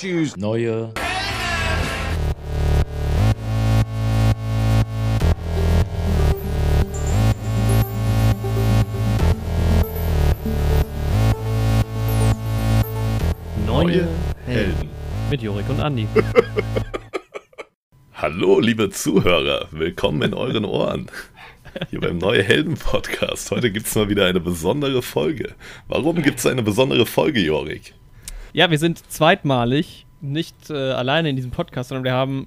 Choose neue Neue Helden. Mit Jorik und Andi. Hallo, liebe Zuhörer. Willkommen in euren Ohren. Hier beim Neue Helden Podcast. Heute gibt es mal wieder eine besondere Folge. Warum gibt es eine besondere Folge, Jorik? Ja, wir sind zweitmalig nicht äh, alleine in diesem Podcast, sondern wir haben.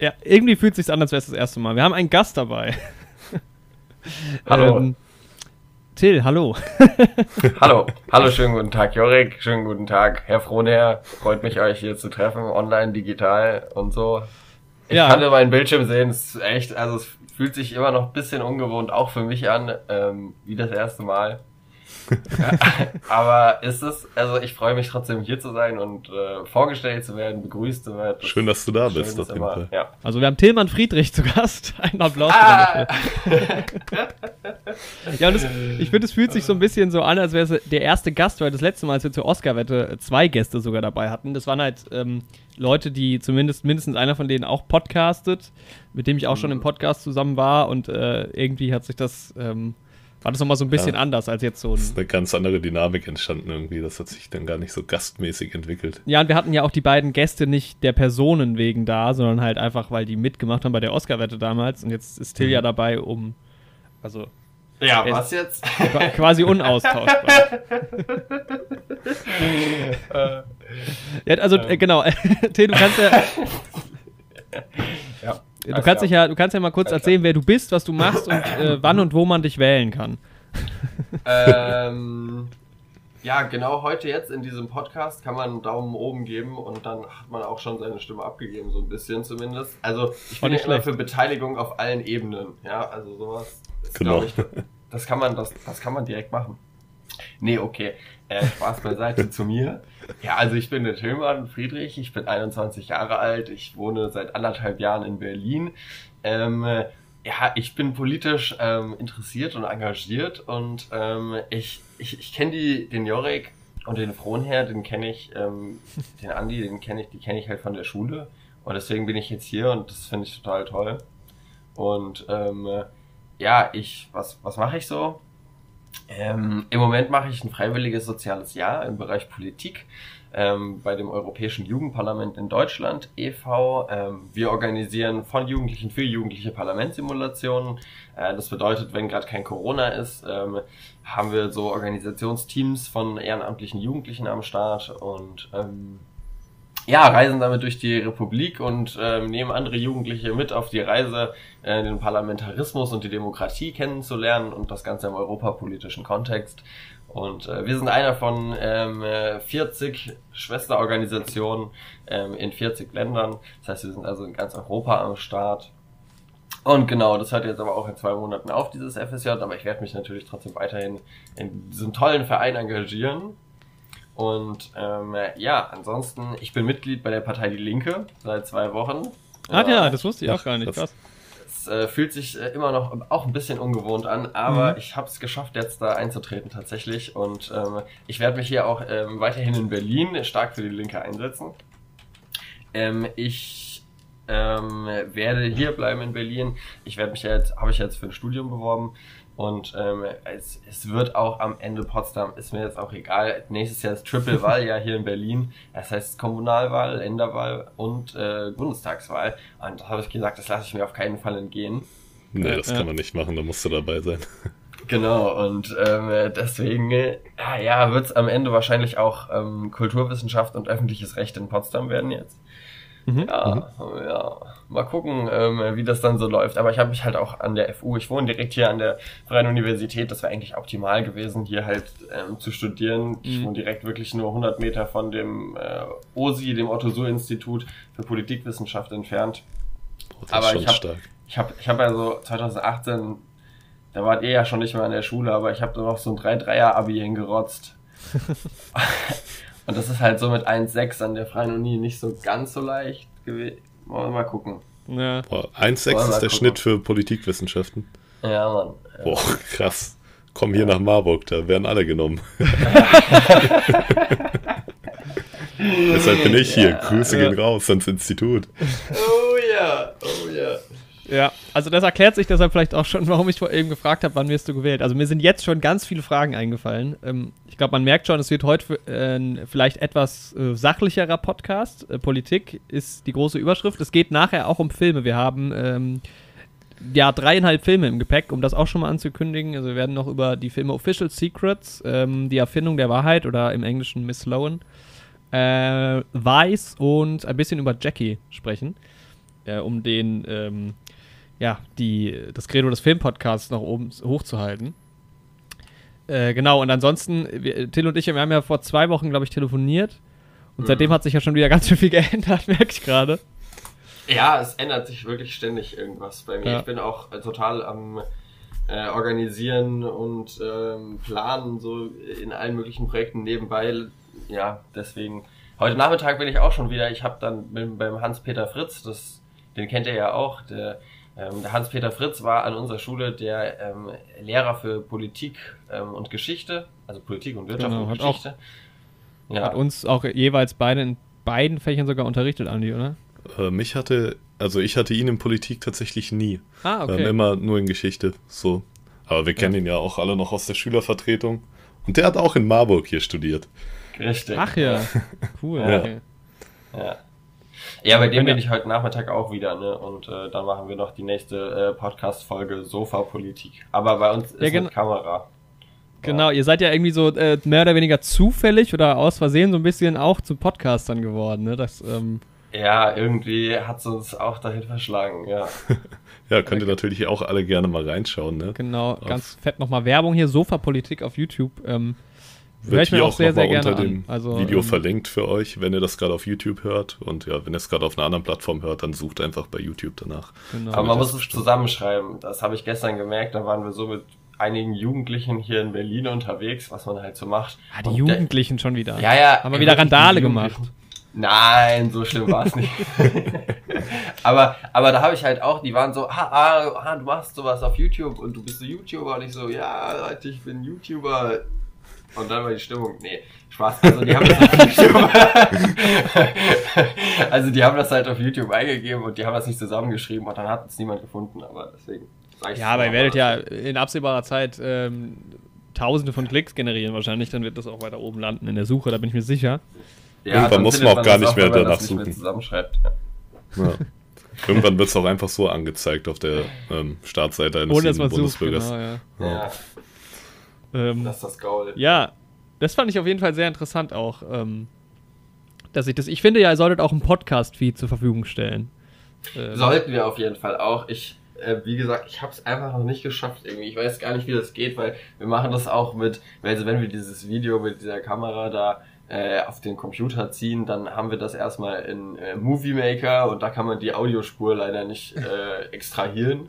Ja, irgendwie fühlt es sich an, als wäre es das erste Mal. Wir haben einen Gast dabei. Hallo. Ähm, Till, hallo. Hallo, hallo, schönen guten Tag, Jorik, schönen guten Tag, Herr Frohnherr. Freut mich, euch hier zu treffen, online, digital und so. Ich Ja. kann nur meinen Bildschirm sehen, es ist echt, also es fühlt sich immer noch ein bisschen ungewohnt, auch für mich an, ähm, wie das erste Mal. Aber ist es, also ich freue mich trotzdem hier zu sein und äh, vorgestellt zu werden, begrüßt zu werden. Das Schön, dass du da bist, ist auf jeden Fall. Ja. Also, wir haben Tillmann Friedrich zu Gast. Ein Applaus. Ah, dafür. Ja, und es, ich finde, es fühlt sich so ein bisschen so an, als wäre es der erste Gast, weil das letzte Mal, als wir zur Oscar-Wette äh, zwei Gäste sogar dabei hatten. Das waren halt ähm, Leute, die zumindest mindestens einer von denen auch podcastet, mit dem ich auch schon im Podcast zusammen war und äh, irgendwie hat sich das, ähm, war das nochmal so ein bisschen Ja. anders als jetzt so Es ein. ist eine ganz andere Dynamik entstanden irgendwie. Das hat sich dann gar nicht so gastmäßig entwickelt. Ja, und wir hatten ja auch die beiden Gäste nicht der Personen wegen da, sondern halt einfach, weil die mitgemacht haben bei der Oscar-Wette damals. Und jetzt ist Till ja dabei, um. Also ja, Es- was jetzt? qua- quasi unaustauschbar. ja, also, äh, genau. Till, du kannst ja. ja. Du kannst, dich ja, du kannst ja mal kurz erzählen, wer du bist, was du machst und äh, wann und wo man dich wählen kann. ähm, ja, genau heute jetzt in diesem Podcast kann man einen Daumen oben geben und dann hat man auch schon seine Stimme abgegeben, so ein bisschen zumindest. Also ich bin ja nicht immer für Beteiligung auf allen Ebenen. Ja, also sowas. Ist, Genau. Ich, das kann man, das, das kann man direkt machen. Nee, okay. Äh, Spaß beiseite zu mir. Ja, also ich bin der Tillmann Friedrich, ich bin 21 Jahre alt, ich wohne seit anderthalb Jahren in Berlin. Ähm, äh, ja, ich bin politisch ähm, interessiert und engagiert und ähm, ich, ich, ich kenne die den Jorik und den Frohnherr, den kenne ich, ähm, den Andi, den kenne ich, die kenne ich halt von der Schule und deswegen bin ich jetzt hier und das finde ich total toll. Und ähm, äh, ja, ich, was, was mache ich so? Ähm, Im Moment mache ich ein freiwilliges soziales Jahr im Bereich Politik ähm, bei dem Europäischen Jugendparlament in Deutschland e.V. Ähm, wir organisieren von Jugendlichen für Jugendliche Parlamentssimulationen. Äh, das bedeutet, wenn gerade kein Corona ist, ähm, haben wir so Organisationsteams von ehrenamtlichen Jugendlichen am Start und ähm, ja, reisen damit durch die Republik und ähm, nehmen andere Jugendliche mit auf die Reise, äh, den Parlamentarismus und die Demokratie kennenzulernen und das Ganze im europapolitischen Kontext. Und äh, wir sind einer von ähm, äh, 40 Schwesterorganisationen ähm, in 40 Ländern. Das heißt, wir sind also in ganz Europa am Start. Und genau, das hört jetzt aber auch in zwei Monaten auf, dieses FSJ, aber ich werde mich natürlich trotzdem weiterhin in diesem tollen Verein engagieren. Und ähm, ja, ansonsten, ich bin Mitglied bei der Partei Die Linke seit zwei Wochen. Ach ja, das wusste ich auch gar nicht. das- Krass. es äh, fühlt sich äh, immer noch auch ein bisschen ungewohnt an, aber Mhm. ich habe es geschafft, jetzt da einzutreten tatsächlich. Und ähm, ich werde mich hier auch ähm, weiterhin in Berlin stark für die Linke einsetzen. Ähm, ich ähm, werde hier bleiben in Berlin. Ich werde mich jetzt, habe ich jetzt für ein Studium beworben. Und ähm, es, es wird auch am Ende Potsdam, ist mir jetzt auch egal. Nächstes Jahr ist Triple-Wahl ja hier in Berlin. Das heißt Kommunalwahl, Länderwahl und äh, Bundestagswahl. Und da habe ich gesagt, das lasse ich mir auf keinen Fall entgehen. Nee, das ja. kann man nicht machen, da musst du dabei sein. Genau, und ähm, deswegen äh, ja, ja, wird es am Ende wahrscheinlich auch ähm, Kulturwissenschaft und öffentliches Recht in Potsdam werden jetzt. Mhm. Ja, ja, mal gucken, ähm, wie das dann so läuft. Aber ich habe mich halt auch an der FU, ich wohne direkt hier an der Freien Universität, das wäre eigentlich optimal gewesen, hier halt ähm, zu studieren. Ich Mhm. wohne direkt wirklich nur 100 Meter von dem äh, OSI, dem Otto-Suhr-Institut für Politikwissenschaft entfernt. Oh, Aber ist schon ich hab-. Ich habe ich hab ja so 2018, da wart ihr ja schon nicht mehr an der Schule, aber ich habe da noch so ein 3-3er-Abi hingerotzt. Und das ist halt so mit 1,6 an der Freien Uni nicht so ganz so leicht gewesen. Wollen wir mal gucken. Ja. Boah, 1,6 Wollen wir ist der gucken. Schnitt für Politikwissenschaften. Ja, Mann. Boah, krass. Komm hier nach Marburg, da werden alle genommen. Deshalb bin ich hier. Grüße gehen raus ans Institut. Oh ja, oh ja. Ja, also das erklärt sich deshalb vielleicht auch schon, warum ich vor eben gefragt habe, wann wirst du gewählt. Also mir sind jetzt schon ganz viele Fragen eingefallen. Ähm, ich glaube, man merkt schon, es wird heute äh, vielleicht etwas äh, sachlicherer Podcast. Äh, Politik ist die große Überschrift. Es geht nachher auch um Filme. Wir haben ähm, ja dreieinhalb Filme im Gepäck, um das auch schon mal anzukündigen. Also wir werden noch über die Filme Official Secrets, ähm, die Erfindung der Wahrheit oder im Englischen Miss Sloan, äh, Vice und ein bisschen über Jackie sprechen. Äh, um den ähm, ja, die, das Credo des Filmpodcasts noch oben hochzuhalten. Äh, genau, und ansonsten, wir, Till und ich, wir haben ja vor zwei Wochen, glaube ich, telefoniert. Und mhm. seitdem hat sich ja schon wieder ganz schön viel geändert, merke ich gerade. Ja, es ändert sich wirklich ständig irgendwas bei mir. Ja. Ich bin auch äh, total am äh, Organisieren und ähm, Planen, so in allen möglichen Projekten nebenbei. Ja, deswegen. Heute Nachmittag bin ich auch schon wieder. Ich habe dann beim Hans-Peter Fritz, das, den kennt ihr ja auch, der ähm, der Hans-Peter Fritz war an unserer Schule der ähm, Lehrer für Politik ähm, und Geschichte, also Politik und Wirtschaft genau, und Geschichte. Auch, ja. Hat uns auch jeweils beide in beiden Fächern sogar unterrichtet, Andi, oder? Äh, mich hatte, also ich hatte ihn in Politik tatsächlich nie. Ah, okay. Ähm, immer nur in Geschichte, so. Aber wir kennen ja. ihn ja auch alle noch aus der Schülervertretung. Und der hat auch in Marburg hier studiert. Richtig. Ach ja, cool. ja. Okay. ja. Ja, bei dem bin ich heute Nachmittag auch wieder, ne? Und äh, dann machen wir noch die nächste äh, Podcast-Folge Sofa-Politik. Aber bei uns ist ja, mit Kamera. Genau, ihr seid ja irgendwie so äh, mehr oder weniger zufällig oder aus Versehen so ein bisschen auch zu Podcastern geworden, ne? Das, ähm ja, irgendwie hat es uns auch dahin verschlagen, ja. ja, könnt ihr natürlich auch alle gerne mal reinschauen, ne? Genau, auf ganz fett nochmal Werbung hier, Sofa-Politik auf YouTube. Ähm, wird hier auch, auch sehr, sehr unter dem also, Video ähm, verlinkt für euch, wenn ihr das gerade auf YouTube hört. Und ja, wenn ihr es gerade auf einer anderen Plattform hört, dann sucht einfach bei YouTube danach. Genau. Aber man muss es zusammenschreiben. Das habe ich gestern gemerkt. Da waren wir so mit einigen Jugendlichen hier in Berlin unterwegs, was man halt so macht. Ah, die und Jugendlichen der, schon wieder. Ja, ja. Haben wir wieder Randale gemacht. Nein, so schlimm war es nicht. aber, aber da habe ich halt auch, die waren so, ah, ah, ah, du machst sowas auf YouTube und du bist so YouTuber und ich so, ja, Leute, ich bin YouTuber und dann war die Stimmung, nee, Spaß. Also die haben das auf YouTube, also die haben das halt auf YouTube eingegeben und die haben das nicht zusammengeschrieben und dann hat es niemand gefunden, aber deswegen. Ja, aber ihr werdet ja in absehbarer Zeit ähm, Tausende von Klicks generieren wahrscheinlich, dann wird das auch weiter oben landen in der Suche, da bin ich mir sicher. Ja, Irgendwann muss man auch gar nicht mehr danach suchen. Nicht mehr zusammenschreibt. Ja. Irgendwann wird es auch einfach so angezeigt auf der ähm, Startseite eines Ohne, Bundesbürgers. Sucht, genau, ja. Ja. Ähm, das ist das Gaul. Ja, das fand ich auf jeden Fall sehr interessant auch. Ähm, dass ich das. Ich finde ja, ihr solltet auch einen Podcast-Feed zur Verfügung stellen. Ähm, Sollten wir auf jeden Fall auch. Ich, äh, wie gesagt, ich habe es einfach noch nicht geschafft irgendwie. Ich weiß gar nicht, wie das geht, weil wir machen das auch mit, also wenn wir dieses Video mit dieser Kamera da äh, auf den Computer ziehen, dann haben wir das erstmal in äh, Movie Maker und da kann man die Audiospur leider nicht äh, extrahieren.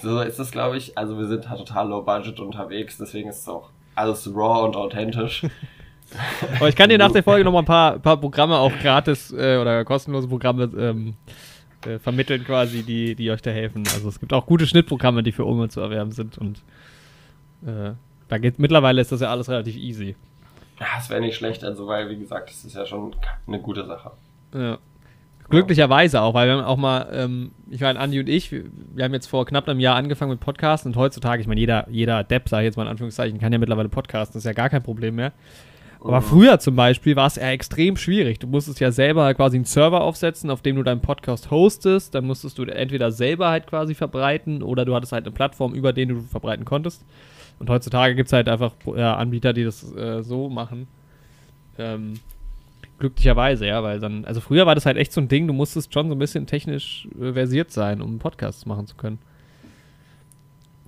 So ist es, glaube ich. Also wir sind halt total low budget unterwegs, deswegen ist es auch alles raw und authentisch. Aber ich kann dir nach der Folge nochmal ein paar, paar Programme auch gratis äh, oder kostenlose Programme ähm, äh, vermitteln quasi, die, die euch da helfen. Also es gibt auch gute Schnittprogramme, die für Ome zu erwerben sind und äh, da geht mittlerweile ist das ja alles relativ easy. Ja, es wäre nicht schlecht, also weil, wie gesagt, das ist ja schon eine gute Sache. Ja. Glücklicherweise auch, weil wir haben auch mal, ähm, ich meine, Andi und ich, wir, haben jetzt vor knapp einem Jahr angefangen mit Podcasten und heutzutage, ich meine, jeder, jeder Depp, sage ich jetzt mal in Anführungszeichen, kann ja mittlerweile podcasten, das ist ja gar kein Problem mehr. Aber mhm. früher zum Beispiel war es ja extrem schwierig. Du musstest ja selber quasi einen Server aufsetzen, auf dem du deinen Podcast hostest. Dann musstest du entweder selber halt quasi verbreiten oder du hattest halt eine Plattform, über den du verbreiten konntest. Und heutzutage gibt es halt einfach ja, Anbieter, die das äh, so machen. Ähm, Glücklicherweise, ja, weil dann, also früher war das halt echt so ein Ding, du musstest schon so ein bisschen technisch äh, versiert sein, um Podcasts machen zu können.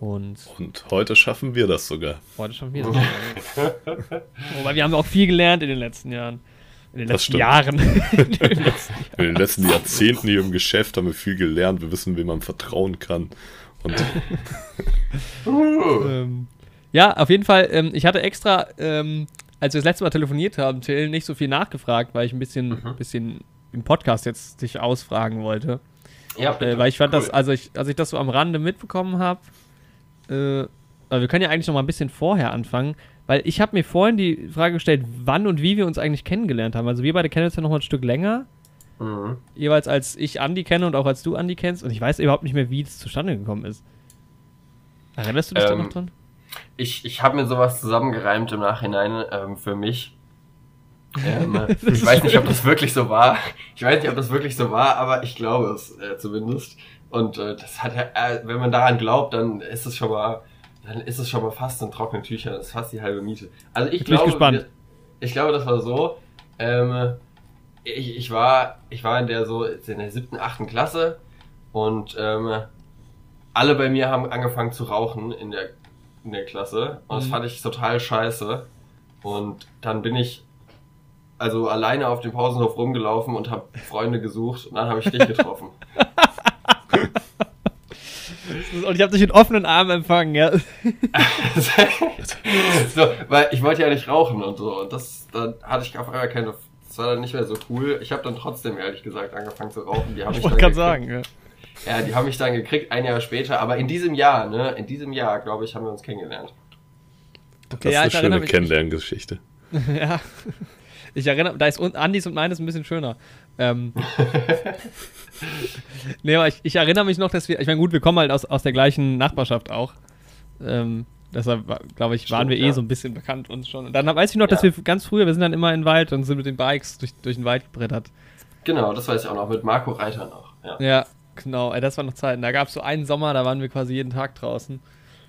Und, und heute schaffen wir das sogar. Heute schaffen wir das sogar. Wobei wir haben auch viel gelernt in den letzten Jahren. In den letzten Jahren. in, den letzten Jahren. in den letzten Jahrzehnten hier im Geschäft haben wir viel gelernt. Wir wissen, wem man vertrauen kann. Und ähm, ja, auf jeden Fall. Ähm, ich hatte extra ähm, als wir das letzte Mal telefoniert haben, Till, nicht so viel nachgefragt, weil ich ein bisschen, mhm. bisschen im Podcast jetzt dich ausfragen wollte. Ja, bitte. Äh, weil ich fand cool. das, also ich, als ich das so am Rande mitbekommen habe, äh, also wir können ja eigentlich noch mal ein bisschen vorher anfangen. Weil ich habe mir vorhin die Frage gestellt, wann und wie wir uns eigentlich kennengelernt haben. Also wir beide kennen uns ja noch mal ein Stück länger. Mhm. Jeweils als ich Andi kenne und auch als du Andi kennst. Und ich weiß überhaupt nicht mehr, wie das zustande gekommen ist. Erinnerst du dich ähm, da noch dran? Ich, ich habe mir sowas zusammengereimt im Nachhinein ähm, für mich. Ähm, ich weiß nicht, ob das wirklich so war. Ich weiß nicht, ob das wirklich so war, aber ich glaube es äh, zumindest. Und äh, das hat ja, äh, wenn man daran glaubt, dann ist es schon mal dann ist es schon mal fast in trockenen Tüchern. Das ist fast die halbe Miete. Also ich, ich glaube, gespannt. ich glaube, das war so. Ähm, ich, ich war, ich war in der so in der siebten, achten Klasse und ähm, alle bei mir haben angefangen zu rauchen in der in der Klasse und mhm. das fand ich total scheiße. Und dann bin ich also alleine auf dem Pausenhof rumgelaufen und habe Freunde gesucht und dann habe ich dich getroffen. Und ich habe dich mit offenen Armen empfangen, ja. so, weil ich wollte ja nicht rauchen und so. Und das, dann hatte ich auf einmal keine. Das war dann nicht mehr so cool. Ich habe dann trotzdem, ehrlich gesagt, angefangen zu rauchen. Die haben ich wollte gerade sagen, ja. Ja, die haben mich dann gekriegt, ein Jahr später. Aber in diesem Jahr, ne, in diesem Jahr, glaube ich, haben wir uns kennengelernt. Okay, das ja, ist eine schöne Kennenlerngeschichte. ja. Ich erinnere, da ist Andis und meines ein bisschen schöner. Ähm, nee, aber ich, ich, erinnere mich noch, dass wir, ich meine, gut, wir kommen halt aus, aus der gleichen Nachbarschaft auch. Ähm, deshalb, glaube ich, waren Stimmt, wir eh ja. so ein bisschen bekannt uns schon. Und dann weiß ich noch, dass ja. wir ganz früher, wir sind dann immer in den Wald und sind mit den Bikes durch, durch den Wald gebrettert. Genau, das weiß ich auch noch, mit Marco Reiter noch. Ja, ja genau, das war noch Zeiten. Da gab es so einen Sommer, da waren wir quasi jeden Tag draußen.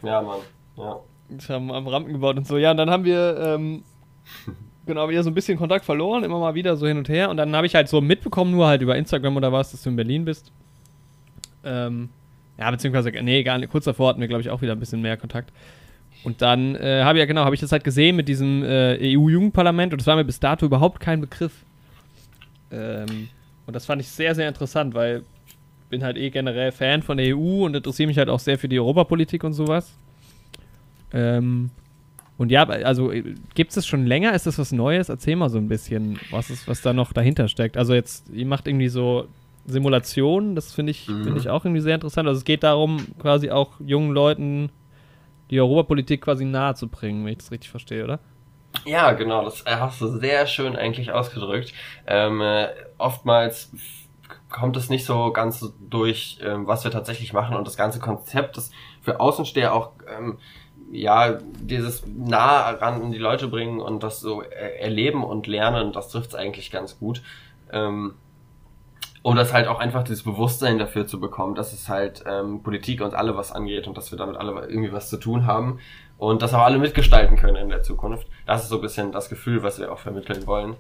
Ja, Mann, ja. Wir haben am Rampen gebaut und so. Ja, und dann haben wir ähm, genau, wieder so ein bisschen Kontakt verloren, immer mal wieder so hin und her. Und dann habe ich halt so mitbekommen, nur halt über Instagram oder was, dass du in Berlin bist. Ähm, ja, beziehungsweise, nee, gar nicht. Kurz davor hatten wir, glaube ich, auch wieder ein bisschen mehr Kontakt. Und dann äh, habe ich ja genau, habe ich das halt gesehen mit diesem äh, EU-Jugendparlament und das war mir bis dato überhaupt kein Begriff. Ähm, und das fand ich sehr, sehr interessant, weil bin halt eh generell Fan von der EU und interessiere mich halt auch sehr für die Europapolitik und sowas. Ähm, und ja, also äh, gibt es das schon länger? Ist das was Neues? Erzähl mal so ein bisschen, was ist, was da noch dahinter steckt. Also jetzt, ihr macht irgendwie so Simulationen, das finde ich, mhm. finde ich auch irgendwie sehr interessant. Also es geht darum, quasi auch jungen Leuten die Europapolitik quasi nahe zu bringen, wenn ich das richtig verstehe, oder? Ja, genau, das hast du sehr schön eigentlich ausgedrückt. Ähm, äh, oftmals kommt es nicht so ganz durch, ähm, was wir tatsächlich machen und das ganze Konzept ist für Außensteher auch ähm, ja, dieses nah ran an die Leute bringen und das so erleben und lernen, das trifft's eigentlich ganz gut. Ähm, um das halt auch einfach dieses Bewusstsein dafür zu bekommen, dass es halt ähm, Politik uns alle was angeht und dass wir damit alle irgendwie was zu tun haben und dass auch alle mitgestalten können in der Zukunft. Das ist so ein bisschen das Gefühl, was wir auch vermitteln wollen.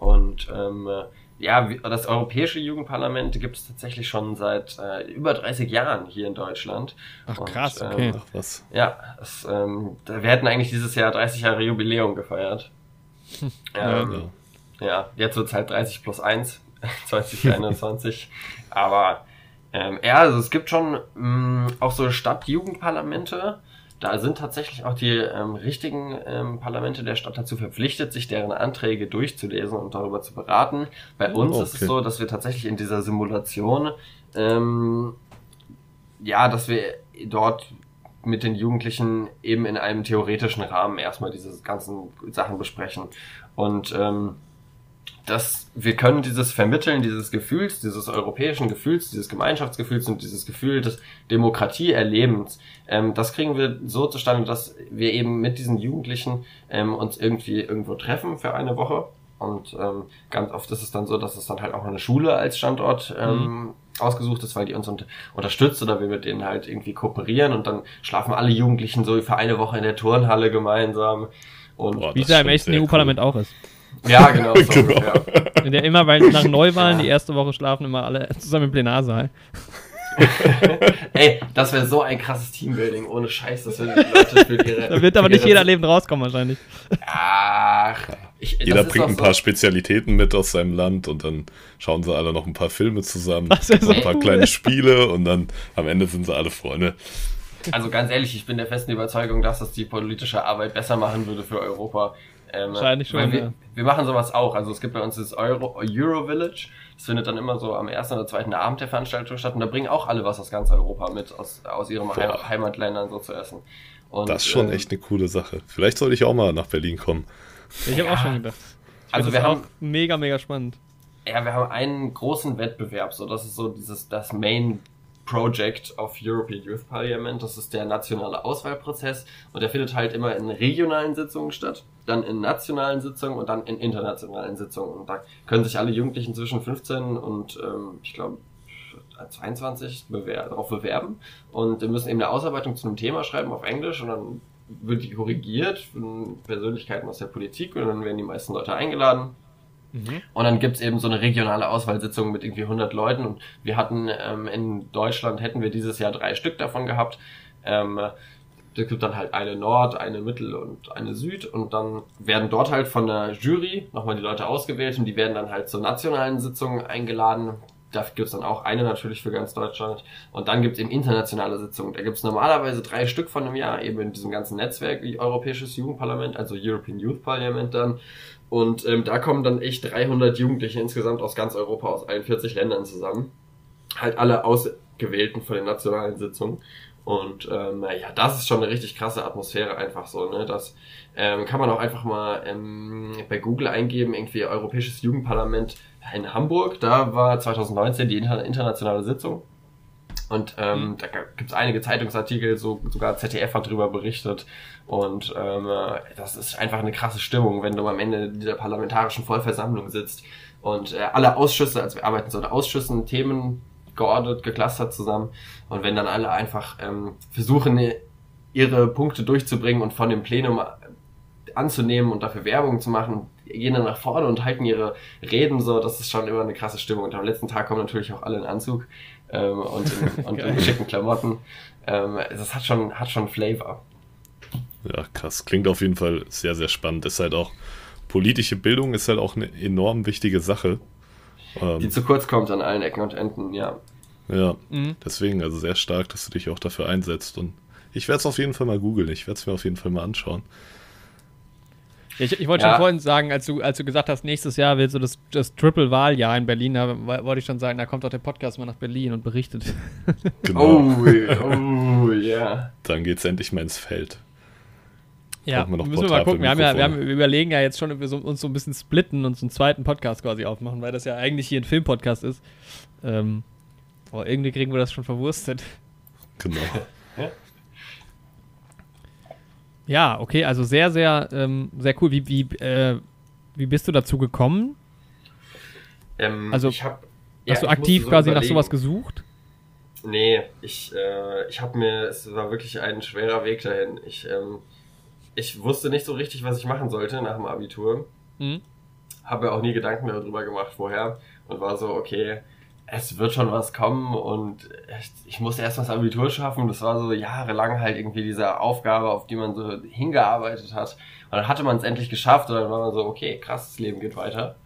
Und ähm, ja, das Europäische Jugendparlament gibt es tatsächlich schon seit äh, über 30 Jahren hier in Deutschland. Ach krass, Und, okay. Ähm, Ach, was. Ja, es, ähm, wir hätten eigentlich dieses Jahr 30 Jahre Jubiläum gefeiert. ähm, ja, ja, jetzt wird es halt 30 plus 1, 2021. Aber ähm, ja, also es gibt schon mh, mm, auch so Stadtjugendparlamente da sind tatsächlich auch die ähm, richtigen ähm, Parlamente der Stadt dazu verpflichtet, sich deren Anträge durchzulesen und darüber zu beraten. Bei uns okay. ist es so, dass wir tatsächlich in dieser Simulation, ähm, ja, dass wir dort mit den Jugendlichen eben in einem theoretischen Rahmen erstmal diese ganzen Sachen besprechen. Und ähm, dass wir können dieses Vermitteln dieses Gefühls, dieses europäischen Gefühls, dieses Gemeinschaftsgefühls und dieses Gefühl des Demokratieerlebens, ähm, das kriegen wir so zustande, dass wir eben mit diesen Jugendlichen ähm, uns irgendwie irgendwo treffen für eine Woche. Und ähm, ganz oft ist es dann so, dass es dann halt auch eine Schule als Standort ähm, mhm. ausgesucht ist, weil die uns unter unterstützt oder wir mit denen halt irgendwie kooperieren und dann schlafen alle Jugendlichen so für eine Woche in der Turnhalle gemeinsam. Und Boah, Wie es ja im echten EU-Parlament cool. auch ist. Ja, genau. So genau. In der immer, weil nach Neuwahlen die erste Woche schlafen immer alle zusammen im Plenarsaal. Ey, das wäre so ein krasses Teambuilding, ohne Scheiß, das würden die Leute für ihre. Da wird aber nicht jeder lebend rauskommen, wahrscheinlich. Ach, ich, Jeder bringt ein paar so. Spezialitäten mit aus seinem Land und dann schauen sie alle noch ein paar Filme zusammen, so ein paar cool. kleine Spiele und dann am Ende sind sie alle Freunde. Also ganz ehrlich, ich bin der festen Überzeugung, dass das die politische Arbeit besser machen würde für Europa. Ähm, Wahrscheinlich schon. Wir, ja. wir, machen sowas auch. Also es gibt bei uns das Euro, Euro Village. Das findet dann immer so am ersten oder zweiten Abend der Veranstaltung statt. Und da bringen auch alle was aus ganz Europa mit, aus, aus ihren Boah. Heimatländern so zu essen. Und, das ist schon äh, echt eine coole Sache. Vielleicht sollte ich auch mal nach Berlin kommen. Ich habe ja. auch schon gedacht. Ich also wir haben mega, mega spannend. Ja, wir haben einen großen Wettbewerb, so das ist so dieses das Main Project of European Youth Parliament. Das ist der nationale Auswahlprozess und der findet halt immer in regionalen Sitzungen statt, dann in nationalen Sitzungen und dann in internationalen Sitzungen. Und da können sich alle Jugendlichen zwischen 15 und ähm, ich glaube 22 bewer darauf bewerben und müssen eben eine Ausarbeitung zu einem Thema schreiben auf Englisch und dann wird die korrigiert von Persönlichkeiten aus der Politik und dann werden die meisten Leute eingeladen Mhm. Und dann gibt's eben so eine regionale Auswahlsitzung mit irgendwie 100 Leuten und wir hatten ähm, in Deutschland hätten wir dieses Jahr drei Stück davon gehabt. Ähm, es gibt dann halt eine Nord, eine Mittel und eine Süd und dann werden dort halt von der Jury nochmal die Leute ausgewählt und die werden dann halt zur nationalen Sitzung eingeladen. Da gibt's dann auch eine natürlich für ganz Deutschland. Und dann gibt's eben internationale Sitzungen. Da gibt's normalerweise drei Stück von einem Jahr, eben in diesem ganzen Netzwerk wie Europäisches Jugendparlament, also European Youth Parliament dann. Und ähm, da kommen dann echt 300 Jugendliche insgesamt aus ganz Europa, aus 41 Ländern zusammen. Halt alle Ausgewählten von den nationalen Sitzungen. Und ähm, ja, das ist schon eine richtig krasse Atmosphäre einfach so. Ne? Das ähm, kann man auch einfach mal ähm, bei Google eingeben, irgendwie Europäisches Jugendparlament in Hamburg. Da war 2019 die inter internationale Sitzung. Und ähm, mhm. da gibt es einige Zeitungsartikel, so sogar ZDF hat drüber berichtet. Und ähm, das ist einfach eine krasse Stimmung, wenn du am Ende dieser parlamentarischen Vollversammlung sitzt und äh, alle Ausschüsse, also wir arbeiten so in Ausschüssen, Themen geordnet, geclustert zusammen. Und wenn dann alle einfach ähm, versuchen, ihre Punkte durchzubringen und von dem Plenum anzunehmen und dafür Werbung zu machen, gehen dann nach vorne und halten ihre Reden so, das ist schon immer eine krasse Stimmung. Und am letzten Tag kommen natürlich auch alle in Anzug ähm, und, in, und in schicken Klamotten. Ähm, das hat schon, hat schon Flavor. Ja, krass. Klingt auf jeden Fall sehr, sehr spannend. Ist halt auch, politische Bildung ist halt auch eine enorm wichtige Sache. Ähm, Die zu kurz kommt an allen Ecken und Enden, ja. Ja, mhm. deswegen, also sehr stark, dass du dich auch dafür einsetzt. Und ich werde es auf jeden Fall mal googeln. Ich werde es mir auf jeden Fall mal anschauen. Ich, ich wollte ja. schon vorhin sagen, als du, als du gesagt hast, nächstes Jahr wird so das, das Triple-Wahljahr in Berlin, da wollte ich schon sagen, da kommt auch der Podcast mal nach Berlin und berichtet. Genau. Oh, oh ja. Dann geht's endlich mal ins Feld. Ja, wir müssen wir mal gucken. Wir, haben ja, wir, haben, wir überlegen ja jetzt schon, ob wir so, uns so ein bisschen splitten und so einen zweiten Podcast quasi aufmachen, weil das ja eigentlich hier ein Filmpodcast ist. Ähm, boah, irgendwie kriegen wir das schon verwurstet. Genau. ja, okay, also sehr, sehr, ähm, sehr cool. Wie, wie, äh, wie bist du dazu gekommen? Ähm, also, hab, hast du aktiv so quasi überlegen. nach sowas gesucht? Nee, ich, äh, ich habe mir, es war wirklich ein schwerer Weg dahin. Ich, ähm, ich wusste nicht so richtig, was ich machen sollte nach dem Abitur. Mhm. Habe mir auch nie Gedanken darüber gemacht vorher und war so, okay, es wird schon was kommen und ich, ich musste erst mal das Abitur schaffen. Das war so jahrelang halt irgendwie diese Aufgabe, auf die man so hingearbeitet hat. Und dann hatte man es endlich geschafft und dann war man so, okay, krass, das Leben geht weiter.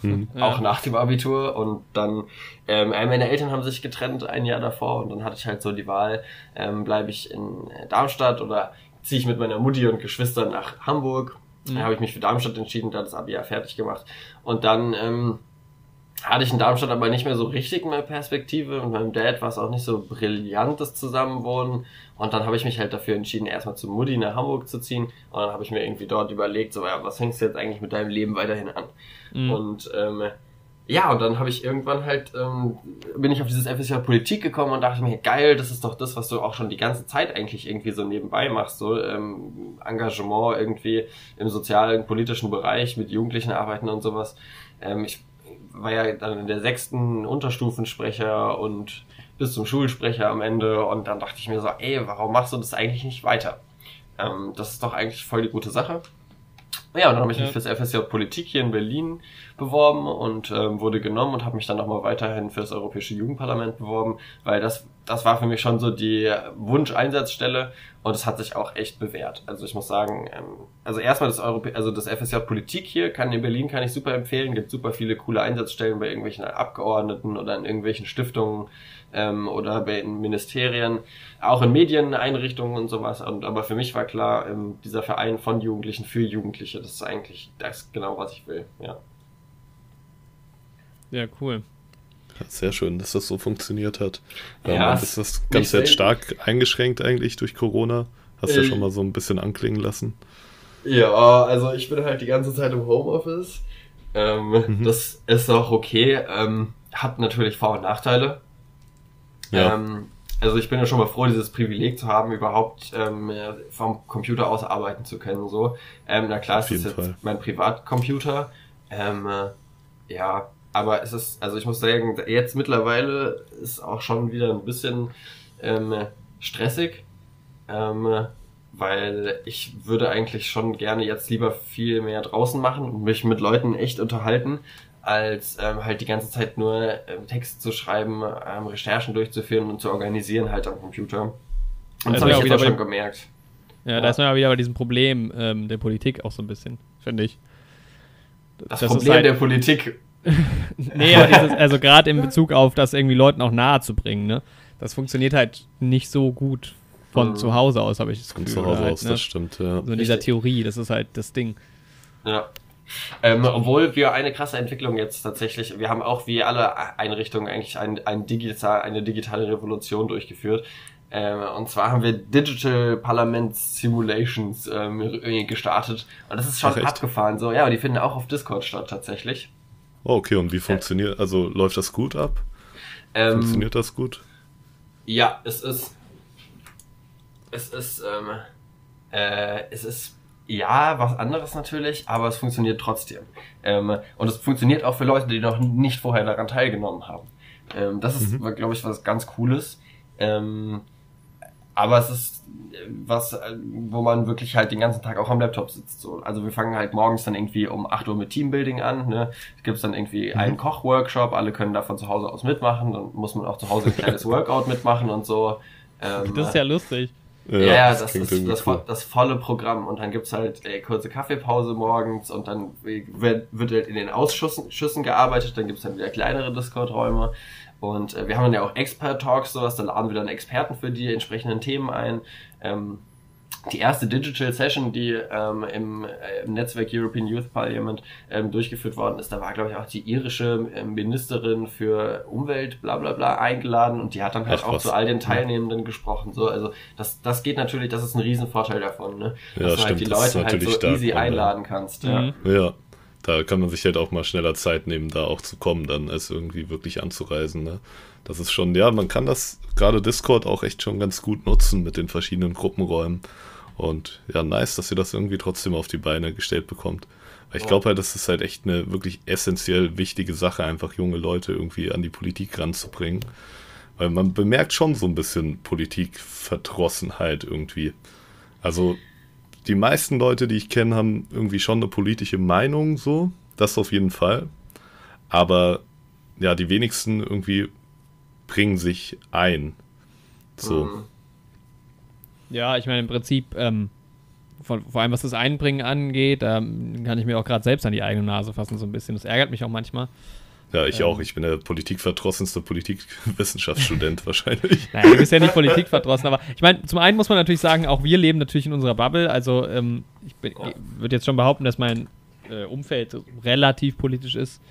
Hm. Auch ja. nach dem Abitur und dann, ähm, meine Eltern haben sich getrennt ein Jahr davor und dann hatte ich halt so die Wahl, ähm, bleibe ich in Darmstadt oder ziehe ich mit meiner Mutti und Geschwistern nach Hamburg. Mhm. Da habe ich mich für Darmstadt entschieden, da das Abi ja fertig gemacht. Und dann ähm, hatte ich in Darmstadt aber nicht mehr so richtig eine Perspektive und meinem Dad war es auch nicht so brillantes Zusammenwohnen. Und dann habe ich mich halt dafür entschieden, erstmal zu Mutti nach Hamburg zu ziehen. Und dann habe ich mir irgendwie dort überlegt, so, ja, was fängst du jetzt eigentlich mit deinem Leben weiterhin an? Mhm. Und ähm, ja, und dann habe ich irgendwann halt, ähm, bin ich auf dieses FSJ Politik gekommen und dachte mir, geil, das ist doch das, was du auch schon die ganze Zeit eigentlich irgendwie so nebenbei machst, so ähm, Engagement irgendwie im sozialen, politischen Bereich mit Jugendlichen arbeiten und sowas. Ähm, ich war ja dann in der sechsten Unterstufensprecher und bis zum Schulsprecher am Ende und dann dachte ich mir so, ey, warum machst du das eigentlich nicht weiter? Ähm, das ist doch eigentlich voll die gute Sache. Ja, und dann habe ich mich fürs FSJ Politik hier in Berlin beworben und ähm, wurde genommen und habe mich dann nochmal weiterhin fürs Europäische Jugendparlament beworben, weil das, das war für mich schon so die Wunscheinsatzstelle und es hat sich auch echt bewährt. Also ich muss sagen, ähm, also erstmal das Europä also das FSJ Politik hier kann in Berlin kann ich super empfehlen, gibt super viele coole Einsatzstellen bei irgendwelchen Abgeordneten oder in irgendwelchen Stiftungen ähm, oder bei Ministerien, auch in Medieneinrichtungen und sowas. Und, aber für mich war klar, ähm, dieser Verein von Jugendlichen für Jugendliche, das ist eigentlich das genau, was ich will, ja. Ja, cool. sehr schön, dass das so funktioniert hat. Ja, ist das Ganze jetzt stark eingeschränkt eigentlich durch Corona? Hast du ja schon mal so ein bisschen anklingen lassen. Ja, also ich bin halt die ganze Zeit im Homeoffice. Ähm, mhm. Das ist auch okay. Ähm, hat natürlich Vor- und Nachteile. Ja. Ähm, also ich bin ja schon mal froh, dieses Privileg zu haben, überhaupt ähm, vom Computer aus arbeiten zu können. So, ähm, na klar, es ist jetzt Fall. mein Privatcomputer. Ähm, äh, ja, aber es ist, also ich muss sagen, jetzt mittlerweile ist auch schon wieder ein bisschen ähm, stressig, ähm, weil ich würde eigentlich schon gerne jetzt lieber viel mehr draußen machen und mich mit Leuten echt unterhalten, als ähm, halt die ganze Zeit nur ähm, Text zu schreiben, ähm, Recherchen durchzuführen und zu organisieren halt am Computer. Und das habe ich jetzt auch schon gemerkt. Ja, ja, da ist man ja wieder bei diesem Problem ähm, der Politik auch so ein bisschen, finde ich. Das, das Problem halt der Politik. nee, dieses, also gerade in Bezug auf das irgendwie Leuten auch nahe zu bringen, ne? Das funktioniert halt nicht so gut von mhm. zu Hause aus, habe ich das Gefühl. Von zu Hause halt, aus, ne? das stimmt, ja. So in dieser Theorie, das ist halt das Ding. Ja, ähm, obwohl wir eine krasse Entwicklung jetzt tatsächlich, wir haben auch wie alle Einrichtungen eigentlich ein, ein digital, eine digitale Revolution durchgeführt. Ähm, und zwar haben wir Digital Parliament Simulations ähm, gestartet. Und das ist schon Ach, abgefahren. So, ja, die finden auch auf Discord statt tatsächlich. Oh, okay, und wie funktioniert, äh, also läuft das gut ab? Ähm, funktioniert das gut? Ja, es ist. Es ist, ähm, äh, es ist ja, was anderes natürlich, aber es funktioniert trotzdem. Ähm, und es funktioniert auch für Leute, die noch nicht vorher daran teilgenommen haben. Ähm, das ist, mhm. glaube ich, was ganz Cooles. Ähm, aber es ist was, wo man wirklich halt den ganzen Tag auch am Laptop sitzt. So. Also wir fangen halt morgens dann irgendwie um 8 Uhr mit Teambuilding an. Ne? Es gibt dann irgendwie mhm. einen Kochworkshop, alle können da von zu Hause aus mitmachen. Dann muss man auch zu Hause ein kleines Workout mitmachen und so. Ähm, das ist ja lustig. Ja, ja das, das ist das, cool. das, volle Programm. Und dann gibt's halt ey, kurze Kaffeepause morgens und dann wird, wird halt in den Ausschüssen Schüssen gearbeitet, dann gibt's dann wieder kleinere Discord-Räume. Und äh, wir haben dann ja auch Expert-Talks, sowas, da laden wir dann Experten für die entsprechenden Themen ein. Ähm, die erste Digital Session, die ähm, im, äh, im Netzwerk European Youth Parliament ähm, durchgeführt worden ist, da war, glaube ich, auch die irische ähm, Ministerin für Umwelt, bla bla bla, eingeladen und die hat dann halt Ach, auch zu all den Teilnehmenden ja. gesprochen. So, also das, das geht natürlich, das ist ein Riesenvorteil davon, ne? Ja, Dass du halt die Leute halt so easy einladen kannst. Mhm. Ja. ja. Da kann man sich halt auch mal schneller Zeit nehmen, da auch zu kommen, dann als irgendwie wirklich anzureisen. Ne? Das ist schon, ja, man kann das gerade Discord auch echt schon ganz gut nutzen mit den verschiedenen Gruppenräumen. Und ja, nice, dass ihr das irgendwie trotzdem auf die Beine gestellt bekommt. Weil ich glaube halt, das ist halt echt eine wirklich essentiell wichtige Sache, einfach junge Leute irgendwie an die Politik ranzubringen. Weil man bemerkt schon so ein bisschen Politikverdrossenheit irgendwie. Also die meisten Leute, die ich kenne, haben irgendwie schon eine politische Meinung, so. Das auf jeden Fall. Aber ja, die wenigsten irgendwie bringen sich ein. So. Mhm. Ja, ich meine, im Prinzip, ähm, vor, vor, allem was das Einbringen angeht, da ähm, kann ich mir auch gerade selbst an die eigene Nase fassen, so ein bisschen. Das ärgert mich auch manchmal. Ja, ich ähm, auch. Ich bin der politikverdrossenste Politikwissenschaftsstudent wahrscheinlich. Naja, du bist ja nicht politikverdrossen, aber ich meine, zum einen muss man natürlich sagen, auch wir leben natürlich in unserer Bubble. Also ähm, ich, ich würde jetzt schon behaupten, dass mein äh, Umfeld relativ politisch ist.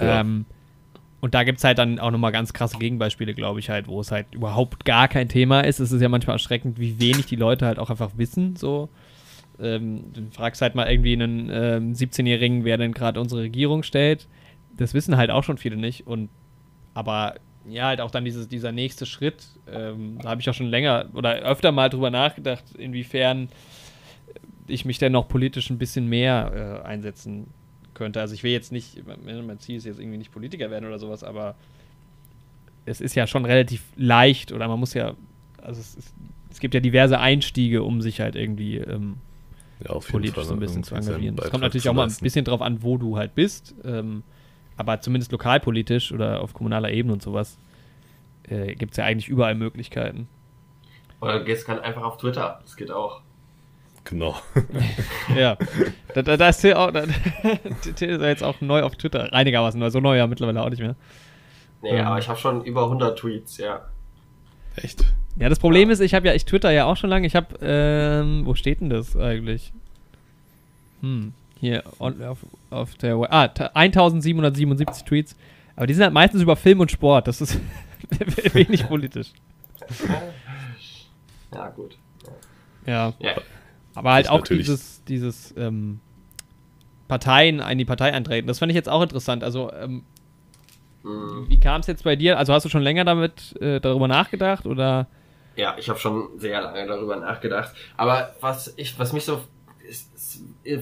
Ja. Ähm, und da gibt es halt dann auch nochmal ganz krasse Gegenbeispiele, glaube ich, halt, wo es halt überhaupt gar kein Thema ist. Es ist ja manchmal erschreckend, wie wenig die Leute halt auch einfach wissen. So. Ähm, du fragst halt mal irgendwie einen ähm, 17-Jährigen, wer denn gerade unsere Regierung stellt. Das wissen halt auch schon viele nicht. Und aber ja, halt auch dann dieses, dieser nächste Schritt, ähm, da habe ich auch schon länger oder öfter mal drüber nachgedacht, inwiefern ich mich denn noch politisch ein bisschen mehr äh, einsetzen könnte. Also ich will jetzt nicht, mein Ziel ist jetzt irgendwie nicht Politiker werden oder sowas, aber es ist ja schon relativ leicht oder man muss ja, also es, ist, es gibt ja diverse Einstiege, um sich halt irgendwie ähm, ja, politisch so ein bisschen zu engagieren. Es kommt natürlich auch mal ein bisschen drauf an, wo du halt bist, ähm, aber zumindest lokalpolitisch oder auf kommunaler Ebene und sowas äh, gibt es ja eigentlich überall Möglichkeiten. Oder gehst halt einfach auf Twitter, das geht auch. Genau. ja. Da, da, da ist Till auch, da, Till ist ja jetzt auch neu auf Twitter. Einigermaßen neu, so neu ja mittlerweile auch nicht mehr. Nee, ähm. aber ich habe schon über 100 Tweets, ja. Echt? Ja, das Problem ja. ist, ich habe ja, ich Twitter ja auch schon lange. Ich habe, ähm, wo steht denn das eigentlich? Hm, hier on, auf, auf der, ah, 1777 Tweets. Aber die sind halt meistens über Film und Sport. Das ist wenig politisch. Ja, gut. Ja. ja. Aber halt auch dieses, dieses ähm, Parteien in die Partei eintreten. Das fand ich jetzt auch interessant. Also, ähm, mhm. wie kam es jetzt bei dir? Also hast du schon länger damit äh, darüber nachgedacht oder? Ja, ich habe schon sehr lange darüber nachgedacht. Aber was ich, was mich so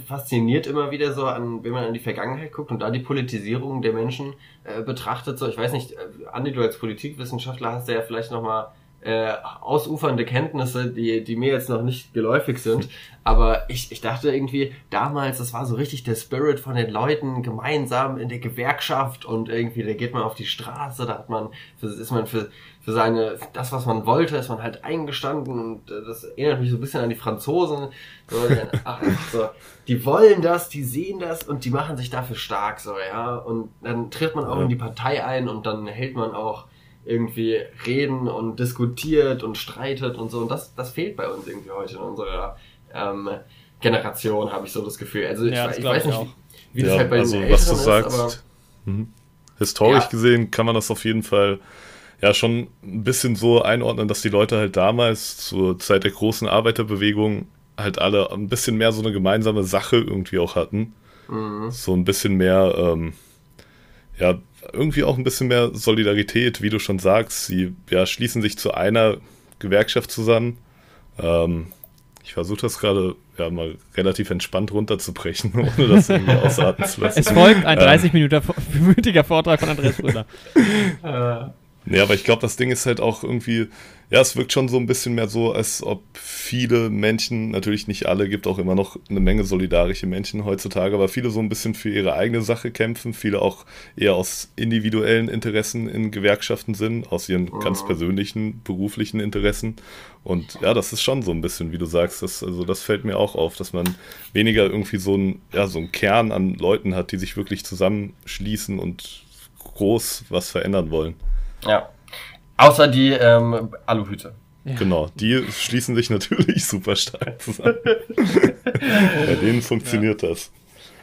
fasziniert immer wieder so an, wenn man an die Vergangenheit guckt und da die Politisierung der Menschen äh, betrachtet. So, ich weiß nicht, äh, Andi, du als Politikwissenschaftler hast ja vielleicht noch mal äh, ausufernde Kenntnisse, die, die mir jetzt noch nicht geläufig sind. Aber ich, ich dachte irgendwie, damals, das war so richtig der Spirit von den Leuten, gemeinsam in der Gewerkschaft und irgendwie, da geht man auf die Straße, da hat man, ist man für, für seine, das, was man wollte, ist man halt eingestanden und äh, das erinnert mich so ein bisschen an die Franzosen. So, ach, so, die wollen das, die sehen das und die machen sich dafür stark, so, ja. Und dann tritt man auch in die Partei ein und dann hält man auch irgendwie reden und diskutiert und streitet und so. Und das, das fehlt bei uns irgendwie heute in unserer ähm, Generation, habe ich so das Gefühl. Also ja, ich, ich weiß nicht, wie, wie ja, das halt bei also, den was du ist, sagst, mhm. historisch ja. gesehen kann man das auf jeden Fall ja schon ein bisschen so einordnen, dass die Leute halt damals zur Zeit der großen Arbeiterbewegung halt alle ein bisschen mehr so eine gemeinsame Sache irgendwie auch hatten. Mhm. So ein bisschen mehr, ähm, ja, irgendwie auch ein bisschen mehr Solidarität, wie du schon sagst. Sie ja, schließen sich zu einer Gewerkschaft zusammen. Ähm, ich versuche das gerade ja mal relativ entspannt runterzubrechen, ohne das irgendwie ausatmen zu lassen. Es folgt ein 30-minütiger ähm. Vortrag von Andreas Brüder. Äh. Nee, aber ich glaube, das Ding ist halt auch irgendwie, ja, es wirkt schon so ein bisschen mehr so, als ob viele Menschen, natürlich nicht alle, gibt auch immer noch eine Menge solidarische Menschen heutzutage, aber viele so ein bisschen für ihre eigene Sache kämpfen, viele auch eher aus individuellen Interessen in Gewerkschaften sind, aus ihren mhm. ganz persönlichen, beruflichen Interessen. Und ja, das ist schon so ein bisschen, wie du sagst, das, also das fällt mir auch auf, dass man weniger irgendwie so ein, ja, so einen Kern an Leuten hat, die sich wirklich zusammenschließen und groß was verändern wollen. Ja. Außer die ähm, Aluhüte. Ja. Genau, die schließen sich natürlich super stark zusammen. Bei denen funktioniert ja. das.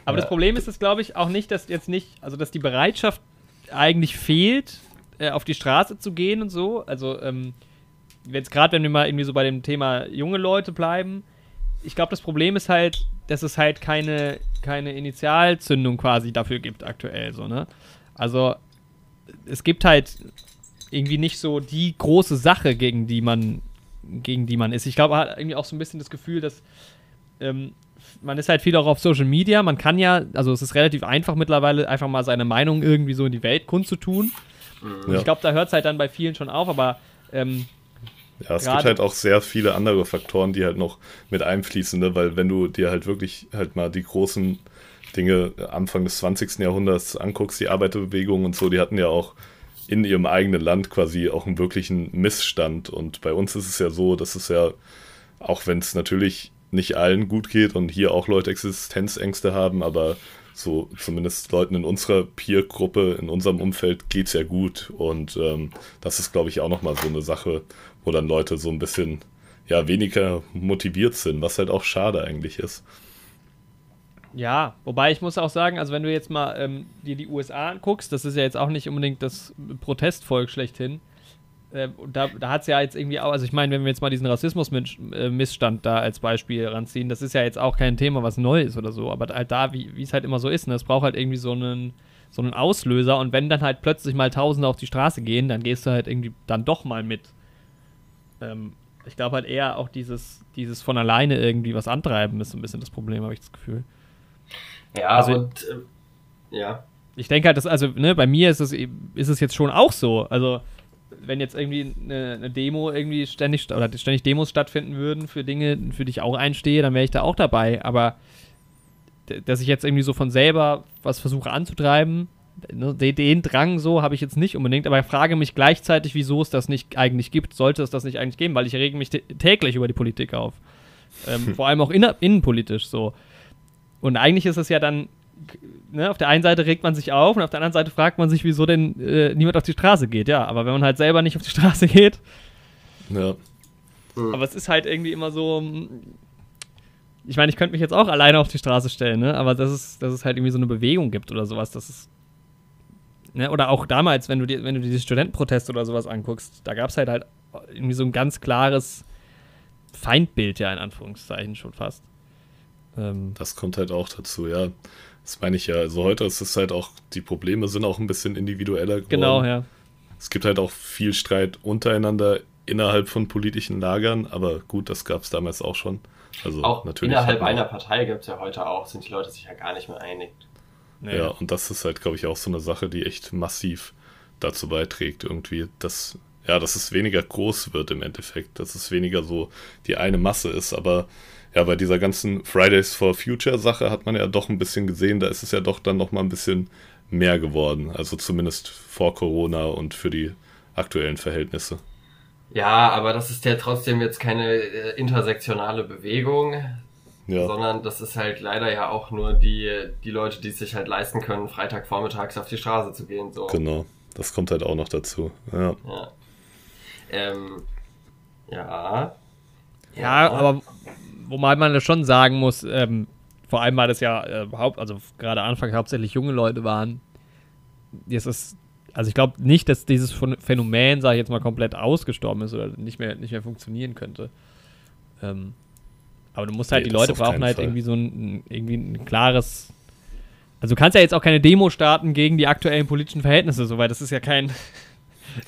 Aber ja. das Problem ist es, glaube ich, auch nicht, dass jetzt nicht, also dass die Bereitschaft eigentlich fehlt, äh, auf die Straße zu gehen und so. Also, ähm, jetzt gerade, wenn wir mal irgendwie so bei dem Thema junge Leute bleiben, ich glaube, das Problem ist halt, dass es halt keine, keine Initialzündung quasi dafür gibt aktuell, so, ne? Also, es gibt halt irgendwie nicht so die große Sache, gegen die man, gegen die man ist. Ich glaube, man hat irgendwie auch so ein bisschen das Gefühl, dass ähm, man ist halt viel auch auf Social Media. Man kann ja, also es ist relativ einfach mittlerweile, einfach mal seine Meinung irgendwie so in die Welt kundzutun. Ja. Ich glaube, da hört es halt dann bei vielen schon auf, aber ähm, ja, es gibt halt auch sehr viele andere Faktoren, die halt noch mit einfließen, ne? weil wenn du dir halt wirklich halt mal die großen Dinge Anfang des 20. Jahrhunderts anguckst, die Arbeiterbewegung und so, die hatten ja auch in ihrem eigenen Land quasi auch einen wirklichen Missstand. Und bei uns ist es ja so, dass es ja, auch wenn es natürlich nicht allen gut geht und hier auch Leute Existenzängste haben, aber so zumindest Leuten in unserer Peer-Gruppe, in unserem Umfeld geht es ja gut. Und ähm, das ist, glaube ich, auch nochmal so eine Sache, wo dann Leute so ein bisschen ja, weniger motiviert sind, was halt auch schade eigentlich ist. Ja, wobei ich muss auch sagen, also wenn du jetzt mal ähm, dir die USA anguckst, das ist ja jetzt auch nicht unbedingt das Protestvolk schlechthin. Äh, da da hat es ja jetzt irgendwie auch, also ich meine, wenn wir jetzt mal diesen Rassismus-Missstand da als Beispiel ranziehen, das ist ja jetzt auch kein Thema, was neu ist oder so, aber halt da, wie es halt immer so ist, ne, braucht halt irgendwie so einen, so einen Auslöser und wenn dann halt plötzlich mal Tausende auf die Straße gehen, dann gehst du halt irgendwie dann doch mal mit. Ähm, ich glaube halt eher auch dieses, dieses von alleine irgendwie was antreiben ist so ein bisschen das Problem, habe ich das Gefühl. Ja, also, und äh, ja. Ich denke halt, dass, also, ne, bei mir ist es, ist es jetzt schon auch so. Also, wenn jetzt irgendwie eine, eine, Demo irgendwie ständig oder ständig Demos stattfinden würden für Dinge, für die ich auch einstehe, dann wäre ich da auch dabei. Aber dass ich jetzt irgendwie so von selber was versuche anzutreiben, ne, den Drang so habe ich jetzt nicht unbedingt, aber ich frage mich gleichzeitig, wieso es das nicht eigentlich gibt, sollte es das nicht eigentlich geben, weil ich rege mich täglich über die Politik auf. Ähm, vor allem auch inner, innenpolitisch so. Und eigentlich ist es ja dann, ne, auf der einen Seite regt man sich auf und auf der anderen Seite fragt man sich, wieso denn äh, niemand auf die Straße geht. Ja, aber wenn man halt selber nicht auf die Straße geht. Ja. Aber es ist halt irgendwie immer so. Ich meine, ich könnte mich jetzt auch alleine auf die Straße stellen, ne? Aber dass es, dass es halt irgendwie so eine Bewegung gibt oder sowas, das ist. Ne? Oder auch damals, wenn du dir, wenn du diese Studentenproteste oder sowas anguckst, da gab es halt halt irgendwie so ein ganz klares Feindbild ja in Anführungszeichen schon fast. Ähm, das kommt halt auch dazu, ja. Das meine ich ja. Also heute ist es halt auch, die Probleme sind auch ein bisschen individueller geworden. Genau, ja. Es gibt halt auch viel Streit untereinander innerhalb von politischen Lagern, aber gut, das gab es damals auch schon. Also auch natürlich innerhalb einer Partei gibt es ja heute auch, sind die Leute sich ja gar nicht mehr einig. Nee. Ja, und das ist halt, glaube ich, auch so eine Sache, die echt massiv dazu beiträgt, irgendwie, dass, ja, dass es weniger groß wird im Endeffekt, dass es weniger so die eine Masse ist, aber ja, bei dieser ganzen Fridays for Future Sache hat man ja doch ein bisschen gesehen, da ist es ja doch dann noch mal ein bisschen mehr geworden, also zumindest vor Corona und für die aktuellen Verhältnisse. Ja, aber das ist ja trotzdem jetzt keine äh, intersektionale Bewegung, ja. sondern das ist halt leider ja auch nur die, die Leute, die es sich halt leisten können, Freitagvormittags auf die Straße zu gehen. So. Genau, das kommt halt auch noch dazu. Ja. Ja, ähm, ja. ja. aber wobei man das schon sagen muss, ähm, vor allem, weil das ja äh, haupt, also gerade Anfang hauptsächlich junge Leute waren. Jetzt ist, also ich glaube nicht, dass dieses Phänomen, sage ich jetzt mal, komplett ausgestorben ist oder nicht mehr, nicht mehr funktionieren könnte. Ähm, aber du musst halt, nee, die Leute brauchen halt Fall. irgendwie so ein, irgendwie ein klares. Also du kannst ja jetzt auch keine Demo starten gegen die aktuellen politischen Verhältnisse, so, weil das ist ja kein.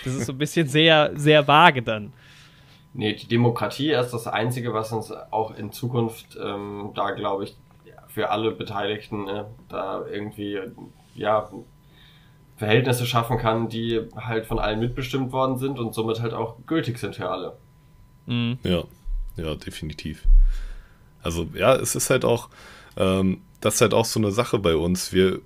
Das ist so ein bisschen sehr, sehr vage dann. Nee, die Demokratie ist das Einzige, was uns auch in Zukunft ähm, da, glaube ich, für alle Beteiligten ne, da irgendwie, ja, Verhältnisse schaffen kann, die halt von allen mitbestimmt worden sind und somit halt auch gültig sind für alle. Mhm. Ja, ja, definitiv. Also ja, es ist halt auch, ähm, das ist halt auch so eine Sache bei uns. Wir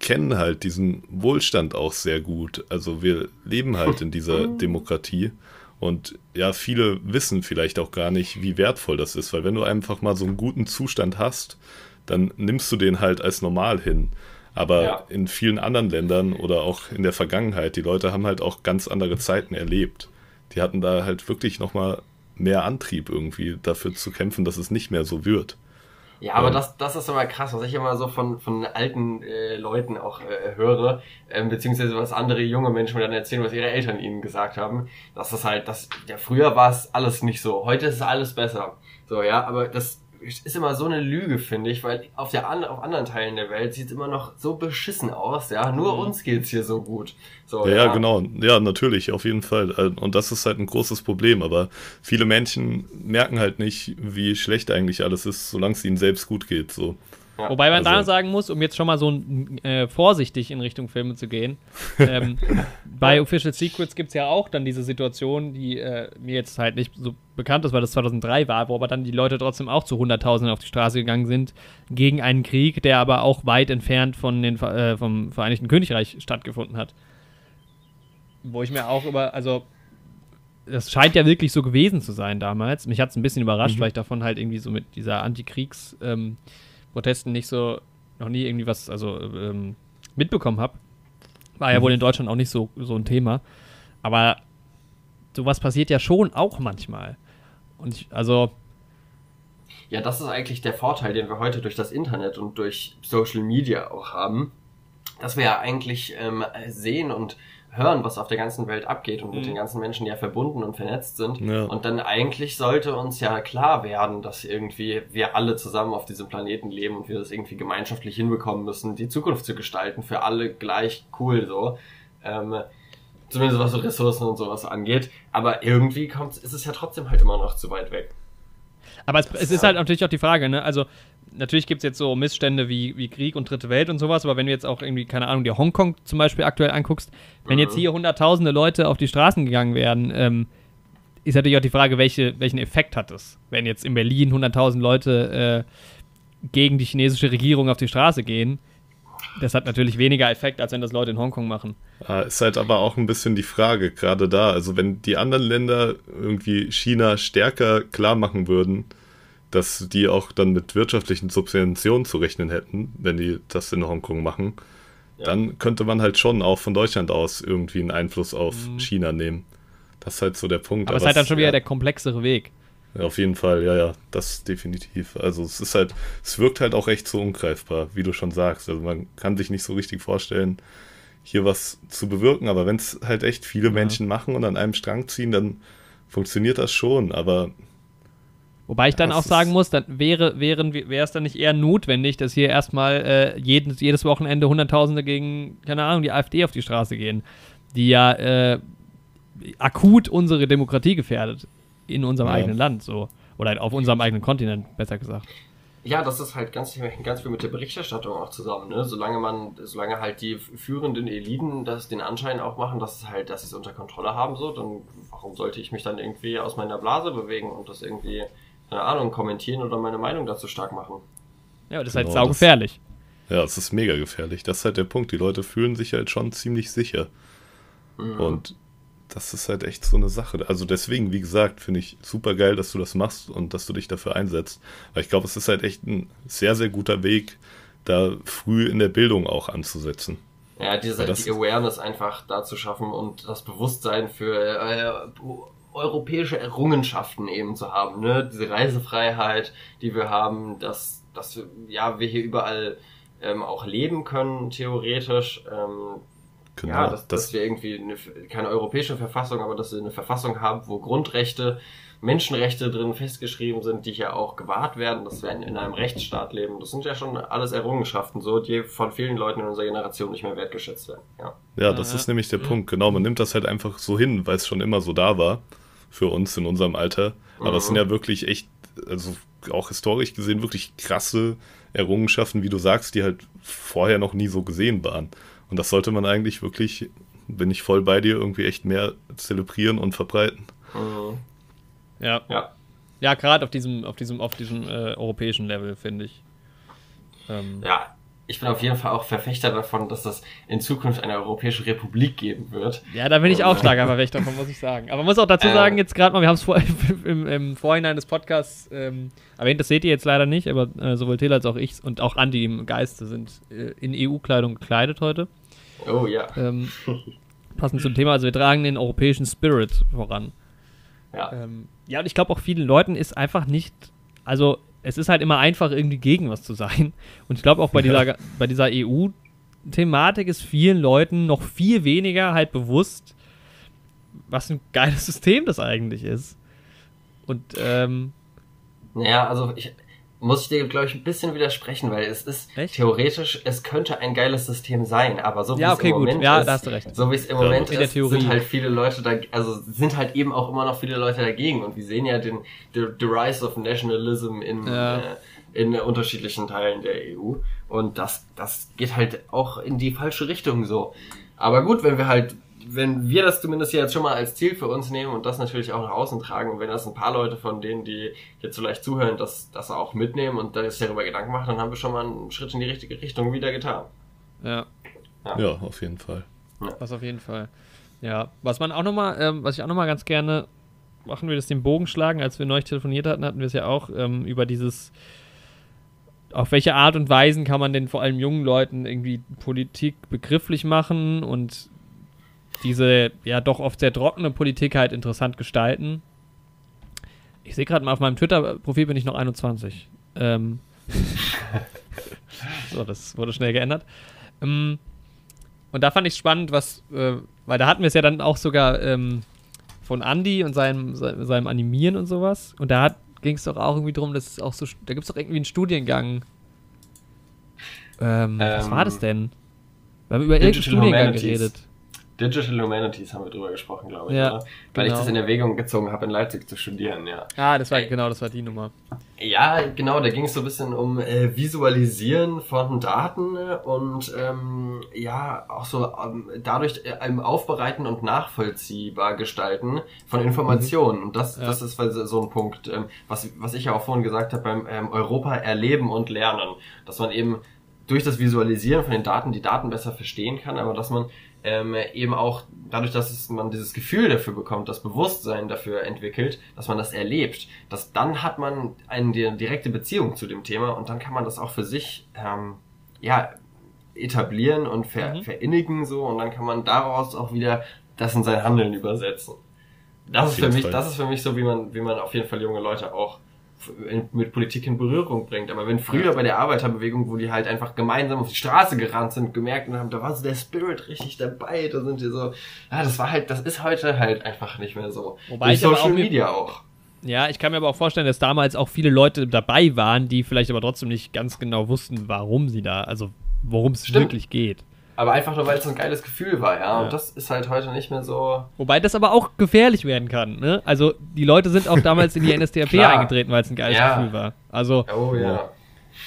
kennen halt diesen Wohlstand auch sehr gut. Also wir leben halt in dieser Demokratie. Und ja, viele wissen vielleicht auch gar nicht, wie wertvoll das ist, weil wenn du einfach mal so einen guten Zustand hast, dann nimmst du den halt als normal hin. Aber ja. in vielen anderen Ländern oder auch in der Vergangenheit, die Leute haben halt auch ganz andere Zeiten erlebt. Die hatten da halt wirklich nochmal mehr Antrieb irgendwie dafür zu kämpfen, dass es nicht mehr so wird. Ja, aber ähm, das, das ist immer krass, was ich immer so von, von alten äh, Leuten auch äh, höre, äh, beziehungsweise was andere junge Menschen mir dann erzählen, was ihre Eltern ihnen gesagt haben. dass Das halt, das, ja, früher war es alles nicht so, heute ist alles besser. So, ja, aber das ist immer so eine Lüge, finde ich, weil auf der auf anderen Teilen der Welt sieht es immer noch so beschissen aus, ja. Nur mhm. uns geht's hier so gut. So, ja, ja, genau. Ja, natürlich, auf jeden Fall. Äh, und das ist halt ein großes Problem. Aber viele Menschen merken halt nicht, wie schlecht eigentlich alles ist, solange es ihnen selbst gut geht. So. Ja. Wobei man also. da sagen muss, um jetzt schon mal so äh, vorsichtig in Richtung Filme zu gehen, ähm, bei Official Secrets gibt es ja auch dann diese Situation, die äh, mir jetzt halt nicht so bekannt ist, weil das 2003 war, wo aber dann die Leute trotzdem auch zu Hunderttausenden auf die Straße gegangen sind, gegen einen Krieg, der aber auch weit entfernt von den, äh, vom Vereinigten Königreich stattgefunden hat. Wo ich mir auch über, also das scheint ja wirklich so gewesen zu sein damals. Mich hat es ein bisschen überrascht, mhm. weil ich davon halt irgendwie so mit dieser Antikriegs- ähm, Protesten nicht so, noch nie irgendwie was, also ähm, mitbekommen habe. War ja mhm. wohl in Deutschland auch nicht so, so ein Thema. Aber sowas passiert ja schon auch manchmal. Und ich, also. Ja, das ist eigentlich der Vorteil, den wir heute durch das Internet und durch Social Media auch haben. Dass wir ja eigentlich ähm, sehen und hören, was auf der ganzen Welt abgeht und mhm. mit den ganzen Menschen, die ja verbunden und vernetzt sind. Ja. Und dann eigentlich sollte uns ja klar werden, dass irgendwie wir alle zusammen auf diesem Planeten leben und wir das irgendwie gemeinschaftlich hinbekommen müssen, die Zukunft zu gestalten, für alle gleich cool so. Ähm, zumindest was so Ressourcen und sowas angeht. Aber irgendwie kommt, ist es ja trotzdem halt immer noch zu weit weg. Aber es, es ist halt natürlich auch die Frage, ne? Also natürlich gibt es jetzt so Missstände wie, wie Krieg und Dritte Welt und sowas, aber wenn du jetzt auch irgendwie, keine Ahnung, dir Hongkong zum Beispiel aktuell anguckst, wenn jetzt mhm. hier hunderttausende Leute auf die Straßen gegangen werden, ähm, ist natürlich auch die Frage, welche, welchen Effekt hat es, wenn jetzt in Berlin hunderttausend Leute äh, gegen die chinesische Regierung auf die Straße gehen. Das hat natürlich weniger Effekt, als wenn das Leute in Hongkong machen. Ist halt aber auch ein bisschen die Frage, gerade da. Also, wenn die anderen Länder irgendwie China stärker klar machen würden, dass die auch dann mit wirtschaftlichen Subventionen zu rechnen hätten, wenn die das in Hongkong machen, ja. dann könnte man halt schon auch von Deutschland aus irgendwie einen Einfluss auf mhm. China nehmen. Das ist halt so der Punkt. Aber es ist halt dann schon wieder ja, der komplexere Weg. Ja, auf jeden Fall, ja, ja, das definitiv. Also es ist halt, es wirkt halt auch echt so ungreifbar, wie du schon sagst. Also man kann sich nicht so richtig vorstellen, hier was zu bewirken, aber wenn es halt echt viele. Menschen machen und an einem Strang ziehen, dann funktioniert das schon, aber Wobei ich dann Das auch sagen muss, dann wäre wären wäre es dann nicht eher notwendig, dass hier erstmal äh, jedes, jedes Wochenende Hunderttausende gegen, keine Ahnung, die AfD auf die Straße gehen, die ja äh, akut unsere Demokratie gefährdet in unserem Ja. eigenen Land, so. Oder auf unserem eigenen Kontinent, besser gesagt. Ja, das ist halt ganz, ganz viel mit der Berichterstattung auch zusammen, ne? Solange man, solange halt die führenden Eliten das den Anschein auch machen, dass es halt, dass sie es unter Kontrolle haben, so, dann warum sollte ich mich dann irgendwie aus meiner Blase bewegen und das irgendwie, keine Ahnung, kommentieren oder meine Meinung dazu stark machen? Ja, das ist Genau, halt saugefährlich. Ja, es ist mega gefährlich. Das ist halt der Punkt. Die Leute fühlen sich halt schon ziemlich sicher. Mhm. Und das ist halt echt so eine Sache. Also deswegen, wie gesagt, finde ich super geil, dass du das machst und dass du dich dafür einsetzt. Weil ich glaube, es ist halt echt ein sehr, sehr guter Weg, da früh in der Bildung auch anzusetzen. Ja, diese das- die Awareness einfach da zu schaffen und das Bewusstsein für äh, europäische Errungenschaften eben zu haben, ne? Diese Reisefreiheit, die wir haben, dass, dass wir, ja, wir hier überall ähm, auch leben können, theoretisch. Ähm, Genau. ja, dass, das, dass wir irgendwie eine, keine europäische Verfassung, aber dass wir eine Verfassung haben, wo Grundrechte, Menschenrechte drin festgeschrieben sind, die hier auch gewahrt werden, dass wir in, in einem Rechtsstaat leben. Das sind ja schon alles Errungenschaften, so, die von vielen Leuten in unserer Generation nicht mehr wertgeschätzt werden. Ja. ja, das Ja. ist nämlich der Punkt. Genau, man nimmt das halt einfach so hin, weil es schon immer so da war für uns in unserem Alter. Aber es Mhm. sind ja wirklich echt, also auch historisch gesehen, wirklich krasse Errungenschaften, wie du sagst, die halt vorher noch nie so gesehen waren. Und das sollte man eigentlich wirklich, bin ich voll bei dir, irgendwie echt mehr zelebrieren und verbreiten. Mhm. Ja. Ja. Ja, gerade auf diesem, auf diesem, auf diesem äh, europäischen Level, finde ich. Ähm, ja, ich bin auf jeden Fall auch Verfechter davon, dass das in Zukunft eine europäische Republik geben wird. Ja, da bin ich auch stark aber recht davon, muss ich sagen. Aber man muss auch dazu Äh. sagen, jetzt gerade mal, wir haben es vor, im, im Vorhinein des Podcasts ähm, erwähnt, das seht ihr jetzt leider nicht, aber äh, sowohl Till als auch ich und auch Andi im Geiste sind äh, in EU-Kleidung gekleidet heute. Oh ja. Ähm, passend zum Thema, also wir tragen den europäischen Spirit voran. Ja. Ähm, ja, und ich glaube auch vielen Leuten ist einfach nicht, also es ist halt immer einfach, irgendwie gegen was zu sein. Und ich glaube auch bei dieser, bei dieser EU-Thematik ist vielen Leuten noch viel weniger halt bewusst, was ein geiles System das eigentlich ist. Und ähm, Naja, also ich muss ich dir, glaube ich, ein bisschen widersprechen, weil es ist Echt? theoretisch, es könnte ein geiles System sein, aber so wie Ja, es okay, im gut. Moment Ja, ist, da hast du recht. so wie es im Ja, Moment ist, sind halt viele Leute da, also sind halt eben auch immer noch viele Leute dagegen und wir sehen ja den the, the rise of nationalism in Ja. äh, in unterschiedlichen Teilen der EU und das das geht halt auch in die falsche Richtung so. Aber gut, wenn wir halt wenn wir das zumindest jetzt schon mal als Ziel für uns nehmen und das natürlich auch nach außen tragen und wenn das ein paar Leute von denen, die jetzt vielleicht zuhören, das, das auch mitnehmen und da sich darüber Gedanken machen, dann haben wir schon mal einen Schritt in die richtige Richtung wieder getan. ja, Ja, auf jeden Fall. das auf jeden Fall. Ja, was man auch nochmal, ähm, was ich auch nochmal ganz gerne machen wir das den Bogen schlagen, als wir neulich telefoniert hatten, hatten wir es ja auch ähm, über dieses auf welche Art und Weisen kann man denn vor allem jungen Leuten irgendwie Politik begrifflich machen und diese ja doch oft sehr trockene Politik halt interessant gestalten. Ich sehe gerade mal auf meinem Twitter-Profil bin ich noch 21. Ähm so, das wurde schnell geändert. Ähm, und da fand ich spannend, was, äh, weil da hatten wir es ja dann auch sogar ähm, von Andy und seinem, se- seinem Animieren und sowas. Und da ging es doch auch irgendwie drum, dass es auch so, da gibt es doch irgendwie einen Studiengang. Ähm, was Ähm, war das denn? Wir haben über irgendeinen Studiengang Humanities. geredet. Digital Humanities haben wir drüber gesprochen, glaube ich. Ja, oder? Weil ich genau. das in Erwägung gezogen habe, in Leipzig zu studieren, ja. Ah, das war, genau, das war die Nummer. Ja, genau, da ging es so ein bisschen um äh, Visualisieren von Daten äh, und ähm, ja, auch so ähm, dadurch äh, im Aufbereiten und nachvollziehbar gestalten von Informationen. Und das, Ja. das ist so ein Punkt, ähm, was, was ich ja auch vorhin gesagt habe, beim ähm, Europa erleben und lernen. Dass man eben durch das Visualisieren von den Daten die Daten besser verstehen kann, aber dass man ähm, eben auch dadurch, dass es, man dieses Gefühl dafür bekommt, das Bewusstsein dafür entwickelt, dass man das erlebt, dass dann hat man eine di- direkte Beziehung zu dem Thema und dann kann man das auch für sich ähm, ja etablieren und ver Mhm. verinnigen so und dann kann man daraus auch wieder das in sein Handeln übersetzen. Das Auf ist für mich, Fall. das ist für mich so, wie man, wie man auf jeden Fall junge Leute auch mit Politik in Berührung bringt. Aber wenn früher bei der Arbeiterbewegung, wo die halt einfach gemeinsam auf die Straße gerannt sind, gemerkt und haben, da war so der Spirit richtig dabei, da sind die so, ja, das war halt, das ist heute halt einfach nicht mehr so. Wobei Durch Social auch Media auch. Ja, ich kann mir aber auch vorstellen, dass damals auch viele Leute dabei waren, die vielleicht aber trotzdem nicht ganz genau wussten, warum sie da, also worum es wirklich geht. Aber einfach nur, weil es so ein geiles Gefühl war, ja? ja. Und das ist halt heute nicht mehr so. Wobei das aber auch gefährlich werden kann, ne? Also die Leute sind auch damals in die NSDAP eingetreten, weil es ein geiles ja. Gefühl war. Also. Oh ja.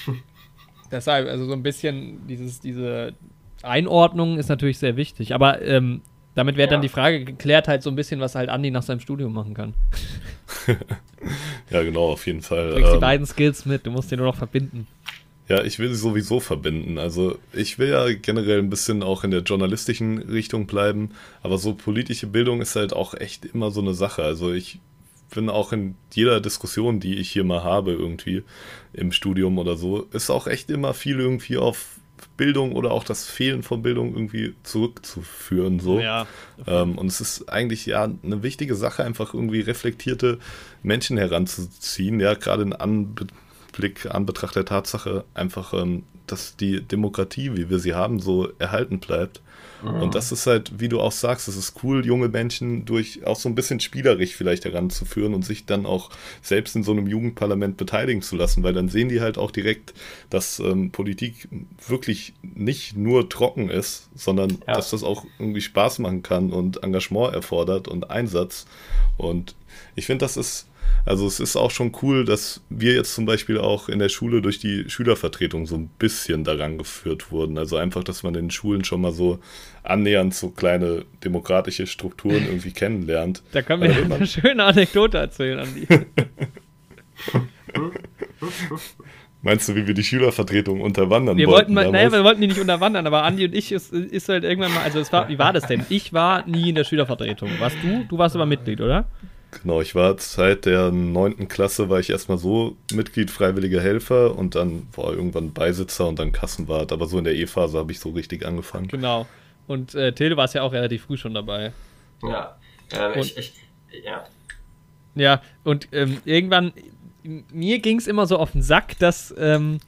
Deshalb, also so ein bisschen dieses, diese Einordnung ist natürlich sehr wichtig. Aber ähm, damit wäre ja. dann die Frage geklärt, halt so ein bisschen, was halt Andi nach seinem Studium machen kann. ja, genau, auf jeden Fall. Du bringst ähm, die beiden Skills mit, du musst die nur noch verbinden. Ja, ich will sie sowieso verbinden. Also ich will ja generell ein bisschen auch in der journalistischen Richtung bleiben, aber so politische Bildung ist halt auch echt immer so eine Sache. Also ich bin auch in jeder Diskussion, die ich hier mal habe, irgendwie im Studium oder so, ist auch echt immer viel irgendwie auf Bildung oder auch das Fehlen von Bildung irgendwie zurückzuführen. So. Ja. Ähm, und es ist eigentlich ja eine wichtige Sache, einfach irgendwie reflektierte Menschen heranzuziehen, ja, gerade in Anblick, Anbetracht der Tatsache, einfach, ähm, dass die Demokratie, wie wir sie haben, so erhalten bleibt. Mhm. Und das ist halt, wie du auch sagst, es ist cool, junge Menschen durch auch so ein bisschen spielerisch vielleicht heranzuführen und sich dann auch selbst in so einem Jugendparlament beteiligen zu lassen, weil dann sehen die halt auch direkt, dass ähm, Politik wirklich nicht nur trocken ist, sondern ja. dass das auch irgendwie Spaß machen kann und Engagement erfordert und Einsatz. Und ich finde, das ist also es ist auch schon cool, dass wir jetzt zum Beispiel auch in der Schule durch die Schülervertretung so ein bisschen daran geführt wurden. Also einfach, dass man in den Schulen schon mal so annähernd so kleine demokratische Strukturen irgendwie kennenlernt. Da können wir eine schöne Anekdote erzählen, Andi. Meinst du, wie wir die Schülervertretung unterwandern wir wollten? wollten naja, wir wollten die nicht unterwandern, aber Andi und ich ist, ist halt irgendwann mal, also es war, wie war das denn? Ich war nie in der Schülervertretung. Warst du? Du warst aber Mitglied, oder? Genau, ich war seit der neunten Klasse, war ich erstmal so Mitglied freiwilliger Helfer und dann war irgendwann Beisitzer und dann Kassenwart. Aber so in der E-Phase habe ich so richtig angefangen. Genau. Und äh, Tele war es ja auch relativ früh schon dabei. Ja, ähm, und, ich, ich, ja. Ja, und ähm, irgendwann, mir ging es immer so auf den Sack, dass ähm,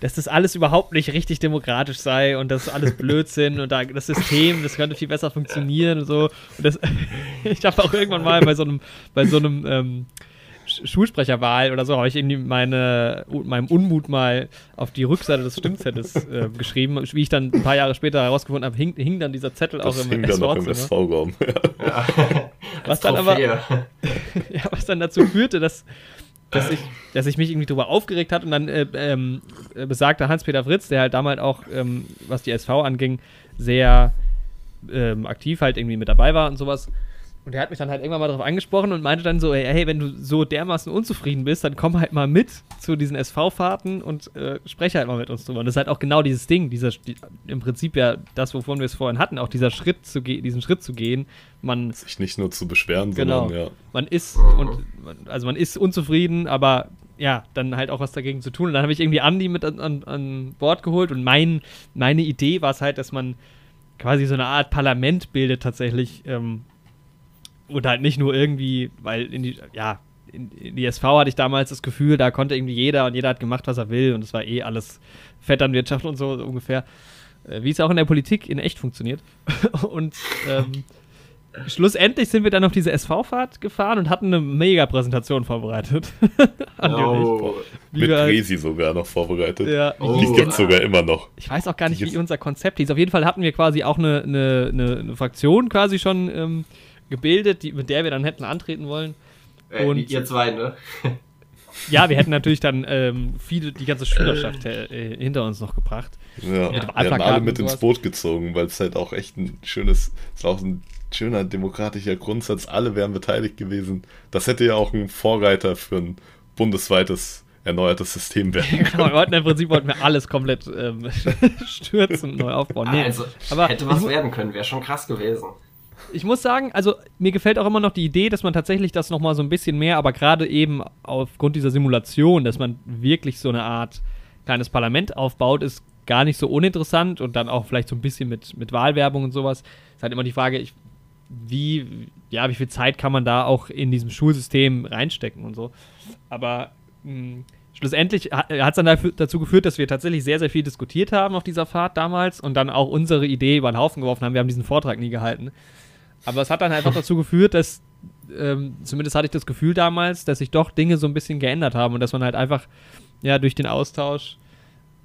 dass das alles überhaupt nicht richtig demokratisch sei und das alles Blödsinn und da, das System, das könnte viel besser funktionieren und so. Und das, ich habe auch irgendwann mal bei so einem, bei so einem ähm, Schulsprecherwahl oder so, habe ich irgendwie meine, meinem Unmut mal auf die Rückseite des Stimmzettels äh, geschrieben. Wie ich dann ein paar Jahre später herausgefunden habe, hing, hing dann dieser Zettel das auch im SV-Raum. Ja. Was dann aber, ja, was dann dazu führte, dass dass ich, dass ich mich irgendwie darüber aufgeregt hat und dann äh, ähm, äh, besagter Hans-Peter Fritz, der halt damals auch, ähm, was die SV anging, sehr ähm, aktiv halt irgendwie mit dabei war und sowas, und der hat mich dann halt irgendwann mal darauf angesprochen und meinte dann so, hey, wenn du so dermaßen unzufrieden bist, dann komm halt mal mit zu diesen SV-Fahrten und äh, spreche halt mal mit uns drüber. Und das ist halt auch genau dieses Ding, dieser, die, im Prinzip ja das, wovon wir es vorhin hatten, auch dieser Schritt zu diesen Schritt zu gehen. Man sich nicht nur zu beschweren, genau, sondern ja. Man ist und also man ist unzufrieden, aber ja, dann halt auch was dagegen zu tun. Und dann habe ich irgendwie Andi mit an, an, an Bord geholt und mein, meine Idee war es halt, dass man quasi so eine Art Parlament bildet tatsächlich. Ähm, und halt nicht nur irgendwie, weil in die, ja, in, in, die SV hatte ich damals das Gefühl, da konnte irgendwie jeder und jeder hat gemacht, was er will und es war eh alles Vetternwirtschaft und so, so ungefähr. Äh, wie es auch in der Politik in echt funktioniert. und ähm, schlussendlich sind wir dann auf diese SV-Fahrt gefahren und hatten eine mega Präsentation vorbereitet. oh, mit Resi sogar noch vorbereitet. Ja. Oh. Die gibt sogar immer noch. Ich weiß auch gar nicht, wie unser Konzept hieß. Auf jeden Fall hatten wir quasi auch eine, eine, eine, eine Fraktion quasi schon ähm, gebildet, die, mit der wir dann hätten antreten wollen. Äh, und ihr zwei, ne? ja, wir hätten natürlich dann ähm, viele, die ganze Schülerschaft äh, hinter uns noch gebracht. Ja, wir haben alle mit ins Boot gezogen, weil es halt auch echt ein schönes, es war auch ein schöner demokratischer Grundsatz, alle wären beteiligt gewesen. Das hätte ja auch ein Vorreiter für ein bundesweites erneuertes System werden. genau, wir wollten im Prinzip wollten wir alles komplett ähm, stürzen und neu aufbauen. Nee, also, aber hätte was werden können, wäre schon krass gewesen ich muss sagen, also mir gefällt auch immer noch die Idee, dass man tatsächlich das nochmal so ein bisschen mehr, aber gerade eben aufgrund dieser Simulation, dass man wirklich so eine Art kleines Parlament aufbaut, ist gar nicht so uninteressant und dann auch vielleicht so ein bisschen mit, mit Wahlwerbung und sowas. Ist halt immer die Frage, ich, wie, ja, wie viel Zeit kann man da auch in diesem Schulsystem reinstecken und so. Aber mh, hm, schlussendlich hat es dann dafür, dazu geführt, dass wir tatsächlich sehr, sehr viel diskutiert haben auf dieser Fahrt damals und dann auch unsere Idee über den Haufen geworfen haben. Wir haben diesen Vortrag nie gehalten. Aber es hat dann einfach dazu geführt, dass ähm, zumindest hatte ich das Gefühl damals, dass sich doch Dinge so ein bisschen geändert haben und dass man halt einfach, ja, durch den Austausch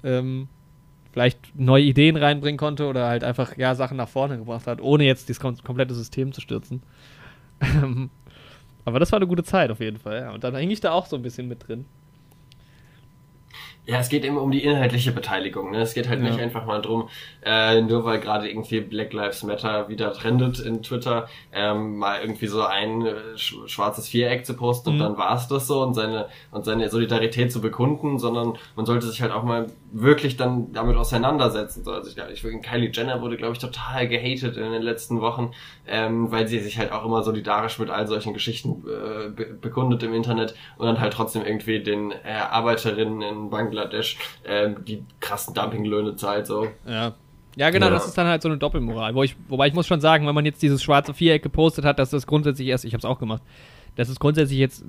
ähm, vielleicht neue Ideen reinbringen konnte oder halt einfach, ja, Sachen nach vorne gebracht hat, ohne jetzt das kom komplette System zu stürzen. Ähm, aber das war eine gute Zeit auf jeden Fall, ja. Und dann hing ich da auch so ein bisschen mit drin. Ja, es geht eben um die inhaltliche Beteiligung. Ne? Es geht halt ja. nicht einfach mal drum, äh, nur weil gerade irgendwie Black Lives Matter wieder trendet in Twitter, ähm, mal irgendwie so ein äh, schwarzes Viereck zu posten mhm. und dann war's das so und seine und seine Solidarität zu bekunden, sondern man sollte sich halt auch mal wirklich dann damit auseinandersetzen. So, also ich, ich Kylie Jenner wurde, glaube ich, total gehatet in den letzten Wochen, ähm, weil sie sich halt auch immer solidarisch mit all solchen Geschichten äh, be bekundet im Internet und dann halt trotzdem irgendwie den äh, Arbeiterinnen in Bangladesch ähm, die krassen Dumpinglöhne zahlt. So. Ja. Ja, genau, ja. das ist dann halt so eine Doppelmoral. Wo ich, wobei ich muss schon sagen, wenn man jetzt dieses schwarze Viereck gepostet hat, dass das grundsätzlich erst, ich habe es auch gemacht, dass es grundsätzlich jetzt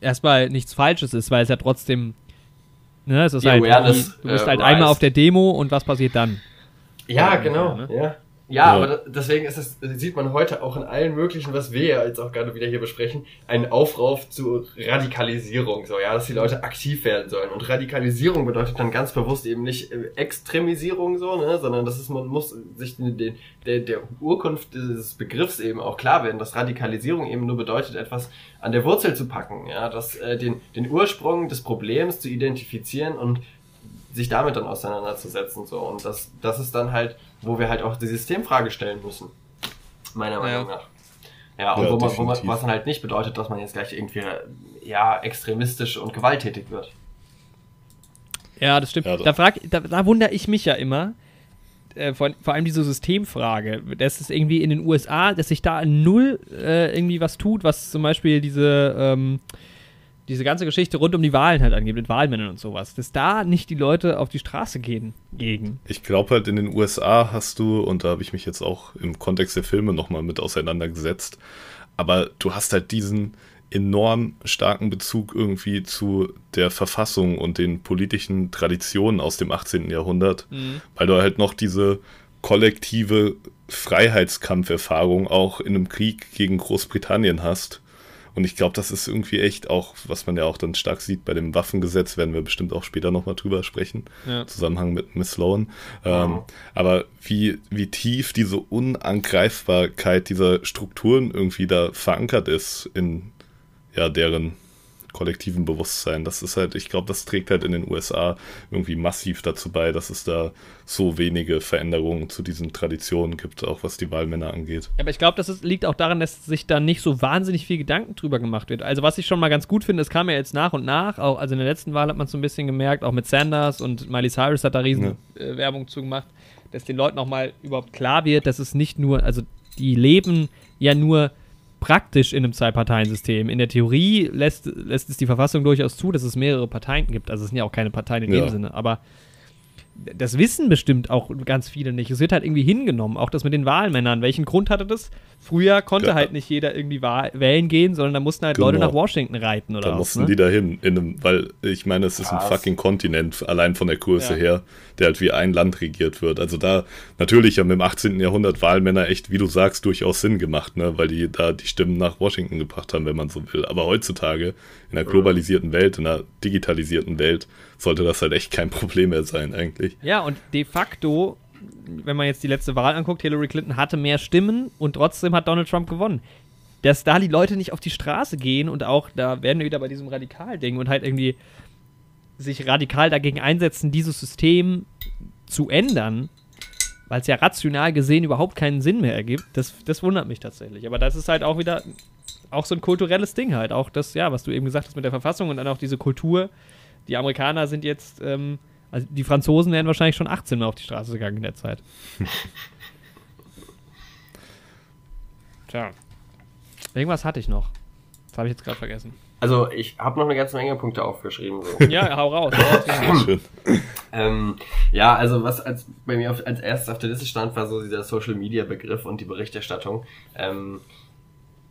erstmal nichts Falsches ist, weil es ja trotzdem, ne, es ist Die halt, Awareness, du bist äh, halt rise. einmal auf der Demo und was passiert dann? Ja, genau, ja, ne? ja. Ja, ja, aber deswegen ist es, sieht man heute auch in allen möglichen, was wir ja jetzt auch gerade wieder hier besprechen, einen Aufrauf zu Radikalisierung, so, ja, dass die Leute aktiv werden sollen. Und Radikalisierung bedeutet dann ganz bewusst eben nicht äh, Extremisierung, so, ne, sondern das ist, man muss sich den, den, der, der Urkunft dieses Begriffs eben auch klar werden, dass Radikalisierung eben nur bedeutet, etwas an der Wurzel zu packen, ja, dass, äh, den, den Ursprung des Problems zu identifizieren und sich damit dann auseinanderzusetzen, so. Und das, das ist dann halt, wo wir halt auch die Systemfrage stellen müssen. Meiner Meinung ja. nach. Ja, und ja, wo, man, wo man, was dann halt nicht bedeutet, dass man jetzt gleich irgendwie, ja, extremistisch und gewalttätig wird. Ja, das stimmt. Ja, da, frag, da, da wundere ich mich ja immer, äh, vor, vor, allem diese Systemfrage, dass es irgendwie in den USA, dass sich da null äh, irgendwie was tut, was zum Beispiel diese, ähm, diese ganze Geschichte rund um die Wahlen halt angeht, mit Wahlmännern und sowas, dass da nicht die Leute auf die Straße gehen gegen. Ich glaube halt in den USA hast du, und da habe ich mich jetzt auch im Kontext der Filme nochmal mit auseinandergesetzt, aber du hast halt diesen enorm starken Bezug irgendwie zu der Verfassung und den politischen Traditionen aus dem 18. Jahrhundert, mhm. weil du halt noch diese kollektive Freiheitskampferfahrung auch in einem Krieg gegen Großbritannien hast und ich glaube, das ist irgendwie echt auch, was man ja auch dann stark sieht bei dem Waffengesetz, werden wir bestimmt auch später nochmal drüber sprechen, ja. im Zusammenhang mit Miss Sloan. Ähm, mhm. Aber wie, wie tief diese Unangreifbarkeit dieser Strukturen irgendwie da verankert ist in ja, deren kollektiven Bewusstsein. Das ist halt, ich glaube, das trägt halt in den USA irgendwie massiv dazu bei, dass es da so wenige Veränderungen zu diesen Traditionen gibt, auch was die Wahlmänner angeht. Aber ich glaube, das ist, liegt auch daran, dass sich da nicht so wahnsinnig viel Gedanken drüber gemacht wird. Also was ich schon mal ganz gut finde, es kam ja jetzt nach und nach, auch, also in der letzten Wahl hat man es so ein bisschen gemerkt, auch mit Sanders und Miley Cyrus hat da riesen ja. äh, Werbung zugemacht, dass den Leuten auch mal überhaupt klar wird, dass es nicht nur, also die leben ja nur praktisch in einem Zwei-Parteien-System. In der Theorie lässt, lässt es die Verfassung durchaus zu, dass es mehrere Parteien gibt. Also es sind ja auch keine Parteien in ja. dem Sinne, aber das wissen bestimmt auch ganz viele nicht. Es wird halt irgendwie hingenommen, auch das mit den Wahlmännern. Welchen Grund hatte das? Früher konnte ja. halt nicht jeder irgendwie wählen gehen, sondern da mussten halt genau. Leute nach Washington reiten oder Da mussten ne? die dahin, in einem, weil ich meine, es ist Krass. ein fucking Kontinent, allein von der Größe ja. her, der halt wie ein Land regiert wird. Also da natürlich haben im 18. Jahrhundert Wahlmänner echt, wie du sagst, durchaus Sinn gemacht, ne? weil die da die Stimmen nach Washington gebracht haben, wenn man so will. Aber heutzutage, in einer globalisierten Welt, in einer digitalisierten Welt, sollte das halt echt kein Problem mehr sein eigentlich. Ja, und de facto wenn man jetzt die letzte Wahl anguckt, Hillary Clinton hatte mehr Stimmen und trotzdem hat Donald Trump gewonnen. Dass da die Leute nicht auf die Straße gehen und auch, da werden wir wieder bei diesem Radikalding und halt irgendwie sich radikal dagegen einsetzen, dieses System zu ändern, weil es ja rational gesehen überhaupt keinen Sinn mehr ergibt, das, das wundert mich tatsächlich. Aber das ist halt auch wieder auch so ein kulturelles Ding halt. Auch das, ja, was du eben gesagt hast mit der Verfassung und dann auch diese Kultur. Die Amerikaner sind jetzt ähm, also die Franzosen wären wahrscheinlich schon 18 Mal auf die Straße gegangen in der Zeit. Tja. Irgendwas hatte ich noch. Das habe ich jetzt gerade vergessen. Also ich habe noch eine ganze Menge Punkte aufgeschrieben. So. ja, hau raus. Schön. ähm, ja, also was als bei mir auf, als erstes auf der Liste stand, war so dieser Social Media Begriff und die Berichterstattung. Ähm,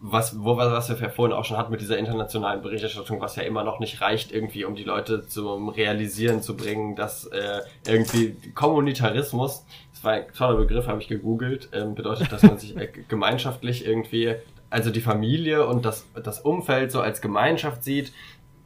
was, wo, was wir vorhin auch schon hatten mit dieser internationalen Berichterstattung, was ja immer noch nicht reicht, irgendwie, um die Leute zum Realisieren zu bringen, dass äh, irgendwie Kommunitarismus, das war ein toller Begriff, habe ich gegoogelt, ähm, bedeutet, dass man sich äh, gemeinschaftlich irgendwie also die Familie und das, das Umfeld so als Gemeinschaft sieht,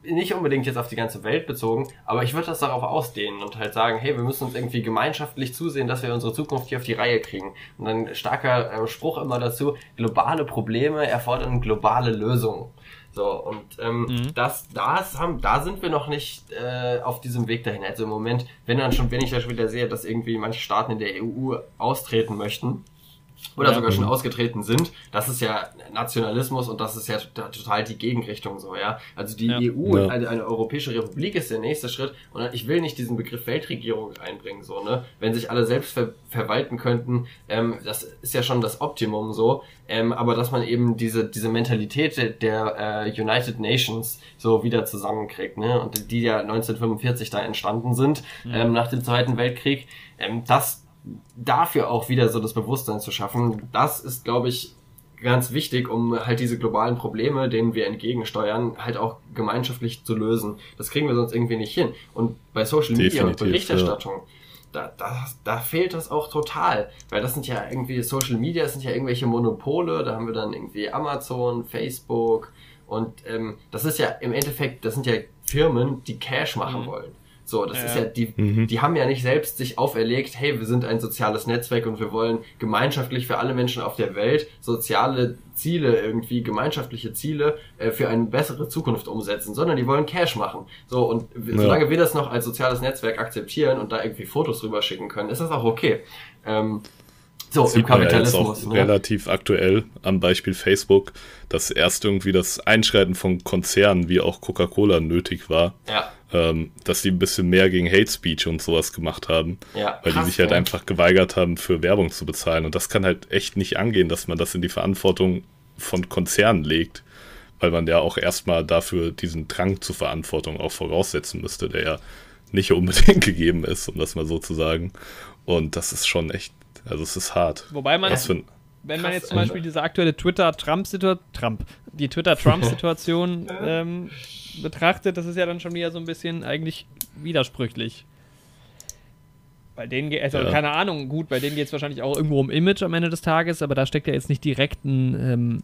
nicht unbedingt jetzt auf die ganze Welt bezogen, aber ich würde das darauf ausdehnen und halt sagen, hey, wir müssen uns irgendwie gemeinschaftlich zusehen, dass wir unsere Zukunft hier auf die Reihe kriegen. Und dann starker äh, Spruch immer dazu, globale Probleme erfordern globale Lösungen. So, und ähm, mhm. das, das haben, da sind wir noch nicht äh, auf diesem Weg dahin. Also im Moment, wenn dann schon, wenn ich da schon wieder sehe, dass irgendwie manche Staaten in der EU austreten möchten, oder ja. sogar schon ausgetreten sind. Das ist ja Nationalismus und das ist ja total die Gegenrichtung so, ja. Also die ja. EU, ja. Eine, eine, europäische Republik ist der nächste Schritt und ich will nicht diesen Begriff Weltregierung einbringen, so, ne. Wenn sich alle selbst ver verwalten könnten, ähm, das ist ja schon das Optimum so, ähm, aber dass man eben diese, diese Mentalität der äh, United Nations so wieder zusammenkriegt, ne, und die ja 1945 da entstanden sind, ähm, nach dem Zweiten Weltkrieg, ähm, das dafür auch wieder so das Bewusstsein zu schaffen, das ist, glaube ich, ganz wichtig, um halt diese globalen Probleme, denen wir entgegensteuern, halt auch gemeinschaftlich zu lösen. Das kriegen wir sonst irgendwie nicht hin. Und bei Social Media Definitiv, und Berichterstattung, ja. da, da, da fehlt das auch total. Weil das sind ja irgendwie Social Media, das sind ja irgendwelche Monopole, da haben wir dann irgendwie Amazon, Facebook und ähm, das ist ja im Endeffekt, das sind ja Firmen, die Cash machen mhm. wollen. So, das ja. ist ja, die, mhm. die haben ja nicht selbst sich auferlegt, hey, wir sind ein soziales Netzwerk und wir wollen gemeinschaftlich für alle Menschen auf der Welt soziale Ziele irgendwie, gemeinschaftliche Ziele äh, für eine bessere Zukunft umsetzen, sondern die wollen Cash machen. So, und ja. solange wir das noch als soziales Netzwerk akzeptieren und da irgendwie Fotos rüber schicken können, ist das auch okay. Ähm, so, Sieht im Kapitalismus. Ja ne? relativ aktuell am Beispiel Facebook, dass erst irgendwie das Einschreiten von Konzernen wie auch Coca-Cola nötig war. Ja ähm, dass die ein bisschen mehr gegen Hate Speech und sowas gemacht haben, ja, weil krass, die sich halt ja. einfach geweigert haben, für Werbung zu bezahlen. Und das kann halt echt nicht angehen, dass man das in die Verantwortung von Konzernen legt, weil man ja auch erstmal dafür diesen Drang zur Verantwortung auch voraussetzen müsste, der ja nicht unbedingt gegeben ist, um das mal so zu sagen. Und das ist schon echt, also es ist hart. Wobei man, wenn man jetzt zum Beispiel diese aktuelle Twitter-Trump-Situation, Trump, die Twitter-Trump-Situation ähm, betrachtet, das ist ja dann schon wieder so ein bisschen eigentlich widersprüchlich. Bei denen geht, also ja. keine Ahnung, gut, bei denen geht es wahrscheinlich auch irgendwo um Image am Ende des Tages, aber da steckt ja jetzt nicht direkt ein ähm,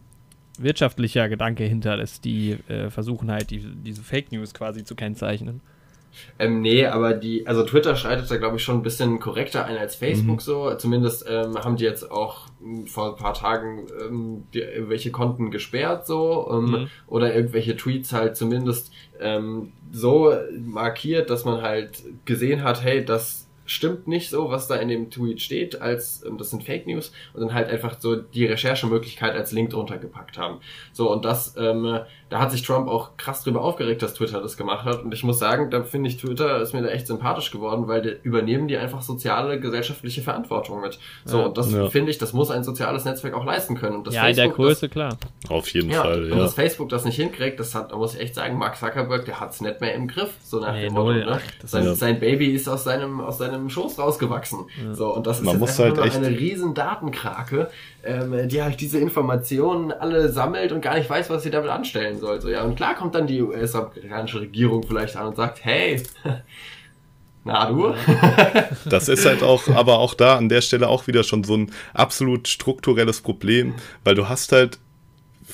wirtschaftlicher Gedanke hinter, dass die äh, versuchen halt die, diese Fake News quasi zu kennzeichnen. Ähm, nee, aber die, also Twitter schreitet da glaube ich schon ein bisschen korrekter ein als Facebook mhm. so. Zumindest ähm, haben die jetzt auch hm, vor ein paar Tagen ähm, die, irgendwelche Konten gesperrt so ähm, mhm. oder irgendwelche Tweets halt zumindest ähm, so markiert, dass man halt gesehen hat, hey, das stimmt nicht so, was da in dem Tweet steht, als ähm, das sind Fake News und dann halt einfach so die Recherchemöglichkeit als Link drunter gepackt haben. So und das, ähm, da hat sich Trump auch krass drüber aufgeregt, dass Twitter das gemacht hat und ich muss sagen, da finde ich Twitter ist mir da echt sympathisch geworden, weil die, übernehmen die einfach soziale gesellschaftliche Verantwortung mit. So ja, und das ja. finde ich, das muss ein soziales Netzwerk auch leisten können. Und das ja, Facebook, in der Größe klar. Auf jeden ja, Fall. Ja. Und dass Facebook das nicht hinkriegt, das hat, da muss ich echt sagen, Mark Zuckerberg, der hat's nicht mehr im Griff, so nach nee, dem Motto. Ne? sein, sein Baby ist aus seinem aus seinem Schoß rausgewachsen. Ja. So, und das ist Man jetzt halt echt eine riesen Datenkrake, ähm, die halt diese Informationen alle sammelt und gar nicht weiß, was sie damit anstellen soll. So, ja, und klar kommt dann die US-amerikanische Regierung vielleicht an und sagt, hey, na du? das ist halt auch, aber auch da an der Stelle auch wieder schon so ein absolut strukturelles Problem, weil du hast halt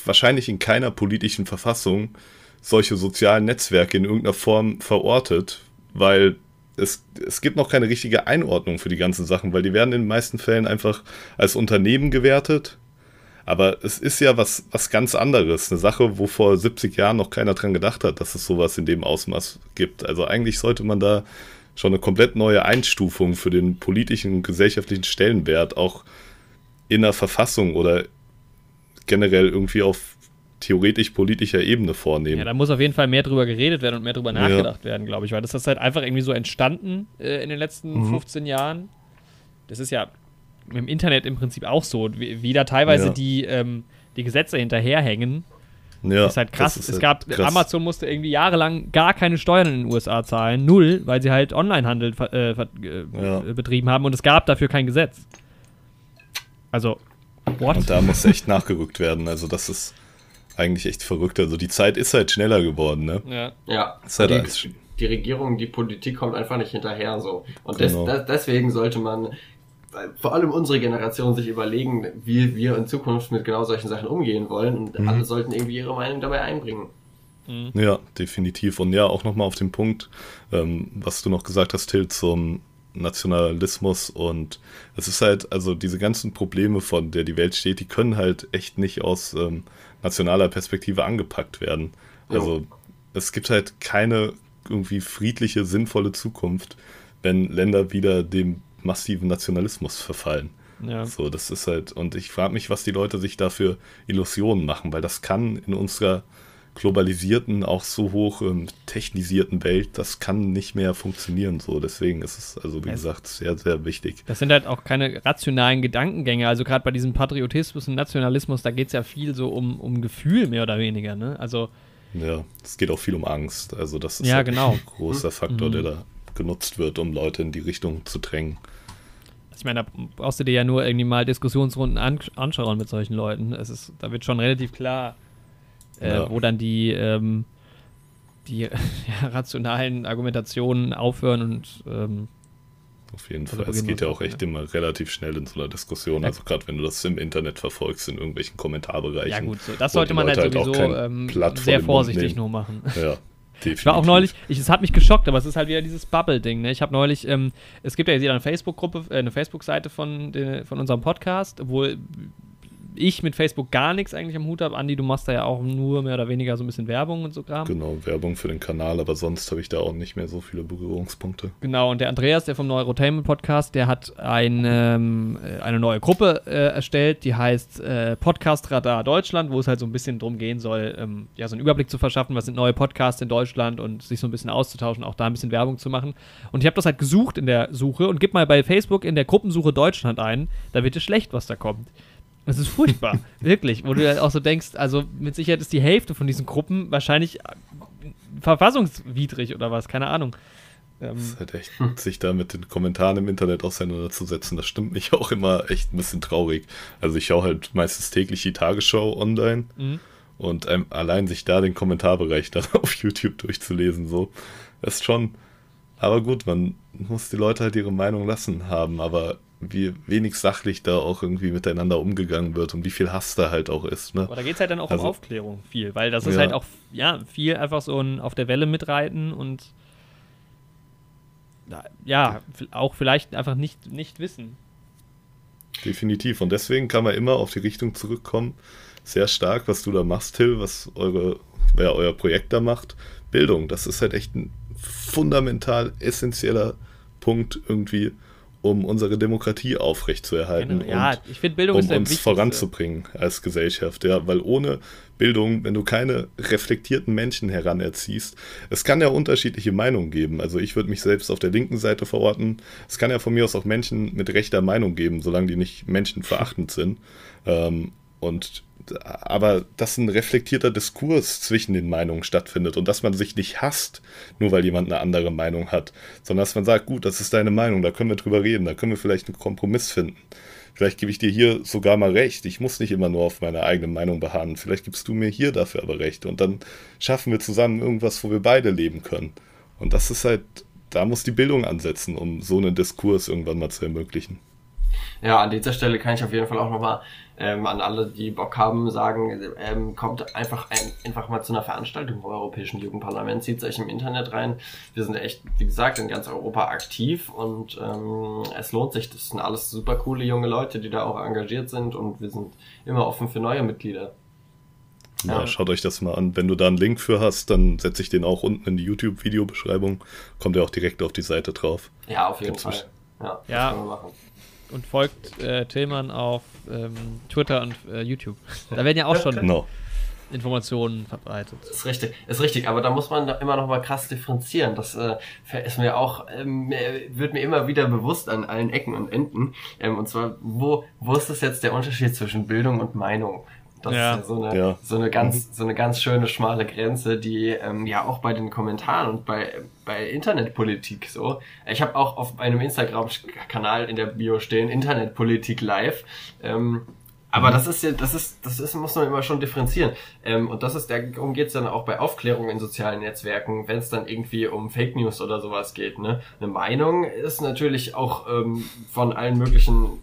wahrscheinlich in keiner politischen Verfassung solche sozialen Netzwerke in irgendeiner Form verortet, weil es, es gibt noch keine richtige Einordnung für die ganzen Sachen, weil die werden in den meisten Fällen einfach als Unternehmen gewertet. Aber es ist ja was, was ganz anderes. Eine Sache, wo vor 70 Jahren noch keiner dran gedacht hat, dass es sowas in dem Ausmaß gibt. Also eigentlich sollte man da schon eine komplett neue Einstufung für den politischen und gesellschaftlichen Stellenwert auch in der Verfassung oder generell irgendwie auf theoretisch politischer Ebene vornehmen. Ja, da muss auf jeden Fall mehr drüber geredet werden und mehr drüber nachgedacht ja. werden, glaube ich, weil das ist halt einfach irgendwie so entstanden äh, in den letzten mhm. 15 Jahren. Das ist ja im Internet im Prinzip auch so, wie, wie da teilweise ja. die, ähm, die Gesetze hinterherhängen. Ja, ist halt krass. Ist es halt gab, krass. Amazon musste irgendwie jahrelang gar keine Steuern in den USA zahlen, null, weil sie halt Onlinehandel äh, äh, ja. betrieben haben und es gab dafür kein Gesetz. Also, what? Und da muss echt nachgerückt werden. Also, das ist eigentlich echt verrückt. Also die Zeit ist halt schneller geworden, ne? Ja. Ja. Halt die, die, Regierung, die Politik kommt einfach nicht hinterher so. Und genau. des, des, deswegen sollte man vor allem unsere Generation sich überlegen, wie wir in Zukunft mit genau solchen Sachen umgehen wollen und Mhm. alle sollten irgendwie ihre Meinung dabei einbringen. Ja, definitiv. Und ja, auch nochmal auf den Punkt, ähm, was du noch gesagt hast, Till, zum Nationalismus. Und es ist halt, also diese ganzen Probleme, von der die Welt steht, die können halt echt nicht aus ähm, nationaler Perspektive angepackt werden. Also es gibt halt keine irgendwie friedliche, sinnvolle Zukunft, wenn Länder wieder dem massiven Nationalismus verfallen. Ja. So, das ist halt, und ich frage mich, was die Leute sich da für Illusionen machen, weil das kann in unserer globalisierten, auch so hoch ähm, technisierten Welt, das kann nicht mehr funktionieren. So, deswegen ist es, also wie Es- gesagt, sehr, sehr wichtig. Das sind halt auch keine rationalen Gedankengänge. Also gerade bei diesem Patriotismus und Nationalismus, da geht es ja viel so um, um Gefühl mehr oder weniger. Ne? Also Ja, es geht auch viel um Angst. Also, das ist Ja, halt genau. ein großer Faktor, Mhm. der da genutzt wird, um Leute in die Richtung zu drängen. Ich meine, da brauchst du dir ja nur irgendwie mal Diskussionsrunden an, anschauen mit solchen Leuten. Es ist, da wird schon relativ klar, äh, Ja. wo dann die, ähm, die ja, rationalen Argumentationen aufhören und ähm, Auf jeden Also Fall. Es geht ja auch echt ja. immer relativ schnell in so einer Diskussion. Also gerade wenn du das im Internet verfolgst, in irgendwelchen Kommentarbereichen. ja gut, so, das sollte man halt auch sowieso kein ähm, sehr vorsichtig nur machen. Ja, definitiv. Ich war auch neulich, ich, es hat mich geschockt, aber es ist halt wieder dieses Bubble-Ding. Ne? Ich habe neulich, ähm, es gibt ja jetzt wieder eine Facebook-Gruppe, äh, eine Facebook-Seite von, von unserem Podcast, obwohl ich mit Facebook gar nichts eigentlich am Hut habe. Andi, du machst da ja auch nur mehr oder weniger so ein bisschen Werbung und so Kram. Genau, Werbung für den Kanal, aber sonst habe ich da auch nicht mehr so viele Berührungspunkte. Genau, und der Andreas, der vom Neurotainment Podcast, der hat ein, ähm, äh, eine neue Gruppe äh, erstellt, die heißt äh, Podcast Radar Deutschland, wo es halt so ein bisschen drum gehen soll, ähm, ja, so einen Überblick zu verschaffen, was sind neue Podcasts in Deutschland und sich so ein bisschen auszutauschen, auch da ein bisschen Werbung zu machen. Und ich habe das halt gesucht in der Suche und gib mal bei Facebook in der Gruppensuche Deutschland ein, da wird es schlecht, was da kommt. Das ist furchtbar, wirklich, wo du halt auch so denkst, also mit Sicherheit ist die Hälfte von diesen Gruppen wahrscheinlich äh, verfassungswidrig oder was, keine Ahnung. Ähm, Es ist halt echt, sich da mit den Kommentaren im Internet auseinanderzusetzen, das stimmt mich auch immer echt ein bisschen traurig. Also ich schaue halt meistens täglich die Tagesschau online mhm. und ähm, allein sich da den Kommentarbereich dann auf YouTube durchzulesen, so, ist schon. Aber gut, man muss die Leute halt ihre Meinung lassen haben, aber wie wenig sachlich da auch irgendwie miteinander umgegangen wird und wie viel Hass da halt auch ist, ne? Aber da geht es halt dann auch Also- um Aufklärung viel, weil das ist Ja. halt auch, ja, viel einfach so ein auf der Welle mitreiten und ja, auch vielleicht einfach nicht, nicht wissen. Definitiv. Und deswegen kann man immer auf die Richtung zurückkommen. Sehr stark, was du da machst, Till, was eure, wer euer Projekt da macht. Bildung, das ist halt echt ein fundamental essentieller Punkt irgendwie, um unsere Demokratie aufrechtzuerhalten Genau. Ja, und ich finde Bildung um ist uns voranzubringen als Gesellschaft. Ja, weil ohne Bildung, wenn du keine reflektierten Menschen heranerziehst, es kann ja unterschiedliche Meinungen geben. Also ich würde mich selbst auf der linken Seite verorten. Es kann ja von mir aus auch Menschen mit rechter Meinung geben, solange die nicht menschenverachtend sind. Ähm, und aber dass ein reflektierter Diskurs zwischen den Meinungen stattfindet und dass man sich nicht hasst, nur weil jemand eine andere Meinung hat, sondern dass man sagt, gut, das ist deine Meinung, da können wir drüber reden, da können wir vielleicht einen Kompromiss finden. Vielleicht gebe ich dir hier sogar mal recht. Ich muss nicht immer nur auf meine eigene Meinung beharren. Vielleicht gibst du mir hier dafür aber recht. Und dann schaffen wir zusammen irgendwas, wo wir beide leben können. Und das ist halt, da muss die Bildung ansetzen, um so einen Diskurs irgendwann mal zu ermöglichen. Ja, an dieser Stelle kann ich auf jeden Fall auch nochmal ähm, an alle, die Bock haben, sagen, ähm, kommt einfach, ein, einfach mal zu einer Veranstaltung vom Europäischen Jugendparlament, zieht euch im Internet rein. Wir sind echt, wie gesagt, in ganz Europa aktiv und ähm, es lohnt sich. Das sind alles super coole junge Leute, die da auch engagiert sind und wir sind immer offen für neue Mitglieder. Ja. Ja. schaut euch das mal an. Wenn du da einen Link für hast, dann setze ich den auch unten in die YouTube-Videobeschreibung. Kommt ja auch direkt auf die Seite drauf. Ja, auf jeden Gibt's Fall. Ja, Ja. Und folgt äh, Tillmann auf ähm, Twitter und äh, YouTube. Da werden ja auch schon Genau. Informationen verbreitet. Ist richtig, ist richtig, aber da muss man da immer noch mal krass differenzieren. Das äh, ist mir auch, ähm, äh, wird mir immer wieder bewusst an allen Ecken und Enden. Ähm, und zwar, wo, wo ist das jetzt der Unterschied zwischen Bildung und Meinung? Das Ja. ist ja so eine, Ja. so eine ganz, so eine ganz schöne schmale Grenze, die ähm, ja auch bei den Kommentaren und bei, bei Internetpolitik so. Ich habe auch auf meinem Instagram-Kanal in der Bio stehen Internetpolitik live. Ähm, Aber mhm. das ist ja, das ist, das ist, muss man immer schon differenzieren. Ähm, und das ist, darum geht's dann auch bei Aufklärung in sozialen Netzwerken, wenn es dann irgendwie um Fake News oder sowas geht. Ne? Eine Meinung ist natürlich auch ähm, von allen möglichen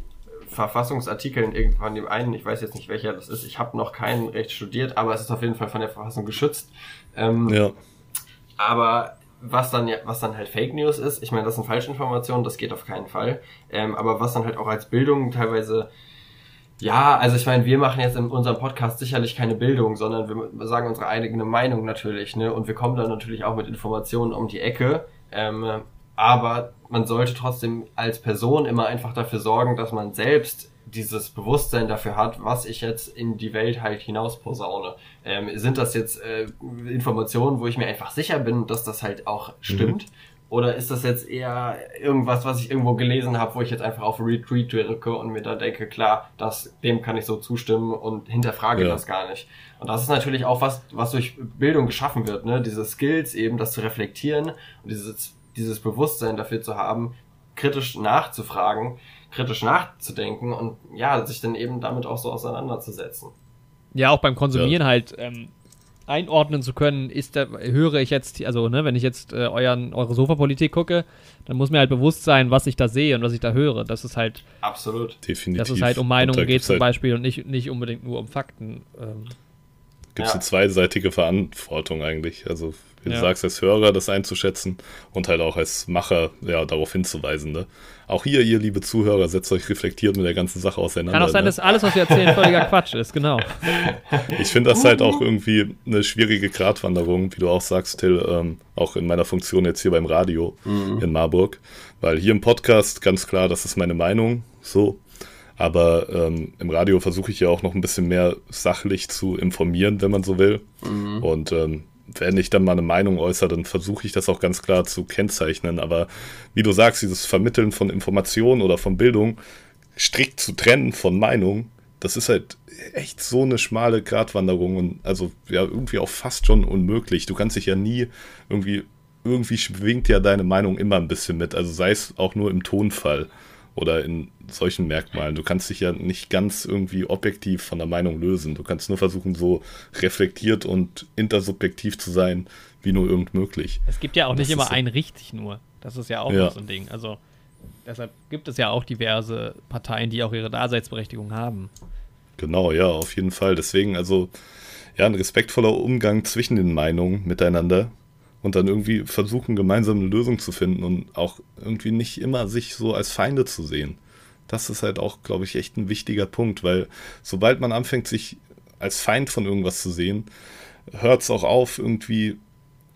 Verfassungsartikeln irgendwann dem einen, ich weiß jetzt nicht welcher das ist, ich habe noch kein Recht studiert, aber es ist auf jeden Fall von der Verfassung geschützt. Ähm, ja. Aber was dann ja, was dann halt Fake News ist, ich meine, das sind Falschinformationen, das geht auf keinen Fall. Ähm, aber was dann halt auch als Bildung teilweise ja, also ich meine, wir machen jetzt in unserem Podcast sicherlich keine Bildung, sondern wir sagen unsere eigene Meinung natürlich, ne? Und wir kommen dann natürlich auch mit Informationen um die Ecke. Ähm, aber man sollte trotzdem als Person immer einfach dafür sorgen, dass man selbst dieses Bewusstsein dafür hat, was ich jetzt in die Welt halt hinaus posaune. Ähm, sind das jetzt äh, Informationen, wo ich mir einfach sicher bin, dass das halt auch stimmt? Mhm. Oder ist das jetzt eher irgendwas, was ich irgendwo gelesen habe, wo ich jetzt einfach auf Retweet drücke und mir da denke, klar, das, dem kann ich so zustimmen und hinterfrage ja. das gar nicht. Und das ist natürlich auch was, was durch Bildung geschaffen wird, ne? Diese Skills eben, das zu reflektieren und dieses, dieses Bewusstsein dafür zu haben, kritisch nachzufragen, kritisch nachzudenken und ja, sich dann eben damit auch so auseinanderzusetzen. Ja, auch beim Konsumieren ja. halt ähm, einordnen zu können, ist da, höre ich jetzt, also ne, wenn ich jetzt äh, euren, eure Sofapolitik gucke, dann muss mir halt bewusst sein, was ich da sehe und was ich da höre. Das ist halt. Absolut. Definitiv. Dass es halt um Meinungen geht zum halt Beispiel und nicht, nicht unbedingt nur um Fakten. Ähm. Gibt es ja. eine zweiseitige Verantwortung eigentlich. Also wie ja. du sagst, als Hörer das einzuschätzen und halt auch als Macher ja, darauf hinzuweisen. Ne? Auch hier, ihr liebe Zuhörer, setzt euch reflektiert mit der ganzen Sache auseinander. Kann auch sein, ne? dass alles, was wir erzählen, völliger Quatsch ist, genau. Ich finde das halt auch irgendwie eine schwierige Gratwanderung, wie du auch sagst, Till, ähm, auch in meiner Funktion jetzt hier beim Radio mhm. in Marburg. Weil hier im Podcast ganz klar, das ist meine Meinung, so. Aber ähm, im Radio versuche ich ja auch noch ein bisschen mehr sachlich zu informieren, wenn man so will. Mhm. Und ähm, wenn ich dann mal eine Meinung äußere, dann versuche ich das auch ganz klar zu kennzeichnen. Aber wie du sagst, dieses Vermitteln von Informationen oder von Bildung strikt zu trennen von Meinung, das ist halt echt so eine schmale Gratwanderung und also ja irgendwie auch fast schon unmöglich. Du kannst dich ja nie irgendwie, irgendwie schwingt ja deine Meinung immer ein bisschen mit, also sei es auch nur im Tonfall oder in solchen Merkmalen. Du kannst dich ja nicht ganz irgendwie objektiv von der Meinung lösen. Du kannst nur versuchen, so reflektiert und intersubjektiv zu sein, wie nur irgend möglich. Es gibt ja auch nicht immer ein richtig nur. Das ist ja auch ja. so ein Ding. Also deshalb gibt es ja auch diverse Parteien, die auch ihre Daseinsberechtigung haben. Genau, ja, auf jeden Fall. Deswegen, also, ja, ein respektvoller Umgang zwischen den Meinungen miteinander und dann irgendwie versuchen, gemeinsam eine Lösung zu finden und auch irgendwie nicht immer sich so als Feinde zu sehen. Das ist halt auch, glaube ich, echt ein wichtiger Punkt, weil sobald man anfängt, sich als Feind von irgendwas zu sehen, hört es auch auf, irgendwie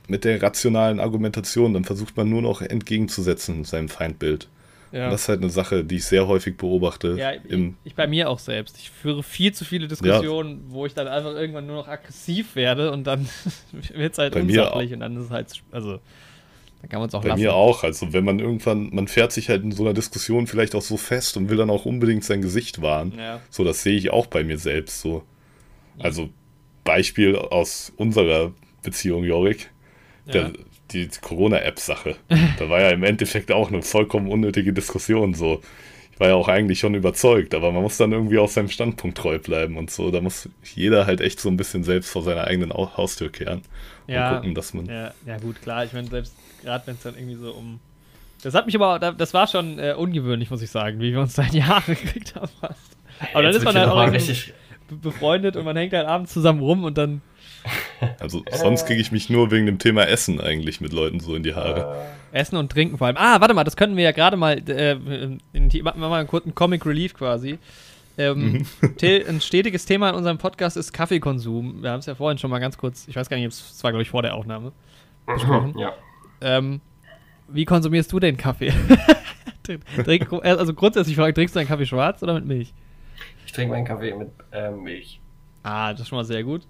mit der rationalen Argumentation. Dann versucht man nur noch entgegenzusetzen seinem Feindbild. Ja. das ist halt eine Sache, die ich sehr häufig beobachte. Ja, ich, ich, bei mir auch selbst. Ich führe viel zu viele Diskussionen, ja. wo ich dann einfach irgendwann nur noch aggressiv werde und dann wird es halt bei unsachlich und dann ist es halt, also dann kann man es auch Bei lassen. mir auch. Also wenn man irgendwann, man fährt sich halt in so einer Diskussion vielleicht auch so fest und will dann auch unbedingt sein Gesicht wahren. Ja. So, das sehe ich auch bei mir selbst so. Also Beispiel aus unserer Beziehung, Jorik. Der, die Corona-App-Sache. da war ja im Endeffekt auch eine vollkommen unnötige Diskussion so. Ich war ja auch eigentlich schon überzeugt, aber man muss dann irgendwie auf seinem Standpunkt treu bleiben und so. Da muss jeder halt echt so ein bisschen selbst vor seiner eigenen Haustür kehren ja, und gucken, dass man. Ja, ja gut, klar. Ich meine, selbst gerade wenn es dann irgendwie so um. Das hat mich aber, das war schon äh, ungewöhnlich, muss ich sagen, wie wir uns seit Jahren gekriegt haben fast. Aber dann ist man halt auch richtig befreundet und man hängt halt abends zusammen rum und dann also sonst kriege ich mich nur wegen dem Thema Essen eigentlich mit Leuten so in die Haare. Essen und Trinken vor allem. Ah, warte mal, das könnten wir ja gerade mal, äh, in die, machen wir mal einen kurzen Comic Relief quasi. Ähm, mhm. ein stetiges Thema in unserem Podcast ist Kaffeekonsum. Wir haben es ja vorhin schon mal ganz kurz, ich weiß gar nicht, es war glaube ich vor der Aufnahme besprochen. Ja. Ähm, wie konsumierst du den Kaffee? Trink, also grundsätzlich frage, trinkst du deinen Kaffee schwarz oder mit Milch? Ich trinke meinen Kaffee mit äh, Milch. Ah, das ist schon mal sehr gut.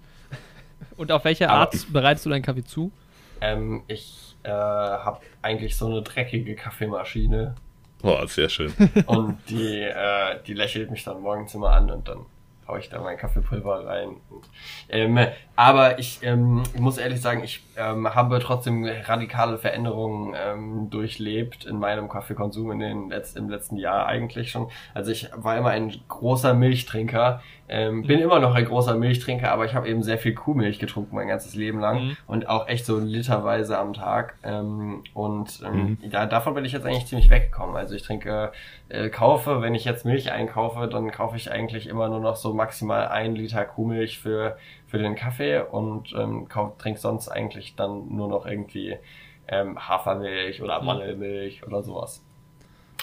Und auf welche Art Aber, bereitest du deinen Kaffee zu? Ähm, ich äh, habe eigentlich so eine dreckige Kaffeemaschine. Boah, sehr schön. Und die, äh, die lächelt mich dann morgens immer an und dann haue ich da mein Kaffeepulver rein. Und, ähm, aber ich, ähm, muss ehrlich sagen, ich ähm, habe trotzdem radikale Veränderungen ähm, durchlebt in meinem Kaffeekonsum in den letzt, im letzten Jahr eigentlich schon. Also ich war immer ein großer Milchtrinker, ähm, bin immer noch ein großer Milchtrinker, aber ich habe eben sehr viel Kuhmilch getrunken mein ganzes Leben lang Mhm. und auch echt so literweise am Tag. Ähm, und ähm, Mhm. ja, davon bin ich jetzt eigentlich ziemlich weggekommen. Also ich trinke, äh, kaufe, wenn ich jetzt Milch einkaufe, dann kaufe ich eigentlich immer nur noch so maximal ein Liter Kuhmilch für, für den Kaffee und ähm, kauf, trinke sonst eigentlich dann nur noch irgendwie ähm, Hafermilch oder Mhm. Mandelmilch oder sowas.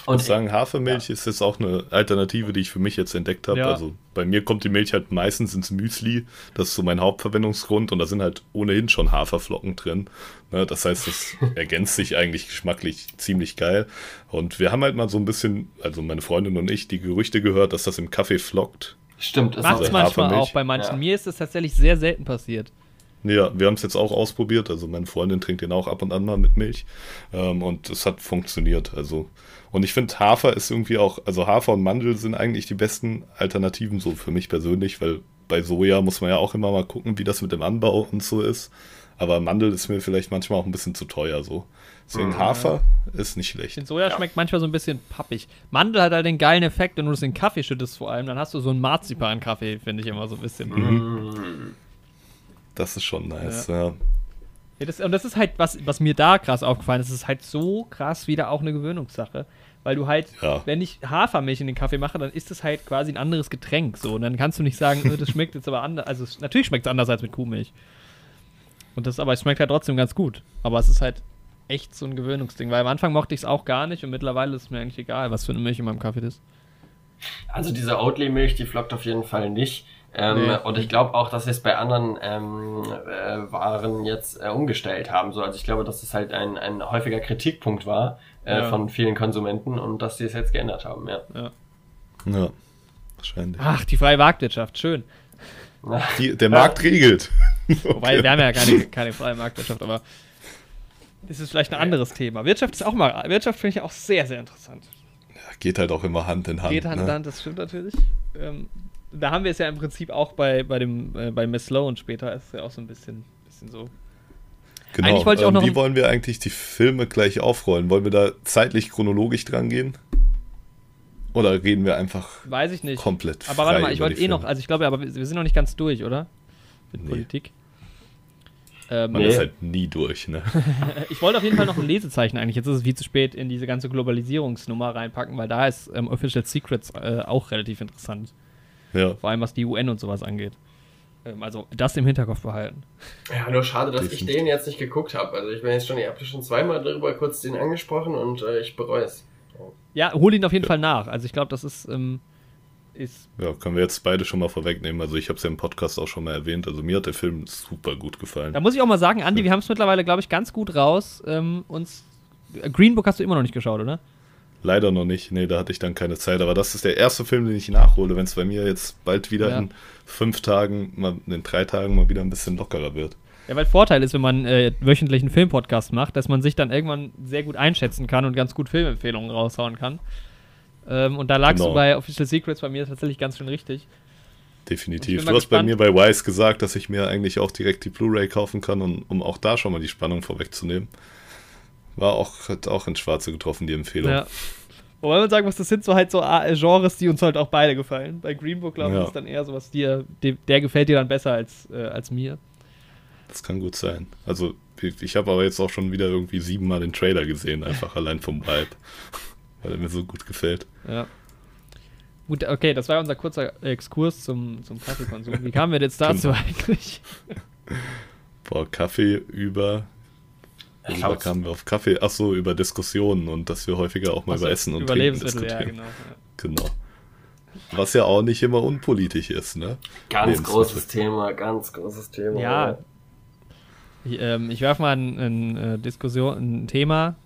Ich muss sagen, Hafermilch ist jetzt auch eine Alternative, die ich für mich jetzt entdeckt habe. Ja. Also bei mir kommt die Milch halt meistens ins Müsli. Das ist so mein Hauptverwendungsgrund und da sind halt ohnehin schon Haferflocken drin. Ne, das heißt, das ergänzt sich eigentlich geschmacklich ziemlich geil. Und wir haben halt mal so ein bisschen, also meine Freundin und ich, die Gerüchte gehört, dass das im Kaffee flockt. Stimmt, ist Macht es manchmal Hafermilch. auch bei manchen. Ja. Mir ist es tatsächlich sehr selten passiert. Ja, wir haben es jetzt auch ausprobiert. Also meine Freundin trinkt den auch ab und an mal mit Milch. Ähm, und es hat funktioniert. Also, und ich finde, Hafer ist irgendwie auch, also Hafer und Mandel sind eigentlich die besten Alternativen so für mich persönlich, weil bei Soja muss man ja auch immer mal gucken, wie das mit dem Anbau und so ist. Aber Mandel ist mir vielleicht manchmal auch ein bisschen zu teuer so. Deswegen Mhm. Hafer ist nicht Ich schlecht. finde, Soja Ja. schmeckt manchmal so ein bisschen pappig. Mandel hat halt den geilen Effekt, wenn du das in Kaffee schüttest vor allem, dann hast du so einen Marzipan-Kaffee, finde ich immer so ein bisschen. Mm. Das ist schon nice. Ja. Ja, das, und das ist halt, was, was mir da krass aufgefallen ist, es ist halt so krass wieder auch eine Gewöhnungssache. Weil du halt, Ja. wenn ich Hafermilch in den Kaffee mache, dann ist es halt quasi ein anderes Getränk. So. Und dann kannst du nicht sagen, äh, das schmeckt jetzt aber anders. Also es, natürlich schmeckt es anders als mit Kuhmilch. Und das, aber es schmeckt halt trotzdem ganz gut. Aber es ist halt echt so ein Gewöhnungsding. Weil am Anfang mochte ich es auch gar nicht und mittlerweile ist es mir eigentlich egal, was für eine Milch in meinem Kaffee ist. Also diese Oatly-Milch, die flockt auf jeden Fall nicht. Ähm, Nee. Und ich glaube auch, dass sie es bei anderen ähm, äh, Waren jetzt äh, umgestellt haben. So, also ich glaube, dass es halt ein, ein häufiger Kritikpunkt war äh, Ja. von vielen Konsumenten und dass sie es jetzt geändert haben. Ja. ja. Wahrscheinlich. Ach, die freie Marktwirtschaft, schön. Die, der Markt regelt. Wobei, wir haben ja keine, keine freie Marktwirtschaft, aber das ist vielleicht ein anderes Thema. Wirtschaft ist auch mal, Wirtschaft finde ich auch sehr, sehr interessant. Geht halt auch immer Hand in Hand. Geht Hand in ne? Hand, das stimmt natürlich. Ähm, da haben wir es ja im Prinzip auch bei, bei dem, äh, bei Miss Sloan später, ist es ja auch so ein bisschen, bisschen so. Genau. Ähm, noch wie wollen wir eigentlich die Filme gleich aufrollen? Wollen wir da zeitlich chronologisch dran gehen? Oder reden wir einfach Weiß ich nicht. komplett aber warte mal, ich wollte eh noch, Filme? also ich glaube, aber wir wir sind noch nicht ganz durch, oder? Mit Nee. Politik. Ähm, Man Nee. ist halt nie durch, ne? Ich wollte auf jeden Fall noch ein Lesezeichen eigentlich. Jetzt ist es viel zu spät in diese ganze Globalisierungsnummer reinpacken, weil da ist ähm, Official Secrets äh, auch relativ interessant. Ja. Vor allem was die UN und sowas angeht. Ähm, also das im Hinterkopf behalten. ja, nur schade, dass ich Definitiv. den jetzt nicht geguckt habe. Also ich bin jetzt schon, ihr habt ja schon zweimal darüber kurz den angesprochen und äh, ich bereue es. Ja, hol ihn auf jeden Ja. Fall nach. Also ich glaube, das ist, ähm, ist ja, können wir jetzt beide schon mal vorwegnehmen. Also ich habe es ja im Podcast auch schon mal erwähnt. Also mir hat der Film super gut gefallen. Da muss ich auch mal sagen, Andi, wir haben es mittlerweile, glaube ich, ganz gut raus. Ähm, uns Green Book hast du immer noch nicht geschaut, oder? Leider noch nicht. Nee, da hatte ich dann keine Zeit. Aber das ist der erste Film, den ich nachhole, wenn es bei mir jetzt bald wieder Ja. in fünf Tagen, mal in drei Tagen mal wieder ein bisschen lockerer wird. Ja, weil Vorteil ist, wenn man äh, wöchentlich einen Filmpodcast macht, dass man sich dann irgendwann sehr gut einschätzen kann und ganz gut Filmempfehlungen raushauen kann. Ähm, und da lagst Genau. du bei Official Secrets bei mir tatsächlich ganz schön richtig. Ich Definitiv. Du hast bei gespannt. mir bei Wise gesagt, dass ich mir eigentlich auch direkt die Blu-ray kaufen kann, und, um auch da schon mal die Spannung vorwegzunehmen. War auch, hat auch ins Schwarze getroffen, die Empfehlung. Ja. Wobei man sagen muss, das sind so halt so Genres, die uns halt auch beide gefallen. Bei Green Book, glaube ich, Ja. ist dann eher so was dir, dem- der gefällt dir dann besser als, äh, als mir. Das kann gut sein. Also, ich, ich habe aber jetzt auch schon wieder irgendwie siebenmal den Trailer gesehen, einfach allein vom Vibe. Weil er mir so gut gefällt. Ja. Gut, okay, das war unser kurzer Exkurs zum, zum Kaffeekonsum. Wie kamen wir jetzt dazu Genau. eigentlich? Boah, Kaffee über. Worüber kamen wir auf Kaffee? Ach so, über Diskussionen und dass wir häufiger auch mal Achso, über Essen und über Trinken Lebensmittel, ja, diskutieren. genau. Genau. Was ja auch nicht immer unpolitisch ist, ne? ganz großes Thema, ganz großes Thema. Ja. Ich, ähm, ich werfe mal ein, ein, äh, Diskussion, ein Thema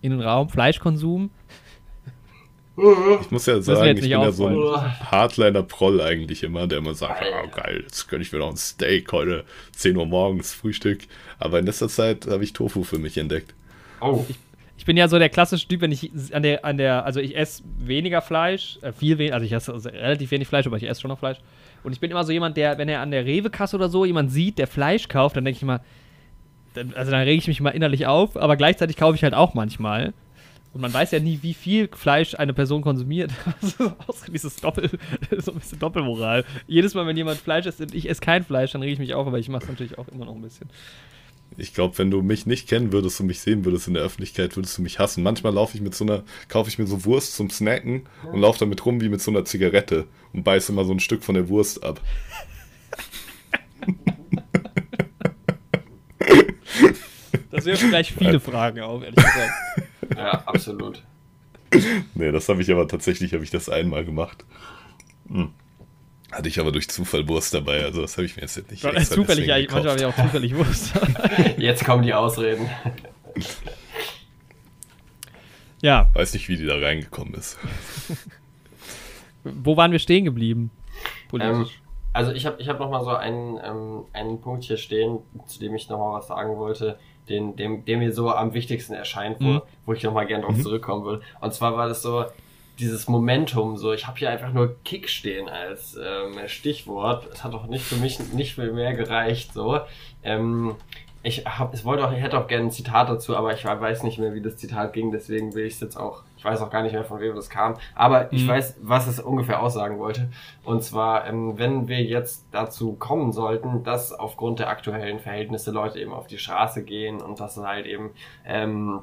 in den Raum: Fleischkonsum. Ich muss ja sagen, ich bin ja so ein aufrollen. Hardliner Proll eigentlich immer, der immer sagt, oh geil, jetzt gönne ich mir noch ein Steak heute, 10 Uhr morgens, Frühstück. Aber in letzter Zeit habe ich Tofu für mich entdeckt. Oh, Ich bin ja so der klassische Typ, wenn ich an der, an der, also ich esse weniger Fleisch, äh, viel weniger, also ich esse also relativ wenig Fleisch, aber ich esse schon noch Fleisch. Und ich bin immer so jemand, der, wenn er an der Rewe-Kasse oder so jemand sieht, der Fleisch kauft, dann denke ich immer, also dann rege ich mich mal innerlich auf, aber gleichzeitig kaufe ich halt auch manchmal. Und man weiß ja nie, wie viel Fleisch eine Person konsumiert. dieses Doppel, so ein bisschen Doppelmoral. Jedes Mal, wenn jemand Fleisch isst und ich esse kein Fleisch, dann rege ich mich auf, aber ich mache es natürlich auch immer noch ein bisschen. Ich glaube, wenn du mich nicht kennen würdest und mich sehen würdest in der Öffentlichkeit, würdest du mich hassen. Manchmal laufe ich mit so einer, kaufe ich mir so Wurst zum Snacken und laufe damit rum wie mit so einer Zigarette und beiße immer so ein Stück von der Wurst ab. Das wirft gleich viele Fragen auf, ehrlich gesagt. Ja, absolut. Nee, das habe ich aber tatsächlich, habe ich das einmal gemacht. Hm. Hatte ich aber durch Zufall Wurst dabei, also das habe ich mir jetzt nicht extra Zufällig, ja, manchmal habe ich auch zufällig Wurst. jetzt kommen die Ausreden. Ja. Weiß nicht, wie die da reingekommen ist. Wo waren wir stehen geblieben? Ähm, also ich habe ich hab noch mal so einen, ähm, einen Punkt hier stehen, zu dem ich noch mal was sagen wollte den, dem, der mir so am wichtigsten erscheint, wo, mhm. wo ich nochmal gerne drauf mhm. zurückkommen will. Und zwar war das so, dieses Momentum, so ich habe hier einfach nur Kick stehen als ähm, Stichwort. Es hat auch nicht für mich nicht viel mehr gereicht, so. Ähm, ich hab, ich wollte auch, ich hätte auch gerne ein Zitat dazu, aber ich weiß nicht mehr, wie das Zitat ging, deswegen will ich es jetzt auch, ich weiß auch gar nicht mehr, von wem das kam, aber mhm. ich weiß, was es ungefähr aussagen wollte. Und zwar, ähm, wenn wir jetzt dazu kommen sollten, dass aufgrund der aktuellen Verhältnisse Leute eben auf die Straße gehen und dass halt eben ähm,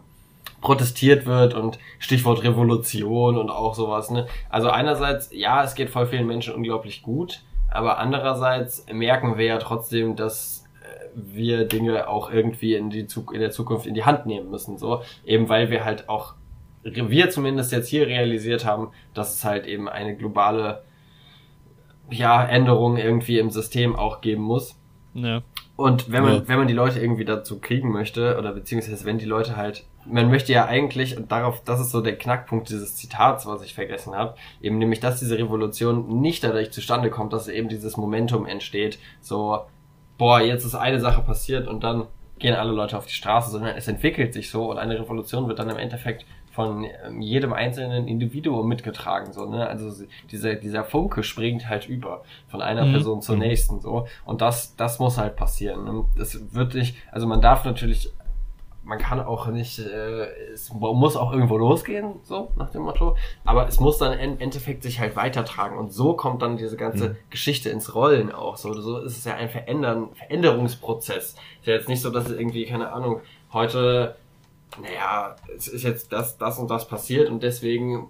protestiert wird und Stichwort Revolution und auch sowas. Ne? Also einerseits, ja, es geht voll vielen Menschen unglaublich gut, aber andererseits merken wir ja trotzdem, dass wir Dinge auch irgendwie in, die, in der Zukunft in die Hand nehmen müssen. So, eben weil wir halt auch, wir zumindest jetzt hier realisiert haben, dass es halt eben eine globale ja, Änderung irgendwie im System auch geben muss. Ja. Und wenn man, ja. wenn man die Leute irgendwie dazu kriegen möchte, oder beziehungsweise wenn die Leute halt, man möchte ja eigentlich, und darauf, das ist so der Knackpunkt dieses Zitats, was ich vergessen habe, eben nämlich, dass diese Revolution nicht dadurch zustande kommt, dass eben dieses Momentum entsteht, so, boah, jetzt ist eine Sache passiert und dann gehen alle Leute auf die Straße, sondern es entwickelt sich so und eine Revolution wird dann im Endeffekt von ähm, jedem einzelnen Individuum mitgetragen, so, ne? Also dieser, dieser Funke springt halt über von einer mhm. Person zur mhm. nächsten, so. Und das, das muss halt passieren. Ne? Das wird nicht, also man darf natürlich man kann auch nicht, äh, es muss auch irgendwo losgehen, so nach dem Motto. Aber es muss dann im Endeffekt sich halt weitertragen. Und so kommt dann diese ganze mhm. Geschichte ins Rollen auch. So, so ist es ja ein Verändern, Veränderungsprozess. Ist ja jetzt nicht so, dass es irgendwie, keine Ahnung, heute, naja, es ist jetzt das, das und das passiert und deswegen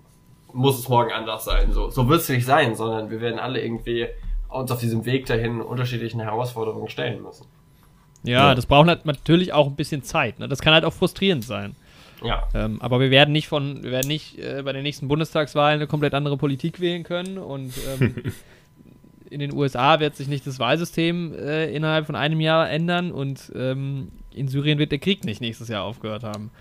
muss es morgen anders sein. So, so wird es nicht sein, sondern wir werden alle irgendwie uns auf diesem Weg dahin unterschiedlichen Herausforderungen stellen müssen. Ja, ja, das braucht halt natürlich auch ein bisschen Zeit. Ne? Das kann halt auch frustrierend sein. Ja. Ähm, aber wir werden nicht von, wir werden nicht äh, bei den nächsten Bundestagswahlen eine komplett andere Politik wählen können und ähm, in den USA wird sich nicht das Wahlsystem äh, innerhalb von einem Jahr ändern und ähm, in Syrien wird der Krieg nicht nächstes Jahr aufgehört haben.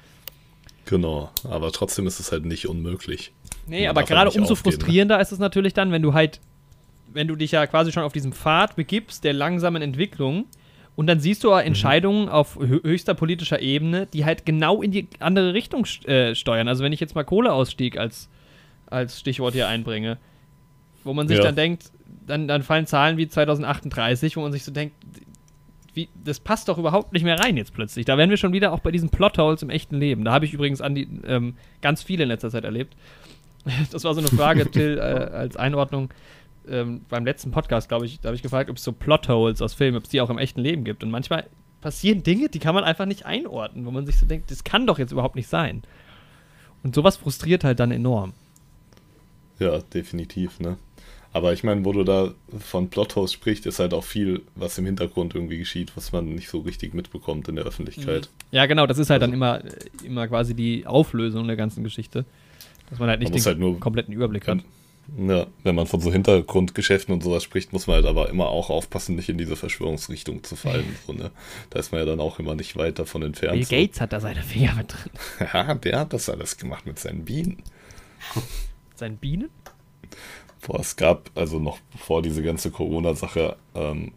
Genau, aber trotzdem ist es halt nicht unmöglich. Nee, Man aber halt gerade umso aufgehen, ne? frustrierender ist es natürlich dann, wenn du halt, wenn du dich ja quasi schon auf diesem Pfad begibst der langsamen Entwicklung und dann siehst du Entscheidungen mhm. auf höchster politischer Ebene, die halt genau in die andere Richtung äh, steuern. Also wenn ich jetzt mal Kohleausstieg als, als Stichwort hier einbringe, wo man sich ja. dann denkt, dann, dann fallen Zahlen wie 2038, wo man sich so denkt, wie, das passt doch überhaupt nicht mehr rein jetzt plötzlich. Da wären wir schon wieder auch bei diesen Plotholes im echten Leben. Da habe ich übrigens an die, ähm, ganz viele in letzter Zeit erlebt. Das war so eine Frage, Till, äh, als Einordnung ähm, beim letzten Podcast, glaube ich, da habe ich gefragt, ob es so Plotholes aus Filmen, ob es die auch im echten Leben gibt. Und manchmal passieren Dinge, die kann man einfach nicht einordnen, wo man sich so denkt, das kann doch jetzt überhaupt nicht sein. Und sowas frustriert halt dann enorm. Ja, definitiv, ne? Aber ich meine, wo du da von Plotholes sprichst, ist halt auch viel, was im Hintergrund irgendwie geschieht, was man nicht so richtig mitbekommt in der Öffentlichkeit. Mhm. Ja, genau, das ist halt also, dann immer, immer quasi die Auflösung der ganzen Geschichte. Dass man halt nicht den halt nur, kompletten Überblick hat. Ja, wenn man von so Hintergrundgeschäften und sowas spricht, muss man halt aber immer auch aufpassen, nicht in diese Verschwörungsrichtung zu fallen. So, ne? Da ist man ja dann auch immer nicht weit davon entfernt. Bill Gates so. hat da seine Finger mit drin. ja, der hat das alles gemacht mit seinen Bienen. seinen Bienen? Boah, es gab, also noch bevor diese ganze Corona-Sache, ähm,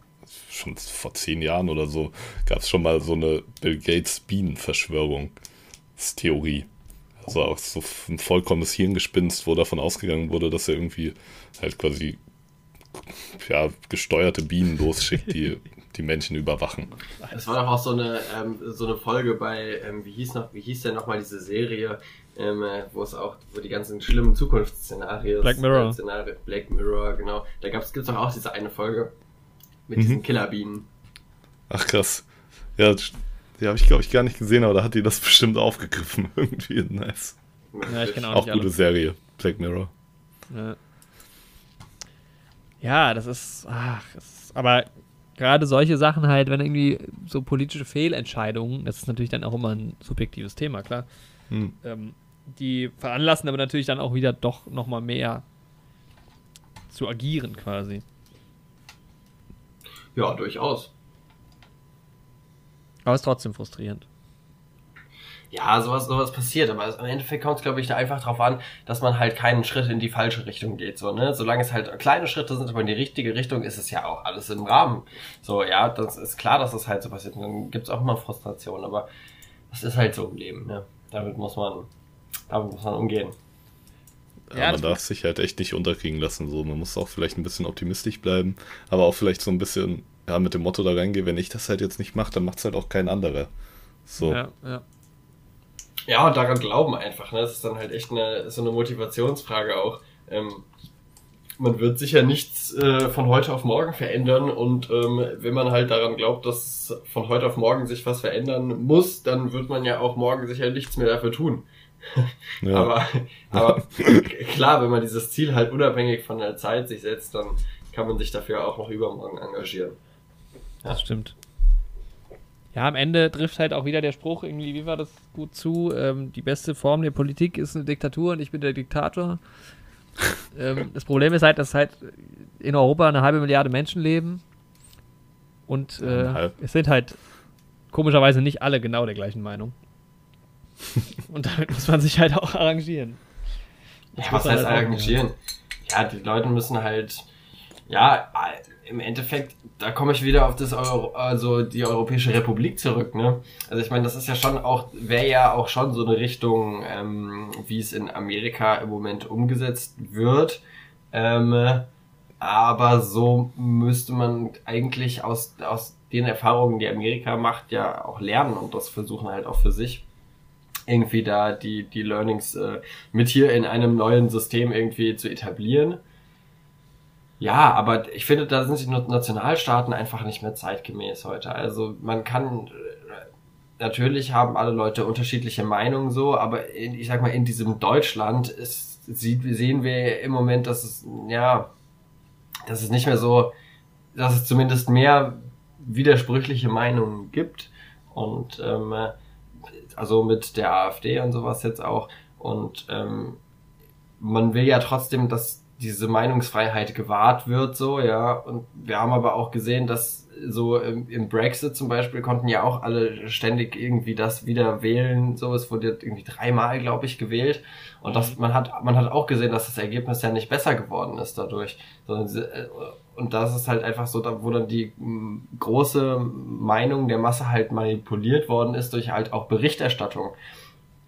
schon vor zehn Jahren oder so, gab es schon mal so eine Bill Gates Bienen-Verschwörungstheorie. Also auch so ein vollkommenes Hirngespinst, wo davon ausgegangen wurde, dass er irgendwie halt quasi ja, gesteuerte Bienen losschickt, die die Menschen überwachen. Es war doch auch so eine, ähm, so eine Folge bei, ähm, wie hieß noch, wie hieß denn nochmal diese Serie, ähm, äh, wo es auch, wo die ganzen schlimmen Zukunftsszenarien. Black Mirror. Äh, Szenario, Black Mirror, genau. Da gab's, gibt's doch auch diese eine Folge mit Mhm. diesen Killerbienen. Ach krass. Ja, das- die habe ich, glaube ich, gar nicht gesehen, aber da hat die das bestimmt aufgegriffen. Irgendwie nice. Ja, ich kenne auch, Auch nicht gute alle. Serie, Black Mirror. Ja. ja, das ist, ach, es ist, aber gerade solche Sachen halt, wenn irgendwie so politische Fehlentscheidungen, das ist natürlich dann auch immer ein subjektives Thema, klar, Hm. ähm, die veranlassen aber natürlich dann auch wieder doch nochmal mehr zu agieren quasi. Ja, durchaus. Aber es ist trotzdem frustrierend. Ja, sowas, sowas passiert, aber es- im Endeffekt kommt es, glaube ich, da einfach drauf an, dass man halt keinen Schritt in die falsche Richtung geht, so, ne? Solange es halt kleine Schritte sind, aber in die richtige Richtung ist es ja auch alles im Rahmen. So, ja, das ist klar, dass das halt so passiert. Und dann gibt's auch immer Frustration, aber das ist halt so im Leben, ne? Damit muss man, damit muss man umgehen. Ja, Ja, man darf sich halt echt nicht unterkriegen lassen. So. Man muss auch vielleicht ein bisschen optimistisch bleiben, aber auch vielleicht so ein bisschen ja, mit dem Motto da reingehen, wenn ich das halt jetzt nicht mache, dann macht es halt auch kein anderer. So. Ja, ja. Ja, und daran glauben einfach, ne? Das ist dann halt echt eine, so eine Motivationsfrage auch. Ähm, man wird sicher nichts äh, von heute auf morgen verändern und ähm, wenn man halt daran glaubt, dass von heute auf morgen sich was verändern muss, dann wird man ja auch morgen sicher nichts mehr dafür tun. Ja. Aber, aber klar, wenn man dieses Ziel halt unabhängig von der Zeit sich setzt, dann kann man sich dafür auch noch übermorgen engagieren. Das stimmt. Ja, am Ende trifft halt auch wieder der Spruch irgendwie, wie war das gut zu? Ähm, die beste Form der Politik ist eine Diktatur und ich bin der Diktator. ähm, das Problem ist halt, dass halt in Europa eine halbe Milliarde Menschen leben und äh, es sind halt komischerweise nicht alle genau der gleichen Meinung. und damit muss man sich halt auch arrangieren. Ja, muss was heißt halt arrangieren? Ja, die Leute müssen halt, ja, im Endeffekt, da komme ich wieder auf das Euro, also die Europäische Republik zurück, ne? Also ich meine, das ist ja schon auch, wäre ja auch schon so eine Richtung, ähm, wie es in Amerika im Moment umgesetzt wird. Ähm, aber so müsste man eigentlich aus, aus den Erfahrungen, die Amerika macht, ja auch lernen und das versuchen halt auch für sich irgendwie da die, die Learnings äh, mit hier in einem neuen System irgendwie zu etablieren. Ja, aber ich finde, da sind die Nationalstaaten einfach nicht mehr zeitgemäß heute. Also man kann äh, natürlich haben alle Leute unterschiedliche Meinungen so, aber in, ich sag mal, in diesem Deutschland ist, sieht, sehen wir im Moment, dass es, ja, dass es nicht mehr so, dass es zumindest mehr widersprüchliche Meinungen gibt. Und ähm, also mit der AfD und sowas jetzt auch. Und ähm, man will ja trotzdem, dass diese Meinungsfreiheit gewahrt wird, so, ja. Und wir haben aber auch gesehen, dass so im, im Brexit zum Beispiel konnten ja auch alle ständig irgendwie das wieder wählen. So, es wurde irgendwie dreimal, glaube ich, gewählt. Und das, man hat, man hat auch gesehen, dass das Ergebnis ja nicht besser geworden ist dadurch. Sondern, äh, und das ist halt einfach so, da, wo dann die große Meinung der Masse halt manipuliert worden ist durch halt auch Berichterstattung.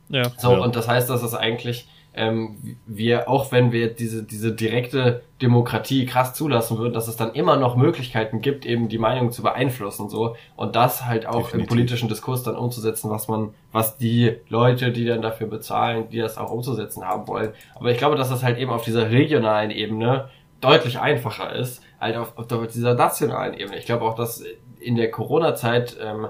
Ja. So, Ja. und das heißt, dass es eigentlich, ähm, wir, auch wenn wir diese, diese direkte Demokratie krass zulassen würden, dass es dann immer noch Möglichkeiten gibt, eben die Meinung zu beeinflussen, so. Und das halt auch im Definitiv. politischen Diskurs dann umzusetzen, was man, was die Leute, die dann dafür bezahlen, die das auch umzusetzen haben wollen. Aber ich glaube, dass das halt eben auf dieser regionalen Ebene deutlich einfacher ist, halt auf, auf dieser nationalen Ebene. Ich glaube auch, dass in der Corona-Zeit ähm,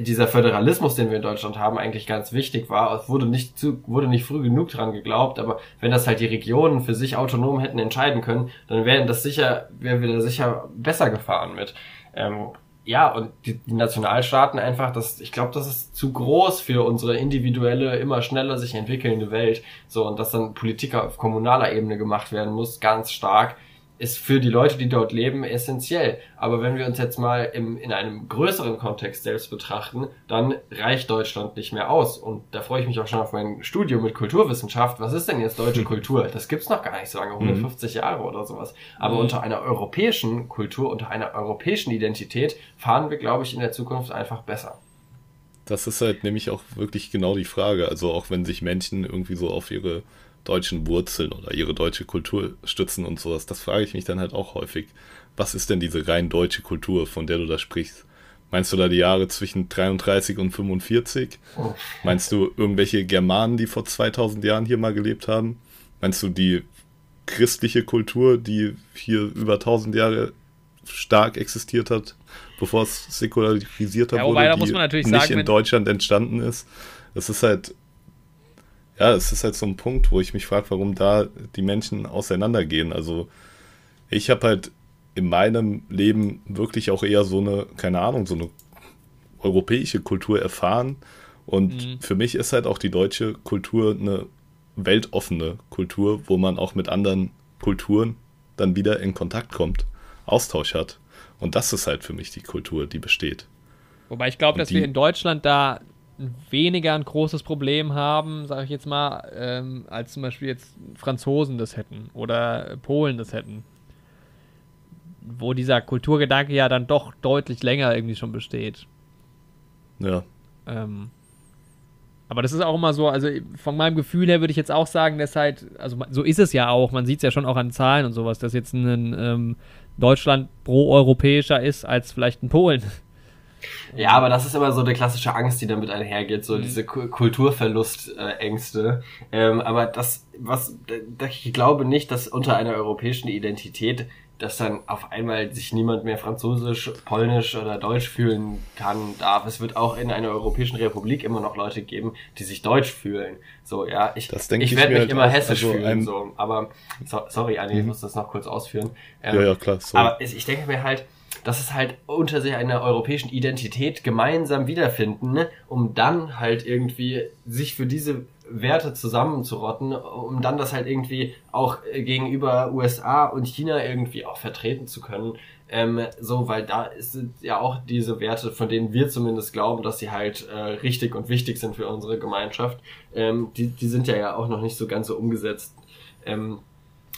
dieser Föderalismus, den wir in Deutschland haben, eigentlich ganz wichtig war. Es wurde nicht zu, wurde nicht früh genug dran geglaubt, aber wenn das halt die Regionen für sich autonom hätten entscheiden können, dann wären das sicher, wären wir da sicher besser gefahren mit. Ähm, ja, und die, die Nationalstaaten einfach, das, ich glaube, das ist zu groß für unsere individuelle, immer schneller sich entwickelnde Welt. So, und dass dann Politik auf kommunaler Ebene gemacht werden muss, ganz stark, ist für die Leute, die dort leben, essentiell. Aber wenn wir uns jetzt mal im, in einem größeren Kontext selbst betrachten, dann reicht Deutschland nicht mehr aus. Und da freue ich mich auch schon auf mein Studium mit Kulturwissenschaft. Was ist denn jetzt deutsche Kultur? Das gibt's noch gar nicht so lange, 150 Jahre oder sowas. Aber Mhm. unter einer europäischen Kultur, unter einer europäischen Identität fahren wir, glaube ich, in der Zukunft einfach besser. Das ist halt nämlich auch wirklich genau die Frage. Also auch wenn sich Menschen irgendwie so auf ihre deutschen Wurzeln oder ihre deutsche Kultur stützen und sowas. Das frage ich mich dann halt auch häufig. Was ist denn diese rein deutsche Kultur, von der du da sprichst? Meinst du da die Jahre zwischen 33 und 45? Oh. Meinst du irgendwelche Germanen, die vor 2000 Jahren hier mal gelebt haben? Meinst du die christliche Kultur, die hier über 1000 Jahre stark existiert hat, bevor es säkularisiert ja, wurde, da muss man natürlich nicht sagen, in Deutschland entstanden ist? Das ist halt ja, es ist halt so ein Punkt, wo ich mich frage, warum da die Menschen auseinandergehen. Also ich habe halt in meinem Leben wirklich auch eher so eine, keine Ahnung, so eine europäische Kultur erfahren. Und mhm. für mich ist halt auch die deutsche Kultur eine weltoffene Kultur, wo man auch mit anderen Kulturen dann wieder in Kontakt kommt, Austausch hat. Und das ist halt für mich die Kultur, die besteht. Wobei ich glaube, dass wir in Deutschland da weniger ein großes Problem haben, sage ich jetzt mal, ähm, als zum Beispiel jetzt Franzosen das hätten oder Polen das hätten. Wo dieser Kulturgedanke ja dann doch deutlich länger irgendwie schon besteht. Ja. Ähm, aber das ist auch immer so, also von meinem Gefühl her würde ich jetzt auch sagen, dass halt, also so ist es ja auch, man sieht es ja schon auch an Zahlen und sowas, dass jetzt ein ähm, Deutschland pro-europäischer ist als vielleicht ein Polen. Ja, aber das ist immer so eine klassische Angst, die damit einhergeht, so mhm. diese Kulturverlustängste. Ähm, aber das, was, ich glaube nicht, dass unter einer europäischen Identität dass dann auf einmal sich niemand mehr Französisch, Polnisch oder Deutsch fühlen kann, darf. Es wird auch in einer Europäischen Republik immer noch Leute geben, die sich Deutsch fühlen. So, ja, ich, ich, ich werde mich halt immer hessisch also fühlen, so. Aber, so, sorry, Anni, mhm. ich muss das noch kurz ausführen. Ähm, ja, ja, klar. Sorry. Aber ich denke mir halt, dass es halt unter sich einer europäischen Identität gemeinsam wiederfinden, ne? um dann halt irgendwie sich für diese Werte zusammenzurotten, um dann das halt irgendwie auch gegenüber USA und China irgendwie auch vertreten zu können. Ähm, so, weil da sind ja auch diese Werte, von denen wir zumindest glauben, dass sie halt äh, richtig und wichtig sind für unsere Gemeinschaft, ähm, die, die sind ja ja auch noch nicht so ganz so umgesetzt. Ähm,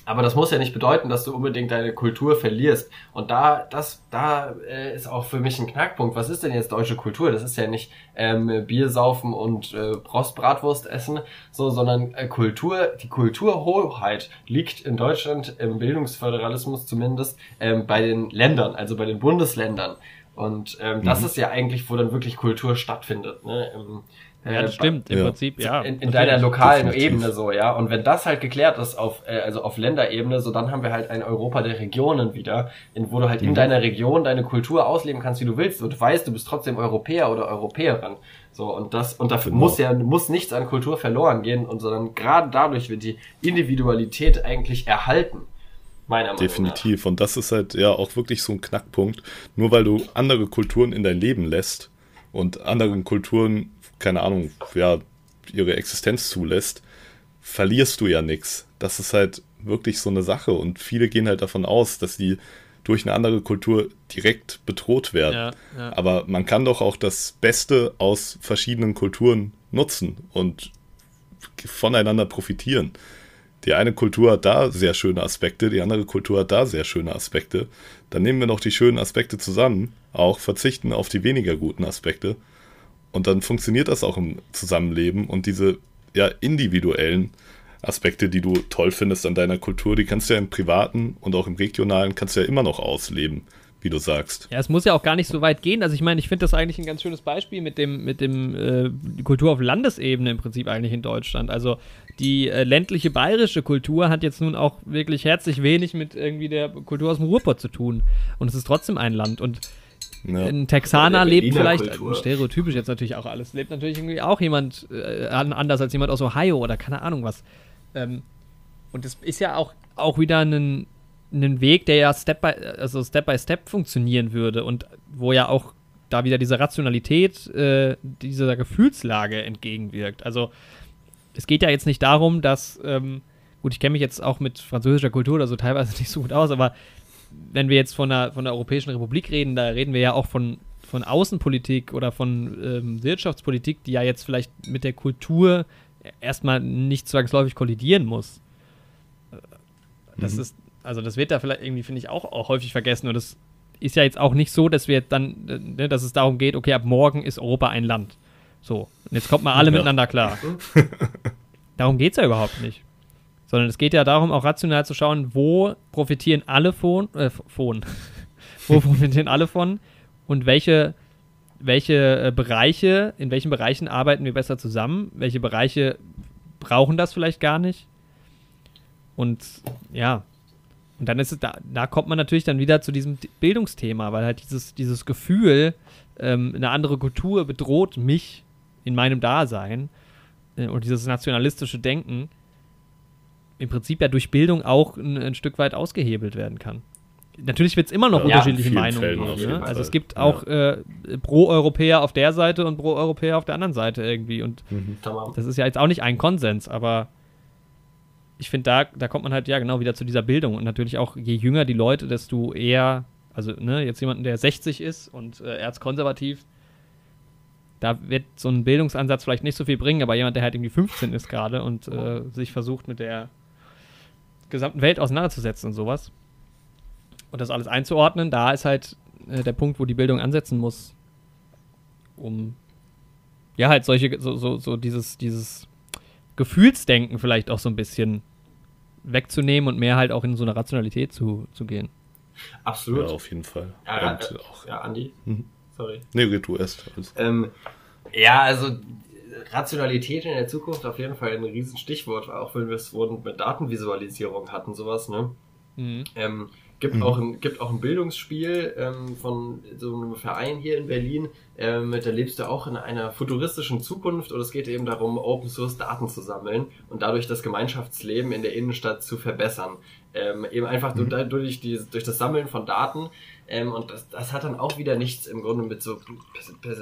aber das muss ja nicht bedeuten, dass du unbedingt deine Kultur verlierst. Und da, das, da äh, ist auch für mich ein Knackpunkt. Was ist denn jetzt deutsche Kultur? Das ist ja nicht ähm, Bier saufen und äh, Prostbratwurst essen, so, sondern äh, Kultur, die Kulturhoheit liegt in Deutschland im Bildungsföderalismus zumindest ähm, bei den Ländern, also bei den Bundesländern. Und ähm, mhm. das ist ja eigentlich, wo dann wirklich Kultur stattfindet. Ne? Im, ja, das äh, stimmt, im ja. Prinzip, ja. In, in deiner lokalen Definitiv. Ebene so, ja. Und wenn das halt geklärt ist auf, äh, also auf Länderebene, so dann haben wir halt ein Europa der Regionen wieder, in, wo du halt mhm. in deiner Region deine Kultur ausleben kannst, wie du willst. Und du weißt, du bist trotzdem Europäer oder Europäerin. So, und das, und dafür genau. muss ja, muss nichts an Kultur verloren gehen, und sondern gerade dadurch wird die Individualität eigentlich erhalten. Meiner Meinung Definitiv. Nach. Und das ist halt ja auch wirklich so ein Knackpunkt. Nur weil du andere Kulturen in dein Leben lässt und anderen Kulturen keine Ahnung, ja, ihre Existenz zulässt, verlierst du ja nichts. Das ist halt wirklich so eine Sache und viele gehen halt davon aus, dass sie durch eine andere Kultur direkt bedroht werden. Ja, ja. Aber man kann doch auch das Beste aus verschiedenen Kulturen nutzen und voneinander profitieren. Die eine Kultur hat da sehr schöne Aspekte, die andere Kultur hat da sehr schöne Aspekte. Dann nehmen wir noch die schönen Aspekte zusammen, auch verzichten auf die weniger guten Aspekte und dann funktioniert das auch im Zusammenleben und diese ja, individuellen Aspekte, die du toll findest an deiner Kultur, die kannst du ja im privaten und auch im regionalen kannst du ja immer noch ausleben, wie du sagst. Ja, es muss ja auch gar nicht so weit gehen. Also ich meine, ich finde das eigentlich ein ganz schönes Beispiel mit dem, mit dem äh, Kultur auf Landesebene im Prinzip eigentlich in Deutschland. Also die äh, ländliche bayerische Kultur hat jetzt nun auch wirklich herzlich wenig mit irgendwie der Kultur aus dem Ruhrpott zu tun. Und es ist trotzdem ein Land. Und ja. Ein Texaner lebt vielleicht, Kultur. stereotypisch jetzt natürlich auch alles, lebt natürlich irgendwie auch jemand äh, anders als jemand aus Ohio oder keine Ahnung was. Ähm, und das ist ja auch, auch wieder ein, ein Weg, der ja Step by, also Step by Step funktionieren würde und wo ja auch da wieder diese Rationalität äh, dieser Gefühlslage entgegenwirkt. Also es geht ja jetzt nicht darum, dass, ähm, gut, ich kenne mich jetzt auch mit französischer Kultur oder so teilweise nicht so gut aus, aber wenn wir jetzt von der, von der Europäischen Republik reden, da reden wir ja auch von, von Außenpolitik oder von ähm, Wirtschaftspolitik, die ja jetzt vielleicht mit der Kultur erstmal nicht zwangsläufig kollidieren muss. Das mhm. ist, also das wird da vielleicht irgendwie, finde ich, auch, auch häufig vergessen. Und das ist ja jetzt auch nicht so, dass wir dann, ne, dass es darum geht, okay, ab morgen ist Europa ein Land. So. Und jetzt kommt mal alle ja. miteinander klar. darum geht es ja überhaupt nicht. Sondern es geht ja darum, auch rational zu schauen, wo profitieren alle von, äh, von. Wo profitieren alle von und welche, welche äh, Bereiche, in welchen Bereichen arbeiten wir besser zusammen, welche Bereiche brauchen das vielleicht gar nicht. Und ja, und dann ist es, da, da kommt man natürlich dann wieder zu diesem Bildungsthema, weil halt dieses, dieses Gefühl, ähm, eine andere Kultur bedroht mich in meinem Dasein äh, und dieses nationalistische Denken im Prinzip ja durch Bildung auch ein, ein Stück weit ausgehebelt werden kann. Natürlich wird es immer noch ja, unterschiedliche Meinungen geben. Ne? Also es gibt auch äh, Pro-Europäer auf der Seite und Pro-Europäer auf der anderen Seite irgendwie. Und mhm. das ist ja jetzt auch nicht ein Konsens, aber ich finde, da, da kommt man halt ja genau wieder zu dieser Bildung. Und natürlich auch, je jünger die Leute, desto eher, also ne, jetzt jemanden, der 60 ist und äh, erzkonservativ, da wird so ein Bildungsansatz vielleicht nicht so viel bringen, aber jemand, der halt irgendwie 15 ist gerade und äh, sich versucht mit der gesamten Welt auseinanderzusetzen und sowas und das alles einzuordnen, da ist halt äh, der Punkt, wo die Bildung ansetzen muss, um ja halt solche, so, so, so dieses, dieses Gefühlsdenken vielleicht auch so ein bisschen wegzunehmen und mehr halt auch in so eine Rationalität zu, zu gehen. Absolut. Ja, auf jeden Fall. Ja, und äh, auch, ja Andi. Mhm. Sorry. Nee, du erst. Also. Ähm, ja, also Rationalität in der Zukunft auf jeden Fall ein Riesenstichwort, auch wenn wir es mit Datenvisualisierung hatten, sowas, ne? Mhm. Ähm, Gibt, mhm. auch ein, gibt auch ein Bildungsspiel ähm, von so einem Verein hier in Berlin. Ähm, da lebst du auch in einer futuristischen Zukunft und es geht eben darum, Open Source Daten zu sammeln und dadurch das Gemeinschaftsleben in der Innenstadt zu verbessern. Ähm, eben einfach mhm. durch, die, durch das Sammeln von Daten. Ähm, und das, das hat dann auch wieder nichts im Grunde mit so,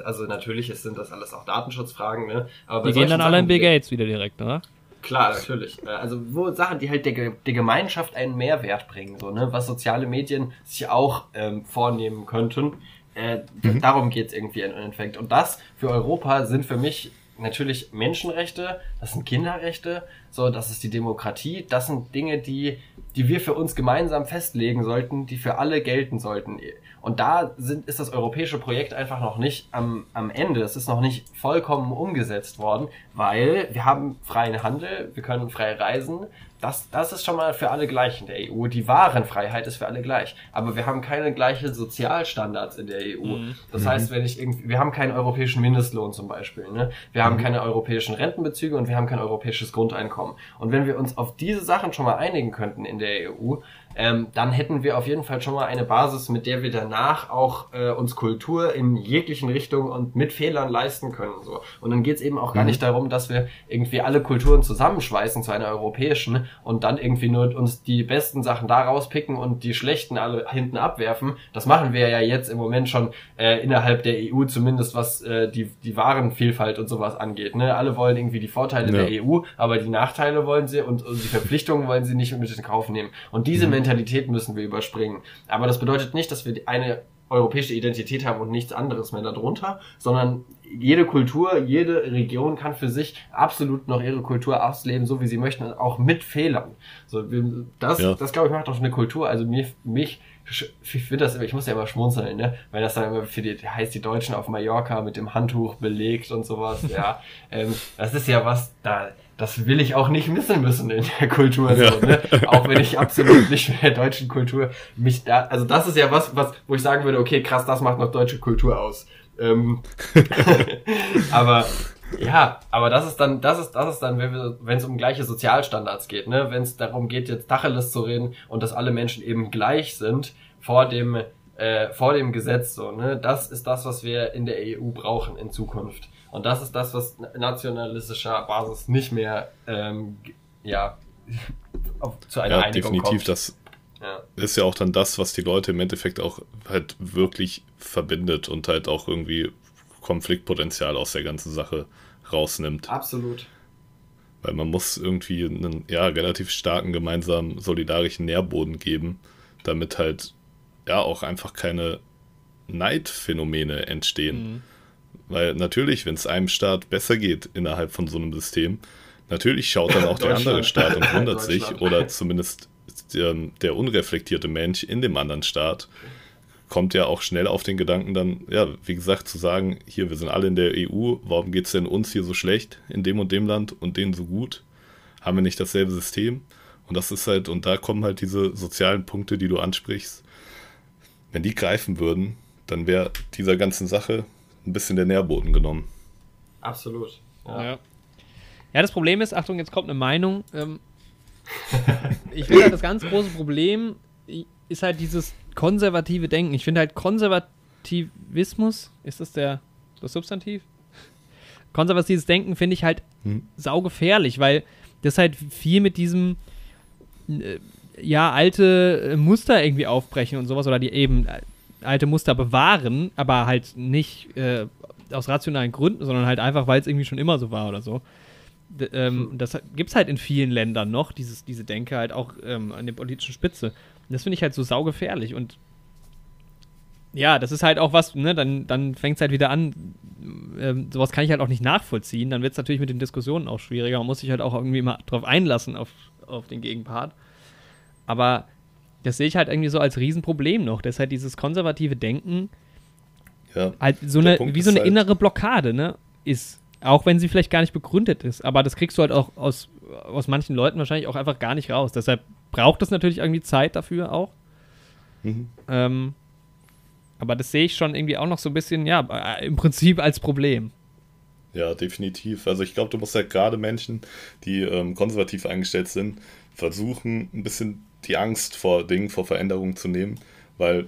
also natürlich sind das alles auch Datenschutzfragen, ne? Aber die gehen dann alle in Bill Gates wieder direkt, oder? Klar, natürlich. Äh, also wo Sachen, die halt der, der Gemeinschaft einen Mehrwert bringen, so, ne, was soziale Medien sich auch ähm, vornehmen könnten. Äh, mhm. Darum geht's irgendwie im Endeffekt. Und das für Europa sind für mich natürlich Menschenrechte, das sind Kinderrechte, so, das ist die Demokratie, das sind Dinge, die, die wir für uns gemeinsam festlegen sollten, die für alle gelten sollten. Und da sind, ist das europäische Projekt einfach noch nicht am, am Ende. Es ist noch nicht vollkommen umgesetzt worden, weil wir haben freien Handel, wir können frei reisen, das, das ist schon mal für alle gleich in der EU. Die Warenfreiheit ist für alle gleich. Aber wir haben keine gleichen Sozialstandards in der EU. Mhm. Das heißt, wenn ich irgendwie, wir haben keinen europäischen Mindestlohn zum Beispiel. Ne? Wir haben mhm. keine europäischen Rentenbezüge und wir haben kein europäisches Grundeinkommen. Und wenn wir uns auf diese Sachen schon mal einigen könnten in der EU, ähm, dann hätten wir auf jeden Fall schon mal eine Basis, mit der wir danach auch äh, uns Kultur in jeglichen Richtungen und mit Fehlern leisten können. So. Und dann geht es eben auch gar mhm. nicht darum, dass wir irgendwie alle Kulturen zusammenschweißen zu einer europäischen und dann irgendwie nur uns die besten Sachen da rauspicken und die schlechten alle hinten abwerfen. Das machen wir ja jetzt im Moment schon äh, innerhalb der EU, zumindest was äh, die, die Warenvielfalt und sowas angeht. Ne? Alle wollen irgendwie die Vorteile ja. der EU, aber die Nachteile wollen sie und, und die Verpflichtungen wollen sie nicht mit in Kauf nehmen. Und diese mhm. Mentalität müssen wir überspringen. Aber das bedeutet nicht, dass wir eine europäische Identität haben und nichts anderes mehr darunter, sondern jede Kultur, jede Region kann für sich absolut noch ihre Kultur ausleben, so wie sie möchten, auch mit Fehlern. So, das, ja. das glaube ich macht auch eine Kultur. Also mir, mich, ich finde das, ich muss ja immer schmunzeln, ne? Weil das dann immer für die, heißt die Deutschen auf Mallorca mit dem Handtuch belegt und sowas, ja. ähm, das ist ja was, da, das will ich auch nicht missen müssen in der Kultur. Ja. So, ne? Auch wenn ich absolut nicht mit der deutschen Kultur mich da, also das ist ja was, was, wo ich sagen würde, okay, krass, das macht noch deutsche Kultur aus. Ähm, aber ja, aber das ist dann, das ist, das ist dann, wenn es um gleiche Sozialstandards geht, ne? Wenn es darum geht, jetzt Tacheles zu reden und dass alle Menschen eben gleich sind vor dem, äh, vor dem Gesetz, so, ne? Das ist das, was wir in der EU brauchen in Zukunft. Und das ist das, was nationalistischer Basis nicht mehr ähm, ja, auf, zu einer ja, Einigung definitiv, kommt. Das ja. ist ja auch dann das, was die Leute im Endeffekt auch halt wirklich verbindet und halt auch irgendwie Konfliktpotenzial aus der ganzen Sache rausnimmt. Absolut. Weil man muss irgendwie einen ja, relativ starken gemeinsamen solidarischen Nährboden geben, damit halt ja auch einfach keine Neidphänomene entstehen. Mhm. Weil natürlich, wenn es einem Staat besser geht innerhalb von so einem System, natürlich schaut dann auch der andere Staat und wundert sich, oder zumindest der, der, unreflektierte Mensch in dem anderen Staat kommt ja auch schnell auf den Gedanken dann, ja, wie gesagt, zu sagen, hier, wir sind alle in der EU, warum geht es denn uns hier so schlecht in dem und dem Land und denen so gut? haben wir nicht dasselbe System. Und das ist halt, und da kommen halt diese sozialen Punkte, die du ansprichst. Wenn die greifen würden, dann wäre dieser ganzen Sache ein bisschen der Nährboden genommen. Absolut. Ja. ja. ja das Problem ist, Achtung, jetzt kommt eine Meinung. Ähm, ich finde halt das ganz große Problem ist halt dieses konservative Denken. Ich finde halt Konservativismus, ist das der das Substantiv? Konservatives Denken finde ich halt hm. saugefährlich, weil das halt viel mit diesem äh, ja, alte äh, Muster irgendwie aufbrechen und sowas oder die eben äh, alte Muster bewahren, aber halt nicht äh, aus rationalen Gründen, sondern halt einfach, weil es irgendwie schon immer so war oder so. D ähm, hm. Das gibt es halt in vielen Ländern noch, dieses, diese Denke halt auch ähm, an der politischen Spitze. Und das finde ich halt so saugefährlich und ja, das ist halt auch was, ne, dann, dann fängt es halt wieder an, ähm, sowas kann ich halt auch nicht nachvollziehen. Dann wird es natürlich mit den Diskussionen auch schwieriger. Man muss sich halt auch irgendwie mal drauf einlassen, auf, auf den Gegenpart. Aber das sehe ich halt irgendwie so als Riesenproblem noch. Das ist halt dieses konservative Denken ja, halt so eine, wie so eine halt innere Blockade, ne, ist. Auch wenn sie vielleicht gar nicht begründet ist. Aber das kriegst du halt auch aus, aus manchen Leuten wahrscheinlich auch einfach gar nicht raus. Deshalb braucht es natürlich irgendwie Zeit dafür auch. Mhm. Ähm, aber das sehe ich schon irgendwie auch noch so ein bisschen, ja, äh, im Prinzip als Problem. Ja, definitiv. Also ich glaube, du musst halt gerade Menschen, die ähm, konservativ eingestellt sind, versuchen, ein bisschen die Angst vor Dingen, vor Veränderungen zu nehmen, weil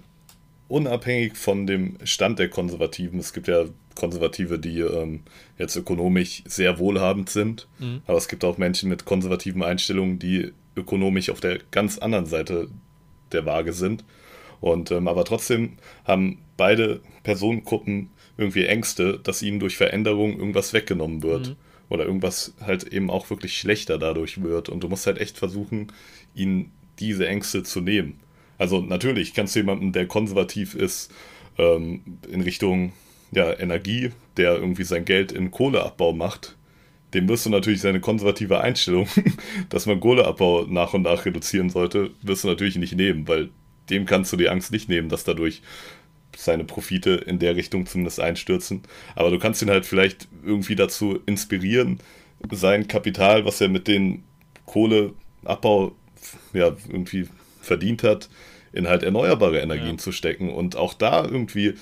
unabhängig von dem Stand der Konservativen, es gibt ja Konservative, die ähm, jetzt ökonomisch sehr wohlhabend sind, mhm. aber es gibt auch Menschen mit konservativen Einstellungen, die ökonomisch auf der ganz anderen Seite der Waage sind. Und ähm, aber trotzdem haben beide Personengruppen irgendwie Ängste, dass ihnen durch Veränderung irgendwas weggenommen wird. Mhm. Oder irgendwas halt eben auch wirklich schlechter dadurch wird. Und du musst halt echt versuchen, ihnen diese Ängste zu nehmen. Also natürlich kannst du jemanden, der konservativ ist, ähm, in Richtung ja, Energie, der irgendwie sein Geld in Kohleabbau macht, dem wirst du natürlich seine konservative Einstellung, dass man Kohleabbau nach und nach reduzieren sollte, wirst du natürlich nicht nehmen, weil dem kannst du die Angst nicht nehmen, dass dadurch seine Profite in der Richtung zumindest einstürzen. Aber du kannst ihn halt vielleicht irgendwie dazu inspirieren, sein Kapital, was er mit dem Kohleabbau ja, irgendwie verdient hat, in halt erneuerbare Energien ja. zu stecken und auch da irgendwie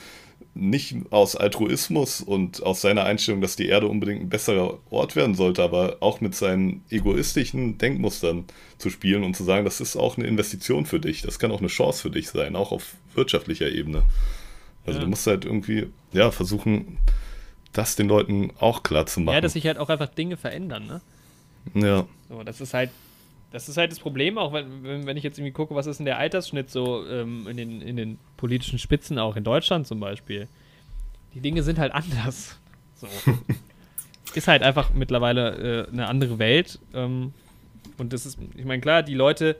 nicht aus Altruismus und aus seiner Einstellung, dass die Erde unbedingt ein besserer Ort werden sollte, aber auch mit seinen egoistischen Denkmustern zu spielen und zu sagen, das ist auch eine Investition für dich, das kann auch eine Chance für dich sein, auch auf wirtschaftlicher Ebene. Also ja. du musst halt irgendwie, ja, versuchen, das den Leuten auch klar zu machen. Ja, dass sich halt auch einfach Dinge verändern, ne? Ja. So, das ist halt das ist halt das Problem, auch wenn, wenn ich jetzt irgendwie gucke, was ist denn der Altersschnitt so ähm, in, den, in den politischen Spitzen, auch in Deutschland zum Beispiel. Die Dinge sind halt anders. So. ist halt einfach mittlerweile äh, eine andere Welt. Ähm, und das ist, ich meine, klar, die Leute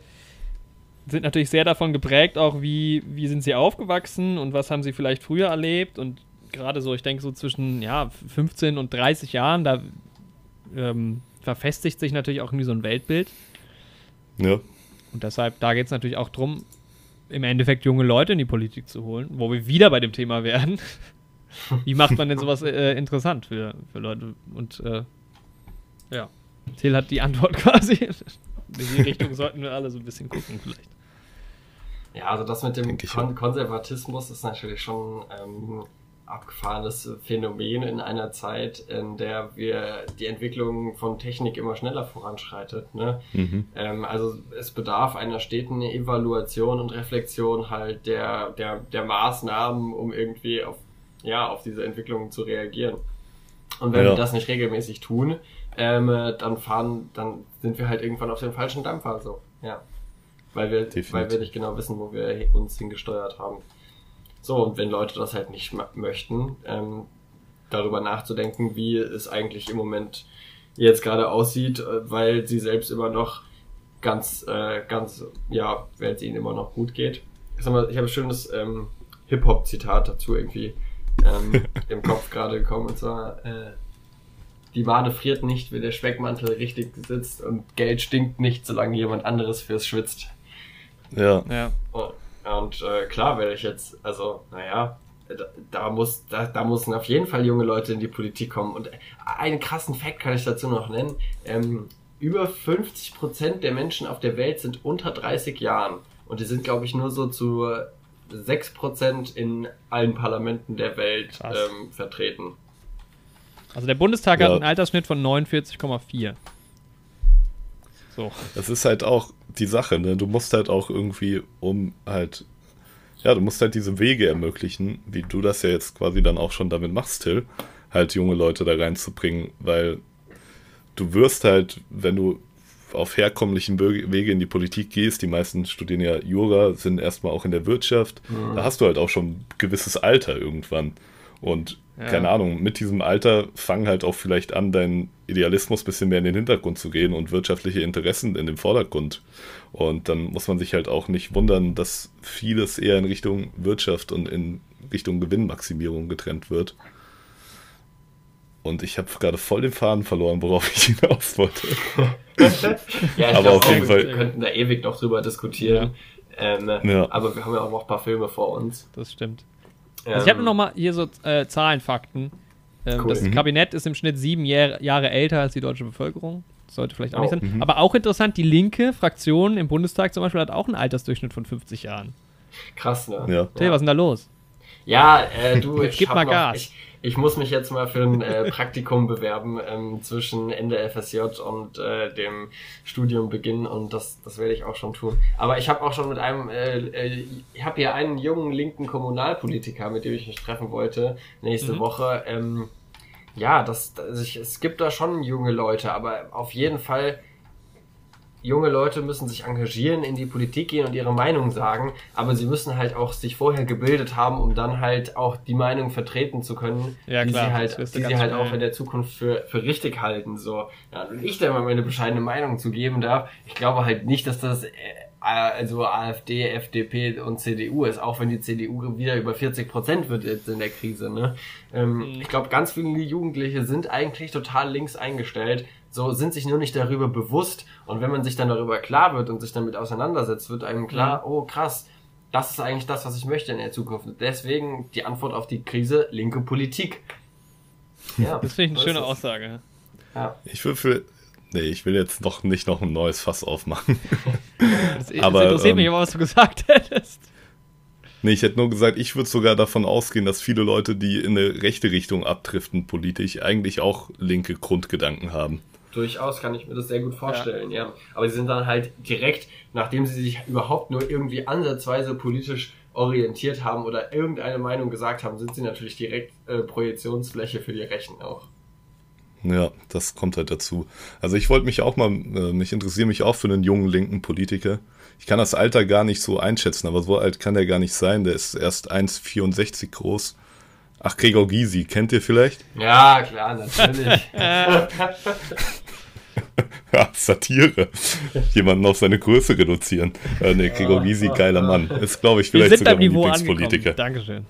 sind natürlich sehr davon geprägt, auch wie, wie sind sie aufgewachsen und was haben sie vielleicht früher erlebt. Und gerade so, ich denke, so zwischen ja, 15 und 30 Jahren, da ähm, verfestigt sich natürlich auch irgendwie so ein Weltbild. Ja. Und deshalb, da geht es natürlich auch darum, im Endeffekt junge Leute in die Politik zu holen, wo wir wieder bei dem Thema werden. Wie macht man denn sowas äh, interessant für, für Leute? Und äh, ja, Till hat die Antwort quasi. In die Richtung sollten wir alle so ein bisschen gucken, vielleicht. Ja, also das mit dem Kon Konservatismus ist natürlich schon ähm, abgefahrenes Phänomen in einer Zeit, in der wir die Entwicklung von Technik immer schneller voranschreitet. Ne? Mhm. Ähm, also es bedarf einer steten Evaluation und Reflexion halt der, der, der Maßnahmen, um irgendwie auf, ja, auf diese Entwicklung zu reagieren. Und wenn ja. wir das nicht regelmäßig tun, ähm, dann fahren, dann sind wir halt irgendwann auf dem falschen Dampfer, so, ja. Weil wir, weil wir nicht genau wissen, wo wir uns hingesteuert haben. So, und wenn Leute das halt nicht möchten, ähm, darüber nachzudenken, wie es eigentlich im Moment jetzt gerade aussieht, äh, weil sie selbst immer noch ganz, äh, ganz, ja, weil es ihnen immer noch gut geht. Ich, mal, ich habe ein schönes ähm, Hip-Hop-Zitat dazu irgendwie ähm, im Kopf gerade gekommen, und zwar, äh, die Wade friert nicht, wenn der Speckmantel richtig sitzt und Geld stinkt nicht, solange jemand anderes fürs schwitzt. Ja. ja. Oh. Und äh, klar werde ich jetzt, also, naja, da, da, muss, da, da müssen auf jeden Fall junge Leute in die Politik kommen. Und einen krassen Fact kann ich dazu noch nennen. Ähm, über 50 Prozent der Menschen auf der Welt sind unter 30 Jahren. Und die sind, glaube ich, nur so zu 6 Prozent in allen Parlamenten der Welt ähm, vertreten. Also der Bundestag ja. hat einen Altersschnitt von 49,4. So. Das ist halt auch die Sache, ne? Du musst halt auch irgendwie, um halt, ja, du musst halt diese Wege ermöglichen, wie du das ja jetzt quasi dann auch schon damit machst, Till, halt junge Leute da reinzubringen, weil du wirst halt, wenn du auf herkömmlichen Wege in die Politik gehst, die meisten studieren ja Jura, sind erstmal auch in der Wirtschaft, mhm. da hast du halt auch schon ein gewisses Alter irgendwann. Und ja. keine Ahnung, mit diesem Alter fangen halt auch vielleicht an, dein Idealismus ein bisschen mehr in den Hintergrund zu gehen und wirtschaftliche Interessen in den Vordergrund. Und dann muss man sich halt auch nicht wundern, dass vieles eher in Richtung Wirtschaft und in Richtung Gewinnmaximierung getrennt wird. Und ich habe gerade voll den Faden verloren, worauf ich hinaus wollte. ja, ich aber auf jeden Fall. Wir könnten da ewig noch drüber diskutieren. Ja. Ähm, ja. Aber wir haben ja auch noch ein paar Filme vor uns. Das stimmt. Also ich habe noch mal hier so äh, Zahlenfakten. Ähm, cool. Das mhm. Kabinett ist im Schnitt sieben Jahr, Jahre älter als die deutsche Bevölkerung. Das sollte vielleicht auch oh. nicht sein. Mhm. Aber auch interessant, die linke Fraktion im Bundestag zum Beispiel hat auch einen Altersdurchschnitt von 50 Jahren. Krass, ne? Ja. Hey, was ist denn da los? Ja, äh, du, ich gib mal noch, Gas. Ich, ich muss mich jetzt mal für ein äh, Praktikum bewerben ähm, zwischen Ende FSJ und äh, dem Studiumbeginn und das, das werde ich auch schon tun. Aber ich habe auch schon mit einem, äh, äh, ich habe hier einen jungen linken Kommunalpolitiker, mit dem ich mich treffen wollte, nächste mhm. Woche. Ähm, ja, das, das ich, es gibt da schon junge Leute, aber auf jeden Fall junge Leute müssen sich engagieren, in die Politik gehen und ihre Meinung sagen, aber sie müssen halt auch sich vorher gebildet haben, um dann halt auch die Meinung vertreten zu können, ja, die klar, sie halt, die sie halt auch in der Zukunft für, für richtig halten. So, ja, wenn ich da mal meine bescheidene Meinung zu geben darf, ich glaube halt nicht, dass das äh, also AfD, FDP und CDU ist, auch wenn die CDU wieder über 40 Prozent wird jetzt in der Krise. Ne? Ähm, mhm. Ich glaube, ganz viele Jugendliche sind eigentlich total links eingestellt, so sind sich nur nicht darüber bewusst. Und wenn man sich dann darüber klar wird und sich damit auseinandersetzt, wird einem klar, mhm. oh krass, das ist eigentlich das, was ich möchte in der Zukunft. Deswegen die Antwort auf die Krise, linke Politik. Ja, das finde ich eine schöne Aussage. Ja. Ich will für, nee, ich will jetzt noch nicht noch ein neues Fass aufmachen. das, das aber, interessiert ähm, mich aber, was du gesagt hättest. Nee, ich hätte nur gesagt, ich würde sogar davon ausgehen, dass viele Leute, die in eine rechte Richtung abdriften politisch, eigentlich auch linke Grundgedanken haben. Durchaus kann ich mir das sehr gut vorstellen, ja. ja. Aber sie sind dann halt direkt, nachdem sie sich überhaupt nur irgendwie ansatzweise politisch orientiert haben oder irgendeine Meinung gesagt haben, sind sie natürlich direkt äh, Projektionsfläche für die Rechten auch. Ja, das kommt halt dazu. Also ich wollte mich auch mal, äh, mich interessiere mich auch für einen jungen linken Politiker. Ich kann das Alter gar nicht so einschätzen, aber so alt kann der gar nicht sein. Der ist erst 1,64 groß Ach, Gregor Gysi, kennt ihr vielleicht? Ja, klar, natürlich. ja, Satire. Jemanden auf seine Größe reduzieren. Äh, ne, Gregor Gysi, geiler Mann. Ist, glaube ich, vielleicht sogar mein Lieblingspolitiker. Dankeschön.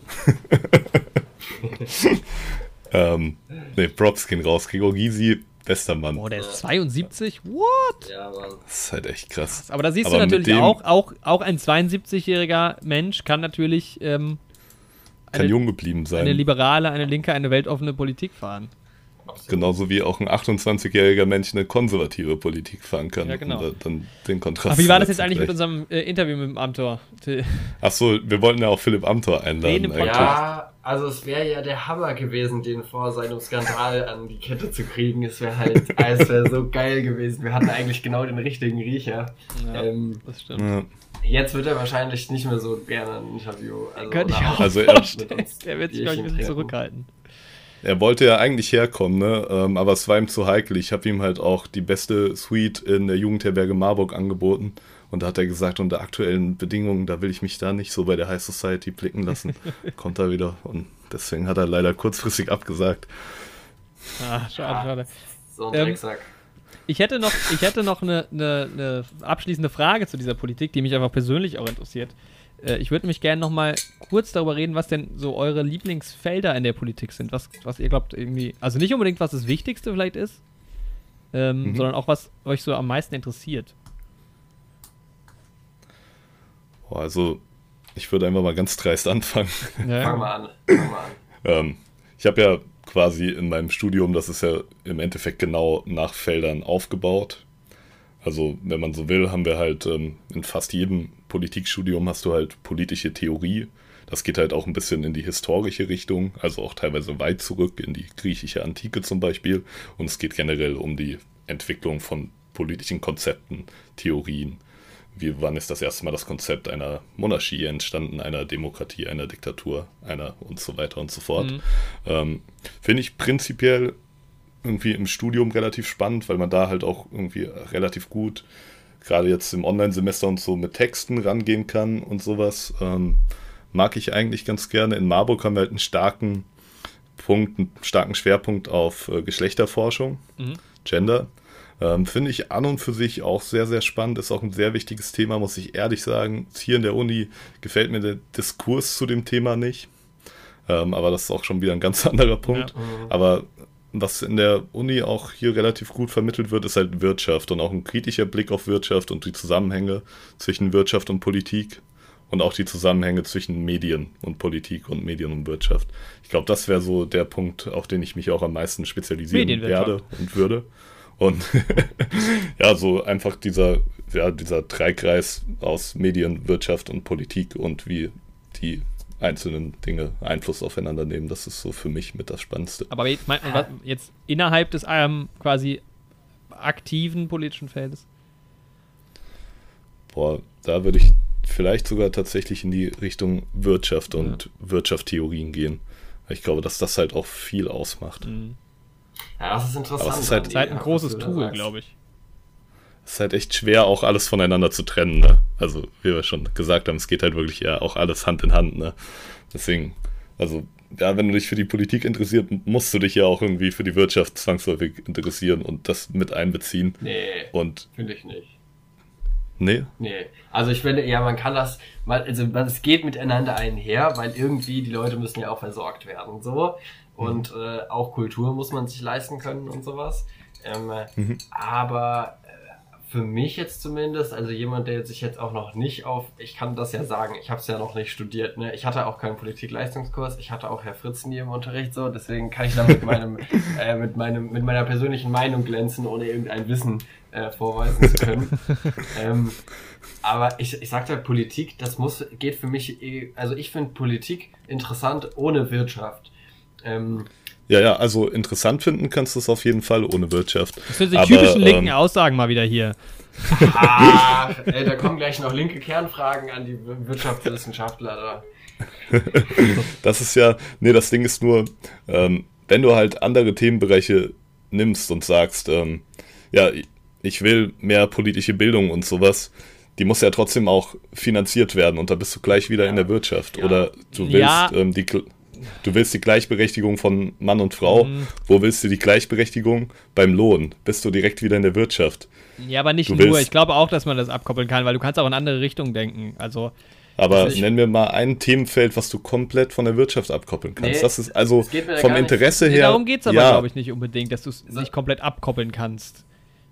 ähm, ne, Props gehen raus. Gregor Gysi, bester Mann. Boah, der ist 72? What? Ja, Mann. Das ist halt echt krass. Aber da siehst Aber du natürlich auch, auch, auch ein 72-jähriger Mensch kann natürlich ähm, kann eine, jung geblieben sein. Eine liberale, eine linke, eine weltoffene Politik fahren. Genauso wie auch ein 28-jähriger Mensch eine konservative Politik fahren kann. Ja, genau. Und dann den Kontrast. Aber wie war das jetzt eigentlich mit unserem äh, Interview mit dem Amtor? Achso, wir wollten ja auch Philipp Amtor einladen. Ja, also es wäre ja der Hammer gewesen, den vor seinem Skandal an die Kette zu kriegen. Es wäre halt, es wäre so geil gewesen. Wir hatten eigentlich genau den richtigen Riecher. Ja, ähm, das stimmt. Ja. Jetzt wird er wahrscheinlich nicht mehr so gerne ein Interview. Also, Könnte ich auch also er, er wird sich, glaube ich, ein bisschen zurückhalten. Er wollte ja eigentlich herkommen, ne? Ähm, aber es war ihm zu heikel. Ich habe ihm halt auch die beste Suite in der Jugendherberge Marburg angeboten. Und da hat er gesagt, unter aktuellen Bedingungen, da will ich mich da nicht so bei der High Society blicken lassen. Kommt er wieder. Und deswegen hat er leider kurzfristig abgesagt. Ah, schade, schade. So ein Drecksack. Ähm, ich hätte noch, ich hätte noch eine, eine, eine, abschließende Frage zu dieser Politik, die mich einfach persönlich auch interessiert. Äh, ich würde mich gerne noch mal kurz darüber reden, was denn so eure Lieblingsfelder in der Politik sind. Was, was ihr glaubt irgendwie, also nicht unbedingt, was das Wichtigste vielleicht ist, ähm, mhm. sondern auch, was euch so am meisten interessiert. Boah, also, ich würde einfach mal ganz dreist anfangen. Ja. Fang mal an. Fang mal an. ähm, ich habe ja quasi in meinem Studium, das ist ja im Endeffekt genau nach Feldern aufgebaut. Also, wenn man so will, haben wir halt ähm, in fast jedem Politikstudium hast du halt politische Theorie. Das geht halt auch ein bisschen in die historische Richtung, also auch teilweise weit zurück in die griechische Antike zum Beispiel. Und es geht generell um die Entwicklung von politischen Konzepten, Theorien. Wie, wann ist das erste Mal das Konzept einer Monarchie entstanden, einer Demokratie, einer Diktatur, einer und so weiter und so fort. Mhm. Ähm, Finde ich prinzipiell irgendwie im Studium relativ spannend, weil man da halt auch irgendwie relativ gut, gerade jetzt im Online-Semester und so, mit Texten rangehen kann und sowas. Ähm, mag ich eigentlich ganz gerne. In Marburg haben wir halt einen starken Punkt, einen starken Schwerpunkt auf äh, Geschlechterforschung, mhm. Gender. Ähm, Finde ich an und für sich auch sehr, sehr spannend. Ist auch ein sehr wichtiges Thema, muss ich ehrlich sagen. Hier in der Uni gefällt mir der Diskurs zu dem Thema nicht. Ähm, aber das ist auch schon wieder ein ganz anderer Punkt. Ja. Aber was in der Uni auch hier relativ gut vermittelt wird, ist halt Wirtschaft und auch ein kritischer Blick auf Wirtschaft und die Zusammenhänge zwischen Wirtschaft und Politik und auch die Zusammenhänge zwischen Medien und Politik und Medien und Wirtschaft. Ich glaube, das wäre so der Punkt, auf den ich mich auch am meisten spezialisieren werde und würde. Und ja, so einfach dieser, ja, dieser Dreikreis aus Medien, Wirtschaft und Politik und wie die einzelnen Dinge Einfluss aufeinander nehmen. Das ist so für mich mit das Spannendste. Aber jetzt, mein, jetzt innerhalb des ähm, quasi aktiven politischen Feldes? Boah, da würde ich vielleicht sogar tatsächlich in die Richtung Wirtschaft und ja. Wirtschaftstheorien gehen. Ich glaube, dass das halt auch viel ausmacht. Mhm. Ja, das ist interessant. Aber es ist halt, ist halt ein großes Tool, glaube ich. Es ist halt echt schwer, auch alles voneinander zu trennen. Ne? Also, wie wir schon gesagt haben, es geht halt wirklich ja auch alles Hand in Hand. Ne? Deswegen, also, ja, wenn du dich für die Politik interessiert, musst du dich ja auch irgendwie für die Wirtschaft zwangsläufig interessieren und das mit einbeziehen. Nee, finde ich nicht. Nee? Nee. Also ich finde, ja, man kann das, also es geht miteinander einher, weil irgendwie die Leute müssen ja auch versorgt werden, so. Und mhm. äh, auch Kultur muss man sich leisten können und sowas. Ähm, mhm. Aber für mich jetzt zumindest, also jemand, der sich jetzt auch noch nicht auf, ich kann das ja sagen, ich habe es ja noch nicht studiert, ne? Ich hatte auch keinen Politikleistungskurs, ich hatte auch Herr Fritz nie im Unterricht so, deswegen kann ich da mit meinem, äh, mit meinem, mit meiner persönlichen Meinung glänzen, ohne irgendein Wissen äh, vorweisen zu können. ähm, aber ich, ich sagte halt, Politik, das muss, geht für mich, eh, also ich finde Politik interessant ohne Wirtschaft. Ähm, ja, ja, also interessant finden kannst du es auf jeden Fall ohne Wirtschaft. Das sind die Aber, typischen linken ähm, Aussagen mal wieder hier. Ah, ey, da kommen gleich noch linke Kernfragen an die Wirtschaftswissenschaftler da. das ist ja, nee, das Ding ist nur, ähm, wenn du halt andere Themenbereiche nimmst und sagst, ähm, ja, ich will mehr politische Bildung und sowas, die muss ja trotzdem auch finanziert werden und da bist du gleich wieder ja. in der Wirtschaft. Ja. Oder du willst ja. ähm, die Du willst die Gleichberechtigung von Mann und Frau. Mhm. Wo willst du die Gleichberechtigung? Beim Lohn. Bist du direkt wieder in der Wirtschaft. Ja, aber nicht du nur. Ich glaube auch, dass man das abkoppeln kann, weil du kannst auch in andere Richtungen denken. Also. Aber also nenn mir mal ein Themenfeld, was du komplett von der Wirtschaft abkoppeln kannst. Nee, das ist also vom Interesse her. Nee, darum geht es aber, ja. glaube ich, nicht unbedingt, dass du es nicht komplett abkoppeln kannst.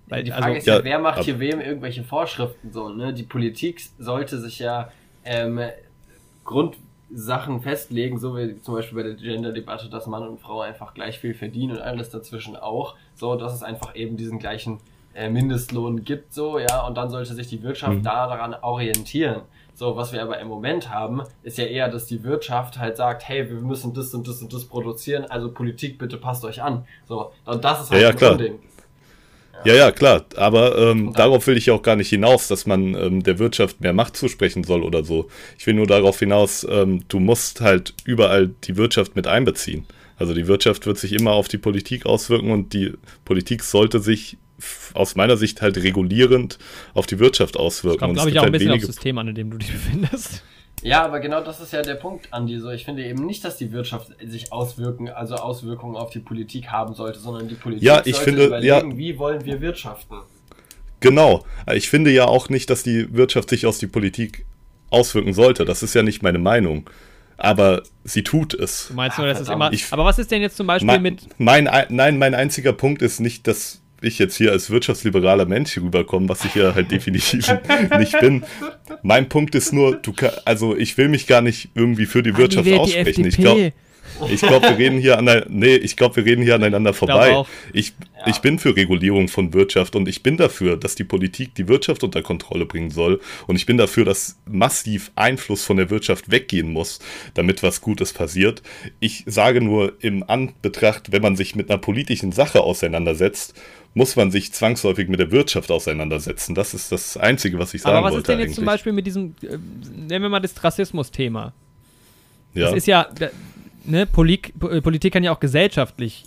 Weil, die Frage also, ist ja, wer macht hier wem irgendwelche Vorschriften so, ne? Die Politik sollte sich ja ähm, Grund Sachen festlegen, so wie zum Beispiel bei der Gender-Debatte, dass Mann und Frau einfach gleich viel verdienen und alles dazwischen auch, so dass es einfach eben diesen gleichen äh, Mindestlohn gibt, so, ja, und dann sollte sich die Wirtschaft mhm. daran orientieren. So, was wir aber im Moment haben, ist ja eher, dass die Wirtschaft halt sagt, hey, wir müssen das und das und das produzieren, also Politik, bitte passt euch an. So, und das ist halt ja, ja, ein Ding. Ja, ja, klar. Aber ähm, darauf will ich ja auch gar nicht hinaus, dass man ähm, der Wirtschaft mehr Macht zusprechen soll oder so. Ich will nur darauf hinaus, ähm, du musst halt überall die Wirtschaft mit einbeziehen. Also die Wirtschaft wird sich immer auf die Politik auswirken und die Politik sollte sich aus meiner Sicht halt regulierend auf die Wirtschaft auswirken. Das kommt, glaube ich, auch ein halt bisschen aufs System an, in dem du dich befindest. Ja, aber genau das ist ja der Punkt, Andi. So, ich finde eben nicht, dass die Wirtschaft sich auswirken, also Auswirkungen auf die Politik haben sollte, sondern die Politik ja, ich sollte finde, überlegen, ja, wie wollen wir wirtschaften. Genau. Ich finde ja auch nicht, dass die Wirtschaft sich aus die Politik auswirken sollte. Das ist ja nicht meine Meinung. Aber sie tut es. Du meinst nur, dass es immer. Ich, aber was ist denn jetzt zum Beispiel mein, mit. Mein, nein, mein einziger Punkt ist nicht, dass ich jetzt hier als wirtschaftsliberaler Mensch rüberkomme, was ich ja halt definitiv nicht bin. Mein Punkt ist nur, du kann, also ich will mich gar nicht irgendwie für die Wirtschaft die aussprechen. Die ich glaube, Ich glaube, wir reden hier an nee, ich glaube, wir reden hier aneinander vorbei. Ich, ja. ich bin für Regulierung von Wirtschaft und ich bin dafür, dass die Politik die Wirtschaft unter Kontrolle bringen soll. Und ich bin dafür, dass massiv Einfluss von der Wirtschaft weggehen muss, damit was Gutes passiert. Ich sage nur im Anbetracht, wenn man sich mit einer politischen Sache auseinandersetzt, muss man sich zwangsläufig mit der Wirtschaft auseinandersetzen. Das ist das Einzige, was ich sagen wollte. Aber was ist denn jetzt zum Beispiel mit diesem, äh, nennen wir mal das Rassismus-Thema? Ja. Das ist ja, ne, Polik, Politik kann ja auch gesellschaftlich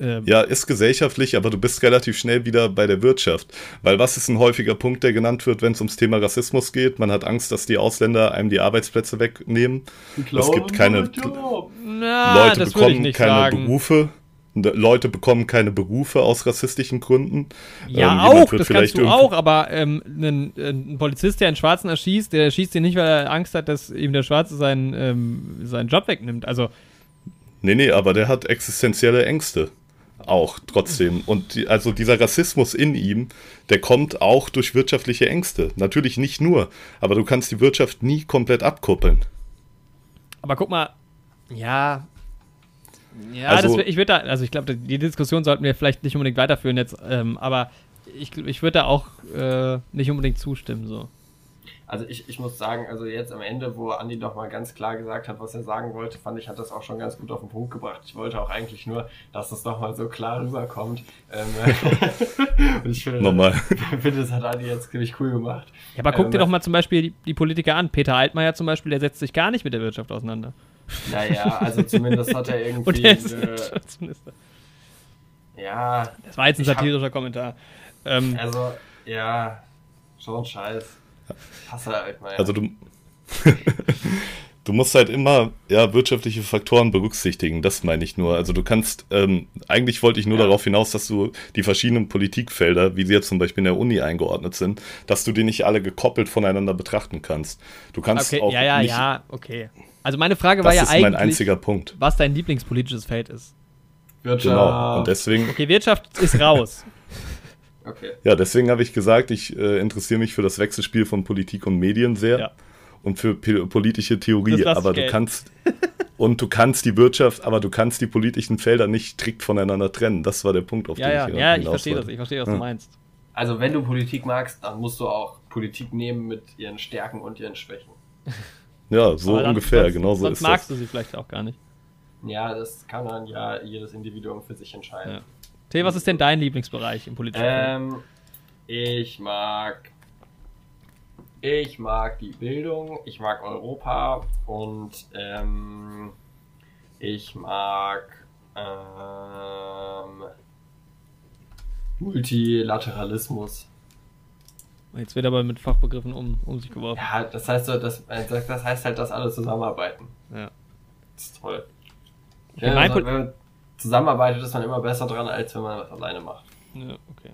ähm, ja, ist gesellschaftlich, aber du bist relativ schnell wieder bei der Wirtschaft. Weil was ist ein häufiger Punkt, der genannt wird, wenn es ums Thema Rassismus geht? Man hat Angst, dass die Ausländer einem die Arbeitsplätze wegnehmen. Es gibt keine. Na, Leute bekommen keine sagen. Berufe. Leute bekommen keine Berufe aus rassistischen Gründen. Ja, ähm, auch, das kannst du auch, aber ähm, ein, ein, Polizist, der einen Schwarzen erschießt, der erschießt ihn nicht, weil er Angst hat, dass ihm der Schwarze seinen, ähm, seinen Job wegnimmt. Also. Nee, nee, aber der hat existenzielle Ängste. Auch trotzdem. Und die, also dieser Rassismus in ihm, der kommt auch durch wirtschaftliche Ängste. Natürlich nicht nur, aber du kannst die Wirtschaft nie komplett abkuppeln. Aber guck mal, ja, ja, also, das, ich würde da, also ich glaube, die Diskussion sollten wir vielleicht nicht unbedingt weiterführen jetzt, ähm, aber ich, ich würde da auch äh, nicht unbedingt zustimmen, so. Also ich, ich muss sagen, also jetzt am Ende, wo Andi doch mal ganz klar gesagt hat, was er sagen wollte, fand ich, hat das auch schon ganz gut auf den Punkt gebracht. Ich wollte auch eigentlich nur, dass das doch mal so klar rüberkommt. Ähm, und ich finde, Nochmal. finde, das hat Andi jetzt ziemlich cool gemacht. Ja, aber guck ähm, dir doch mal zum Beispiel die, die Politiker an. Peter Altmaier zum Beispiel, der setzt sich gar nicht mit der Wirtschaft auseinander. Naja, also zumindest hat er irgendwie. Und er ist Wirtschaftsminister. Ja. Das war jetzt ein satirischer hab, Kommentar. Ähm, also, ja, schon scheiß. Hasse halt mal. Ja. Also du. du musst halt immer ja, wirtschaftliche Faktoren berücksichtigen, das meine ich nur. Also du kannst, ähm, eigentlich wollte ich nur ja. darauf hinaus, dass du die verschiedenen Politikfelder, wie sie jetzt zum Beispiel in der Uni eingeordnet sind, dass du die nicht alle gekoppelt voneinander betrachten kannst. Du kannst okay, auch ja, ja, nicht, ja, okay. Also meine Frage war ja eigentlich, mein einziger Punkt. was dein Lieblingspolitisches Feld ist. Wirtschaft. Genau. Und deswegen. Okay, Wirtschaft ist raus. Okay. Ja, deswegen habe ich gesagt, ich äh, interessiere mich für das Wechselspiel von Politik und Medien sehr. Ja. Und für politische Theorie. Aber du kannst. und du kannst die Wirtschaft, aber du kannst die politischen Felder nicht strikt voneinander trennen. Das war der Punkt, auf ja, den ja. ich Ja, ich verstehe das. Ich verstehe, was ja. du meinst. Also, wenn du Politik magst, dann musst du auch Politik nehmen mit ihren Stärken und ihren Schwächen. Ja, so dann, ungefähr, sonst, genau so sonst ist magst das. du sie vielleicht auch gar nicht. Ja, das kann dann ja jedes Individuum für sich entscheiden. T, was ist denn dein Lieblingsbereich im politischen? Ähm, ich mag ich mag die Bildung, ich mag Europa und ähm, ich mag ähm, Multilateralismus. Jetzt wird aber mit Fachbegriffen um, um sich geworfen. Ja, das heißt, so, das, das heißt halt, dass alle zusammenarbeiten. Ja. Das ist toll. Ja, also, zusammenarbeitet, ist man immer besser dran, als wenn man was alleine macht. Ja, okay.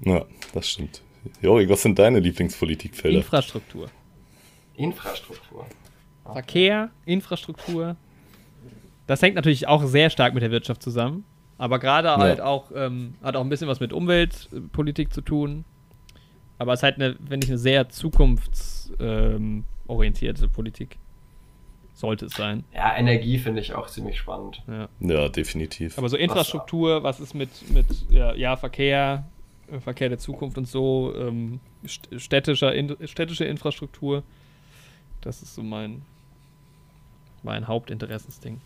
Ja, das stimmt. Jori, was sind deine Lieblingspolitikfelder? Infrastruktur. Infrastruktur. Okay. Verkehr, Infrastruktur. Das hängt natürlich auch sehr stark mit der Wirtschaft zusammen. Aber gerade ja. halt auch, ähm, hat auch ein bisschen was mit Umweltpolitik zu tun. Aber es ist halt, eine, wenn ich, eine sehr zukunftsorientierte ähm, Politik. Sollte es sein. Ja, Energie finde ich auch ziemlich spannend. Ja, ja definitiv. Aber so Infrastruktur, was, ist mit, mit ja, ja, Verkehr, äh, Verkehr der Zukunft und so, ähm, städtischer, in, städtische Infrastruktur, das ist so mein, mein Hauptinteressensding.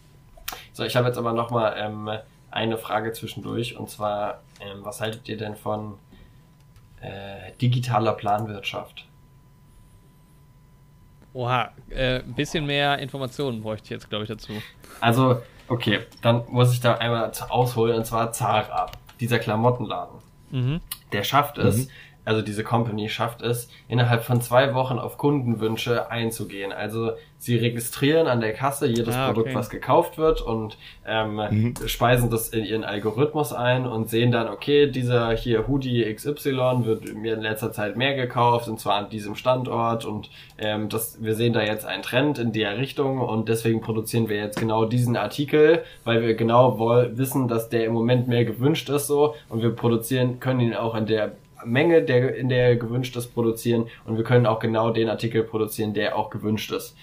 So, ich habe jetzt aber nochmal ähm, eine Frage zwischendurch und zwar, ähm, was haltet ihr denn von äh, digitaler Planwirtschaft. Oha, äh, ein bisschen mehr Informationen bräuchte ich jetzt, glaube ich, dazu. Also, okay, dann muss ich da einmal ausholen, und zwar Zara, dieser Klamottenladen. Mhm. Der schafft es, mhm also diese Company schafft es, innerhalb von zwei Wochen auf Kundenwünsche einzugehen. Also sie registrieren an der Kasse jedes ah, okay. Produkt, was gekauft wird und ähm, mhm. speisen das in ihren Algorithmus ein und sehen dann, okay, dieser hier Hoodie XY wird mir in letzter Zeit mehr gekauft und zwar an diesem Standort und ähm, das, wir sehen da jetzt einen Trend in der Richtung und deswegen produzieren wir jetzt genau diesen Artikel, weil wir genau wissen, dass der im Moment mehr gewünscht ist so und wir produzieren, können ihn auch in der Menge, der, in der gewünscht ist, produzieren und wir können auch genau den Artikel produzieren, der auch gewünscht ist.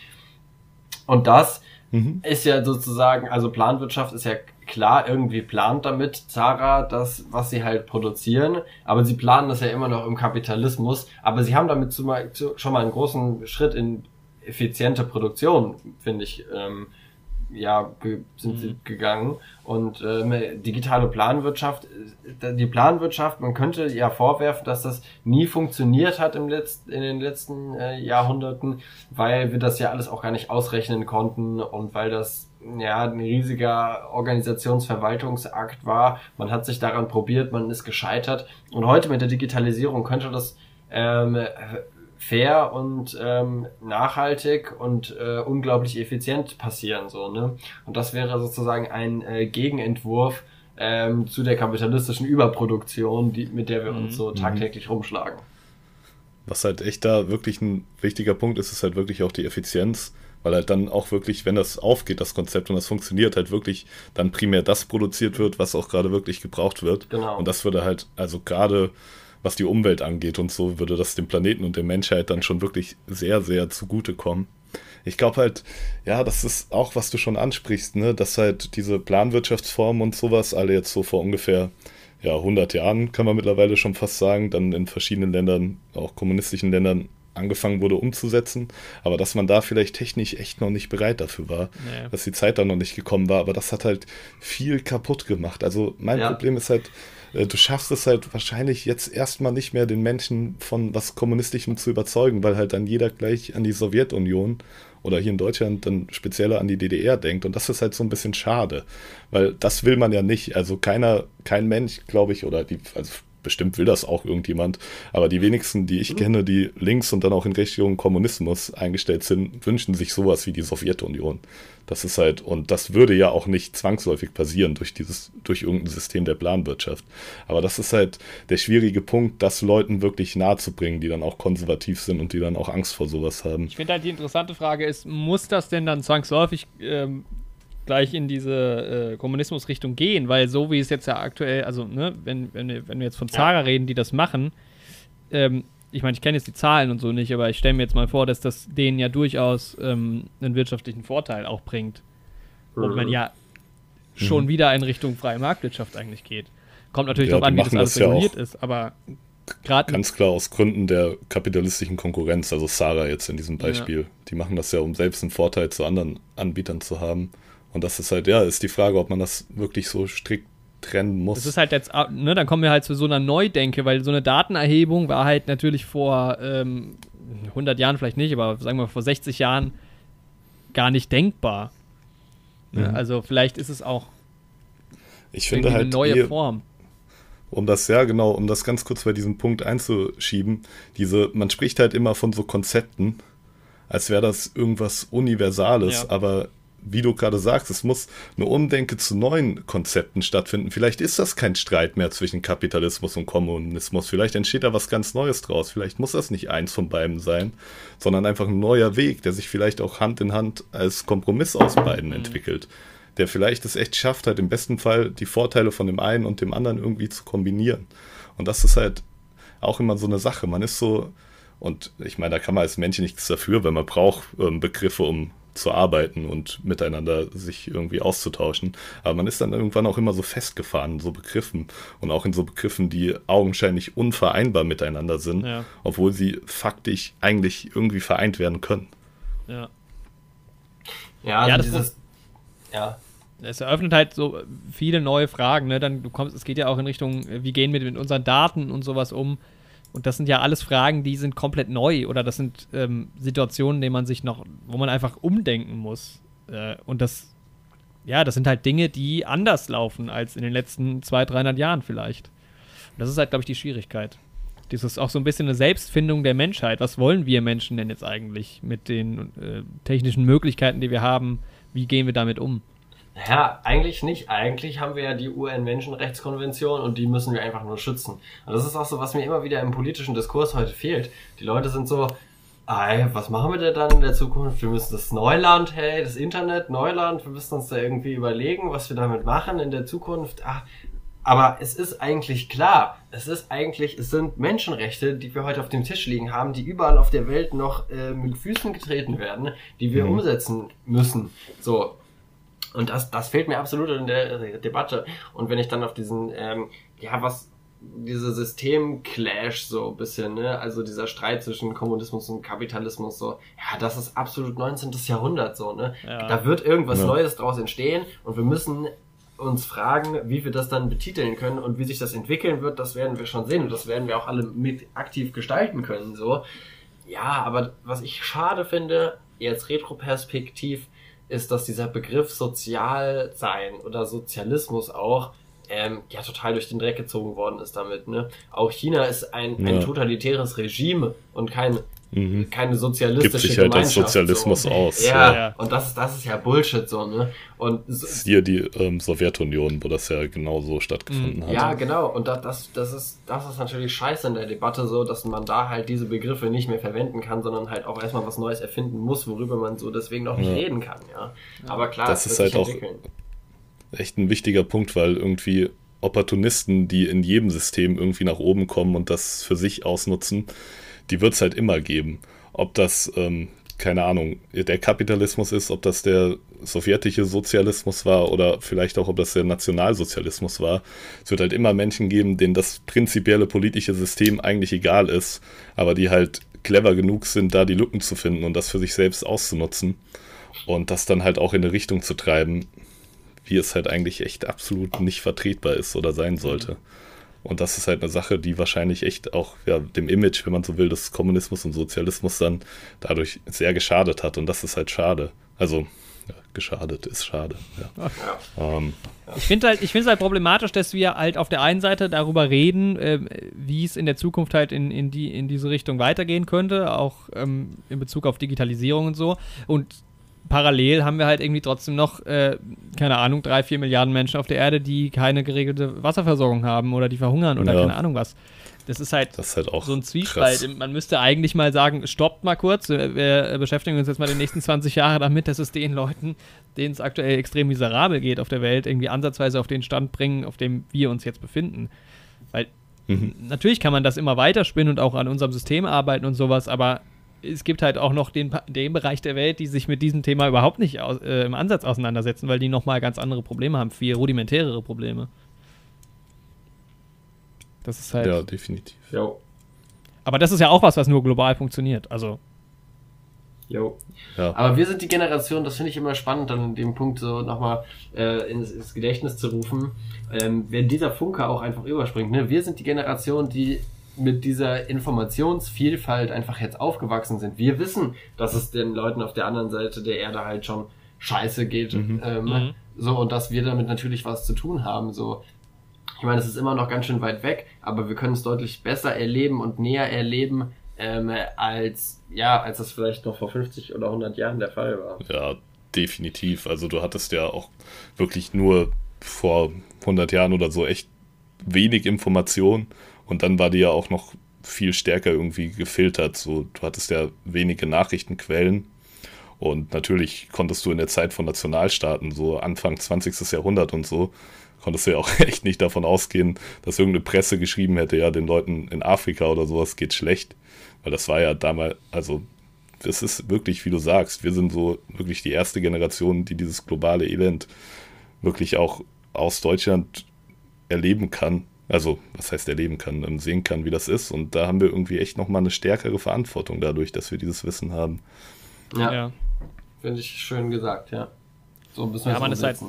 Und das mhm. ist ja sozusagen, also Planwirtschaft ist ja klar, irgendwie plant damit Zara das, was sie halt produzieren, aber sie planen das ja immer noch im Kapitalismus, aber sie haben damit schon mal einen großen Schritt in effiziente Produktion, finde ich, ähm, ja, sind sie mhm. gegangen. Und äh, digitale Planwirtschaft, die Planwirtschaft, man könnte ja vorwerfen, dass das nie funktioniert hat im Letz-, in den letzten äh, Jahrhunderten, weil wir das ja alles auch gar nicht ausrechnen konnten und weil das ja ein riesiger Organisationsverwaltungsakt war. Man hat sich daran probiert, man ist gescheitert. Und heute mit der Digitalisierung könnte das ähm, fair und ähm, nachhaltig und äh, unglaublich effizient passieren so ne und das wäre sozusagen ein äh, Gegenentwurf ähm, zu der kapitalistischen Überproduktion die mit der wir uns so mhm. tagtäglich rumschlagen was halt echt da wirklich ein wichtiger Punkt ist ist halt wirklich auch die Effizienz weil halt dann auch wirklich, wenn das aufgeht, das Konzept und das funktioniert, halt wirklich dann primär das produziert wird, was auch gerade wirklich gebraucht wird. Genau. Und das würde halt, also gerade was die Umwelt angeht und so, würde das dem Planeten und der Menschheit dann schon wirklich sehr, sehr zugutekommen. Ich glaube halt, ja, das ist auch, was du schon ansprichst, ne, dass halt diese Planwirtschaftsformen und sowas alle jetzt so vor ungefähr ja, 100 Jahren, kann man mittlerweile schon fast sagen, dann in verschiedenen Ländern, auch kommunistischen Ländern, angefangen wurde umzusetzen, aber dass man da vielleicht technisch echt noch nicht bereit dafür war, nee. dass die Zeit da noch nicht gekommen war, aber das hat halt viel kaputt gemacht. Also mein ja. Problem ist halt, du schaffst es halt wahrscheinlich jetzt erstmal nicht mehr, den Menschen von was Kommunistischem zu überzeugen, weil halt dann jeder gleich an die Sowjetunion oder hier in Deutschland dann spezieller an die DDR denkt. Und das ist halt so ein bisschen schade, weil das will man ja nicht. Also keiner, kein Mensch, glaube ich, oder die, also bestimmt will das auch irgendjemand, aber die wenigsten, die ich mhm. kenne, die links und dann auch in Richtung Kommunismus eingestellt sind, wünschen sich sowas wie die Sowjetunion. Das ist halt, und das würde ja auch nicht zwangsläufig passieren durch dieses, durch irgendein System der Planwirtschaft. Aber das ist halt der schwierige Punkt, das Leuten wirklich nahe zu bringen, die dann auch konservativ sind und die dann auch Angst vor sowas haben. Ich finde halt die interessante Frage ist, muss das denn dann zwangsläufig ähm, gleich in diese äh, Kommunismusrichtung gehen, weil so wie es jetzt ja aktuell, also ne, wenn, wenn, wir, wenn wir jetzt von Zara ja. reden, die das machen, ähm, ich meine, ich kenne jetzt die Zahlen und so nicht, aber ich stelle mir jetzt mal vor, dass das denen ja durchaus ähm, einen wirtschaftlichen Vorteil auch bringt. Mhm. Und man ja schon mhm. wieder in Richtung freie Marktwirtschaft eigentlich geht. Kommt natürlich ja, darauf an, wie das alles reguliert ja ist, aber gerade. Ganz klar aus Gründen der kapitalistischen Konkurrenz, also Sarah jetzt in diesem Beispiel. Ja. Die machen das ja, um selbst einen Vorteil zu anderen Anbietern zu haben. Und das ist halt, ja, ist die Frage, ob man das wirklich so strikt trennen muss. Das ist halt jetzt, ah, ne, dann kommen wir halt zu so einer Neudenke, weil so eine Datenerhebung war halt natürlich vor ähm, 100 Jahren vielleicht nicht, aber sagen wir vor 60 Jahren gar nicht denkbar. Ne? Mhm. Also vielleicht ist es auch ich finde halt eine neue ihr, Form. Um das, ja genau, um das ganz kurz bei diesem Punkt einzuschieben, diese, man spricht halt immer von so Konzepten, als wäre das irgendwas Universales, ja. aber wie du gerade sagst, es muss eine Umdenke zu neuen Konzepten stattfinden. Vielleicht ist das kein Streit mehr zwischen Kapitalismus und Kommunismus. Vielleicht entsteht da was ganz Neues draus. Vielleicht muss das nicht eins von beiden sein, sondern einfach ein neuer Weg, der sich vielleicht auch Hand in Hand als Kompromiss aus beiden mhm. entwickelt. Der vielleicht es echt schafft, halt im besten Fall die Vorteile von dem einen und dem anderen irgendwie zu kombinieren. Und das ist halt auch immer so eine Sache. Man ist so, und ich meine, da kann man als Mensch nichts dafür, weil man braucht ähm, Begriffe, um zu arbeiten und miteinander sich irgendwie auszutauschen. Aber man ist dann irgendwann auch immer so festgefahren in so Begriffen und auch in so Begriffen, die augenscheinlich unvereinbar miteinander sind, ja. obwohl sie faktisch eigentlich irgendwie vereint werden können. Ja. Ja, ja das dieses, ja. Es eröffnet halt so viele neue Fragen, ne? Dann du kommst, es geht ja auch in Richtung, wie gehen wir mit unseren Daten und sowas um. Und das sind ja alles Fragen, die sind komplett neu oder das sind ähm, Situationen, in denen man sich noch, wo man einfach umdenken muss. Äh, und das, ja, das sind halt Dinge, die anders laufen als in den letzten 200, 300 Jahren vielleicht. Und das ist halt, glaube ich, die Schwierigkeit. Das ist auch so ein bisschen eine Selbstfindung der Menschheit. Was wollen wir Menschen denn jetzt eigentlich mit den äh, technischen Möglichkeiten, die wir haben? Wie gehen wir damit um? Ja, eigentlich nicht. Eigentlich haben wir ja die UN-Menschenrechtskonvention und die müssen wir einfach nur schützen. Und das ist auch so, was mir immer wieder im politischen Diskurs heute fehlt. Die Leute sind so, ey, was machen wir denn dann in der Zukunft? Wir müssen das Neuland, hey, das Internet, Neuland, wir müssen uns da irgendwie überlegen, was wir damit machen in der Zukunft. Ach, Aber es ist eigentlich klar, es ist eigentlich, es sind Menschenrechte, die wir heute auf dem Tisch liegen haben, die überall auf der Welt noch äh, mit Füßen getreten werden, die wir mhm. umsetzen müssen. So. Und das, das fehlt mir absolut in der Debatte. Und wenn ich dann auf diesen, ähm, ja, was, diese Systemclash so ein bisschen, ne? Also dieser Streit zwischen Kommunismus und Kapitalismus so, ja, das ist absolut 19. Jahrhundert so, ne? Ja. Da wird irgendwas ja. Neues draus entstehen und wir müssen uns fragen, wie wir das dann betiteln können und wie sich das entwickeln wird, das werden wir schon sehen und das werden wir auch alle mit aktiv gestalten können, so. Ja, aber was ich schade finde, jetzt retroperspektiv, ist, dass dieser Begriff Sozialsein oder Sozialismus auch ähm, ja total durch den Dreck gezogen worden ist damit. Ne? Auch China ist ein, ja. ein totalitäres Regime und kein mhm. keine sozialistische Gibt sich halt als Sozialismus so. aus. Ja, ja, und das, das ist ja Bullshit so, ne? Und so, hier die ähm, Sowjetunion, wo das ja genau so stattgefunden mhm. hat. Ja, genau. Und das, das, das, ist, das ist natürlich scheiße in der Debatte so, dass man da halt diese Begriffe nicht mehr verwenden kann, sondern halt auch erstmal was Neues erfinden muss, worüber man so deswegen noch nicht ja. reden kann, ja. Aber klar, das ist halt auch echt ein wichtiger Punkt, weil irgendwie Opportunisten, die in jedem System irgendwie nach oben kommen und das für sich ausnutzen, die wird es halt immer geben. Ob das, ähm, keine Ahnung, der Kapitalismus ist, ob das der sowjetische Sozialismus war oder vielleicht auch, ob das der Nationalsozialismus war. Es wird halt immer Menschen geben, denen das prinzipielle politische System eigentlich egal ist, aber die halt clever genug sind, da die Lücken zu finden und das für sich selbst auszunutzen und das dann halt auch in eine Richtung zu treiben, wie es halt eigentlich echt absolut nicht vertretbar ist oder sein sollte. Und das ist halt eine Sache, die wahrscheinlich echt auch ja, dem Image, wenn man so will, des Kommunismus und Sozialismus dann dadurch sehr geschadet hat. Und das ist halt schade. Also, ja, geschadet ist schade. Ja. Ähm, ich finde halt, ich finde es halt problematisch, dass wir halt auf der einen Seite darüber reden, äh, wie es in der Zukunft halt in, in, die, in diese Richtung weitergehen könnte, auch ähm, in Bezug auf Digitalisierung und so. Und parallel haben wir halt irgendwie trotzdem noch, äh, keine Ahnung, drei, vier Milliarden Menschen auf der Erde, die keine geregelte Wasserversorgung haben oder die verhungern oder ja. keine Ahnung was. Das ist halt, das ist halt auch so ein Zwiespalt. Krass. Man müsste eigentlich mal sagen, stoppt mal kurz, wir beschäftigen uns jetzt mal die nächsten 20 Jahre damit, dass es den Leuten, denen es aktuell extrem miserabel geht auf der Welt, irgendwie ansatzweise auf den Stand bringen, auf dem wir uns jetzt befinden. Weil mhm. natürlich kann man das immer weiterspinnen und auch an unserem System arbeiten und sowas, aber es gibt halt auch noch den, den Bereich der Welt, die sich mit diesem Thema überhaupt nicht aus, äh, im Ansatz auseinandersetzen, weil die nochmal ganz andere Probleme haben, viel rudimentärere Probleme. Das ist halt. Ja, definitiv. Jo. Aber das ist ja auch was, was nur global funktioniert. Also. Jo. Ja. Aber wir sind die Generation, das finde ich immer spannend, dann in dem Punkt so nochmal äh, ins, ins Gedächtnis zu rufen, ähm, wenn dieser Funke auch einfach überspringt. Ne? Wir sind die Generation, die mit dieser Informationsvielfalt einfach jetzt aufgewachsen sind. Wir wissen, dass es den Leuten auf der anderen Seite der Erde halt schon scheiße geht. Mhm. Ähm, mhm. So, und dass wir damit natürlich was zu tun haben. So, ich meine, es ist immer noch ganz schön weit weg, aber wir können es deutlich besser erleben und näher erleben, ähm, als, ja, als das vielleicht noch vor 50 oder 100 Jahren der Fall war. Ja, definitiv. Also du hattest ja auch wirklich nur vor 100 Jahren oder so echt wenig Informationen und dann war die ja auch noch viel stärker irgendwie gefiltert. So, du hattest ja wenige Nachrichtenquellen. Und natürlich konntest du in der Zeit von Nationalstaaten, so Anfang 20. Jahrhundert und so, konntest du ja auch echt nicht davon ausgehen, dass irgendeine Presse geschrieben hätte, ja, den Leuten in Afrika oder sowas geht schlecht. Weil das war ja damals, also das ist wirklich, wie du sagst, wir sind so wirklich die erste Generation, die dieses globale Elend wirklich auch aus Deutschland erleben kann also was heißt erleben kann, ähm, sehen kann, wie das ist. Und da haben wir irgendwie echt nochmal eine stärkere Verantwortung dadurch, dass wir dieses Wissen haben. Ja. ja. Finde ich schön gesagt, ja. So müssen wir ja, man ist, halt,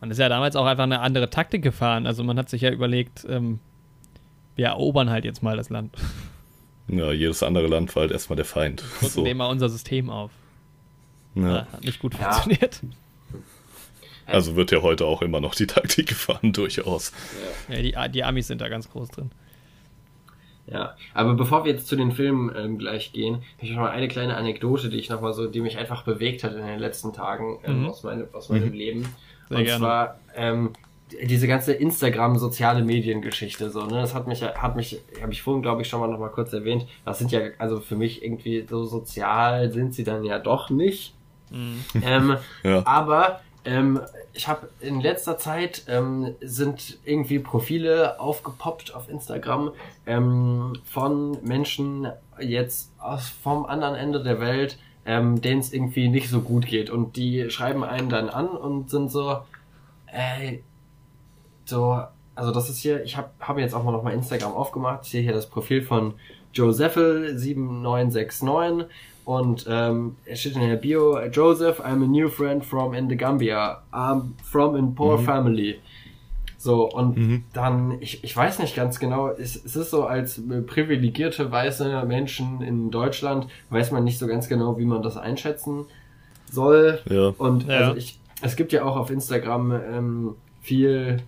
man ist ja damals auch einfach eine andere Taktik gefahren. Also man hat sich ja überlegt, ähm, wir erobern halt jetzt mal das Land. Ja, jedes andere Land war halt erstmal der Feind. Drücken so. wir mal unser System auf. Ja. hat nicht gut ja. Also wird ja heute auch immer noch die Taktik gefahren, durchaus. Ja, die, die Amis sind da ganz groß drin. Ja, aber bevor wir jetzt zu den Filmen ähm, gleich gehen, habe ich noch mal eine kleine Anekdote, die ich noch mal so, die mich einfach bewegt hat in den letzten Tagen ähm, mhm. aus, meine, aus meinem mhm. Leben. Sehr Und gerne. zwar ähm, diese ganze Instagram soziale Mediengeschichte so, ne, das hat mich hat mich habe ich vorhin glaube ich schon mal noch mal kurz erwähnt. Das sind ja also für mich irgendwie so sozial sind sie dann ja doch nicht. Mhm. Ähm, ja. Aber Ähm, ich habe in letzter Zeit ähm, sind irgendwie Profile aufgepoppt auf Instagram ähm, von Menschen jetzt aus vom anderen Ende der Welt, ähm, denen es irgendwie nicht so gut geht. Und die schreiben einen dann an und sind so, ey, so, also das ist hier, ich habe hab jetzt auch mal noch mal Instagram aufgemacht, ich sehe hier das Profil von Joseph 7969 und ähm, es steht in der Bio, Joseph, I'm a new friend from in the Gambia. I'm from in poor mhm. family. So, und mhm. dann, ich, ich weiß nicht ganz genau, es, es ist so, als privilegierte weiße Menschen in Deutschland weiß man nicht so ganz genau, wie man das einschätzen soll. Ja. Und ja. also ich, es gibt ja auch auf Instagram ähm, viel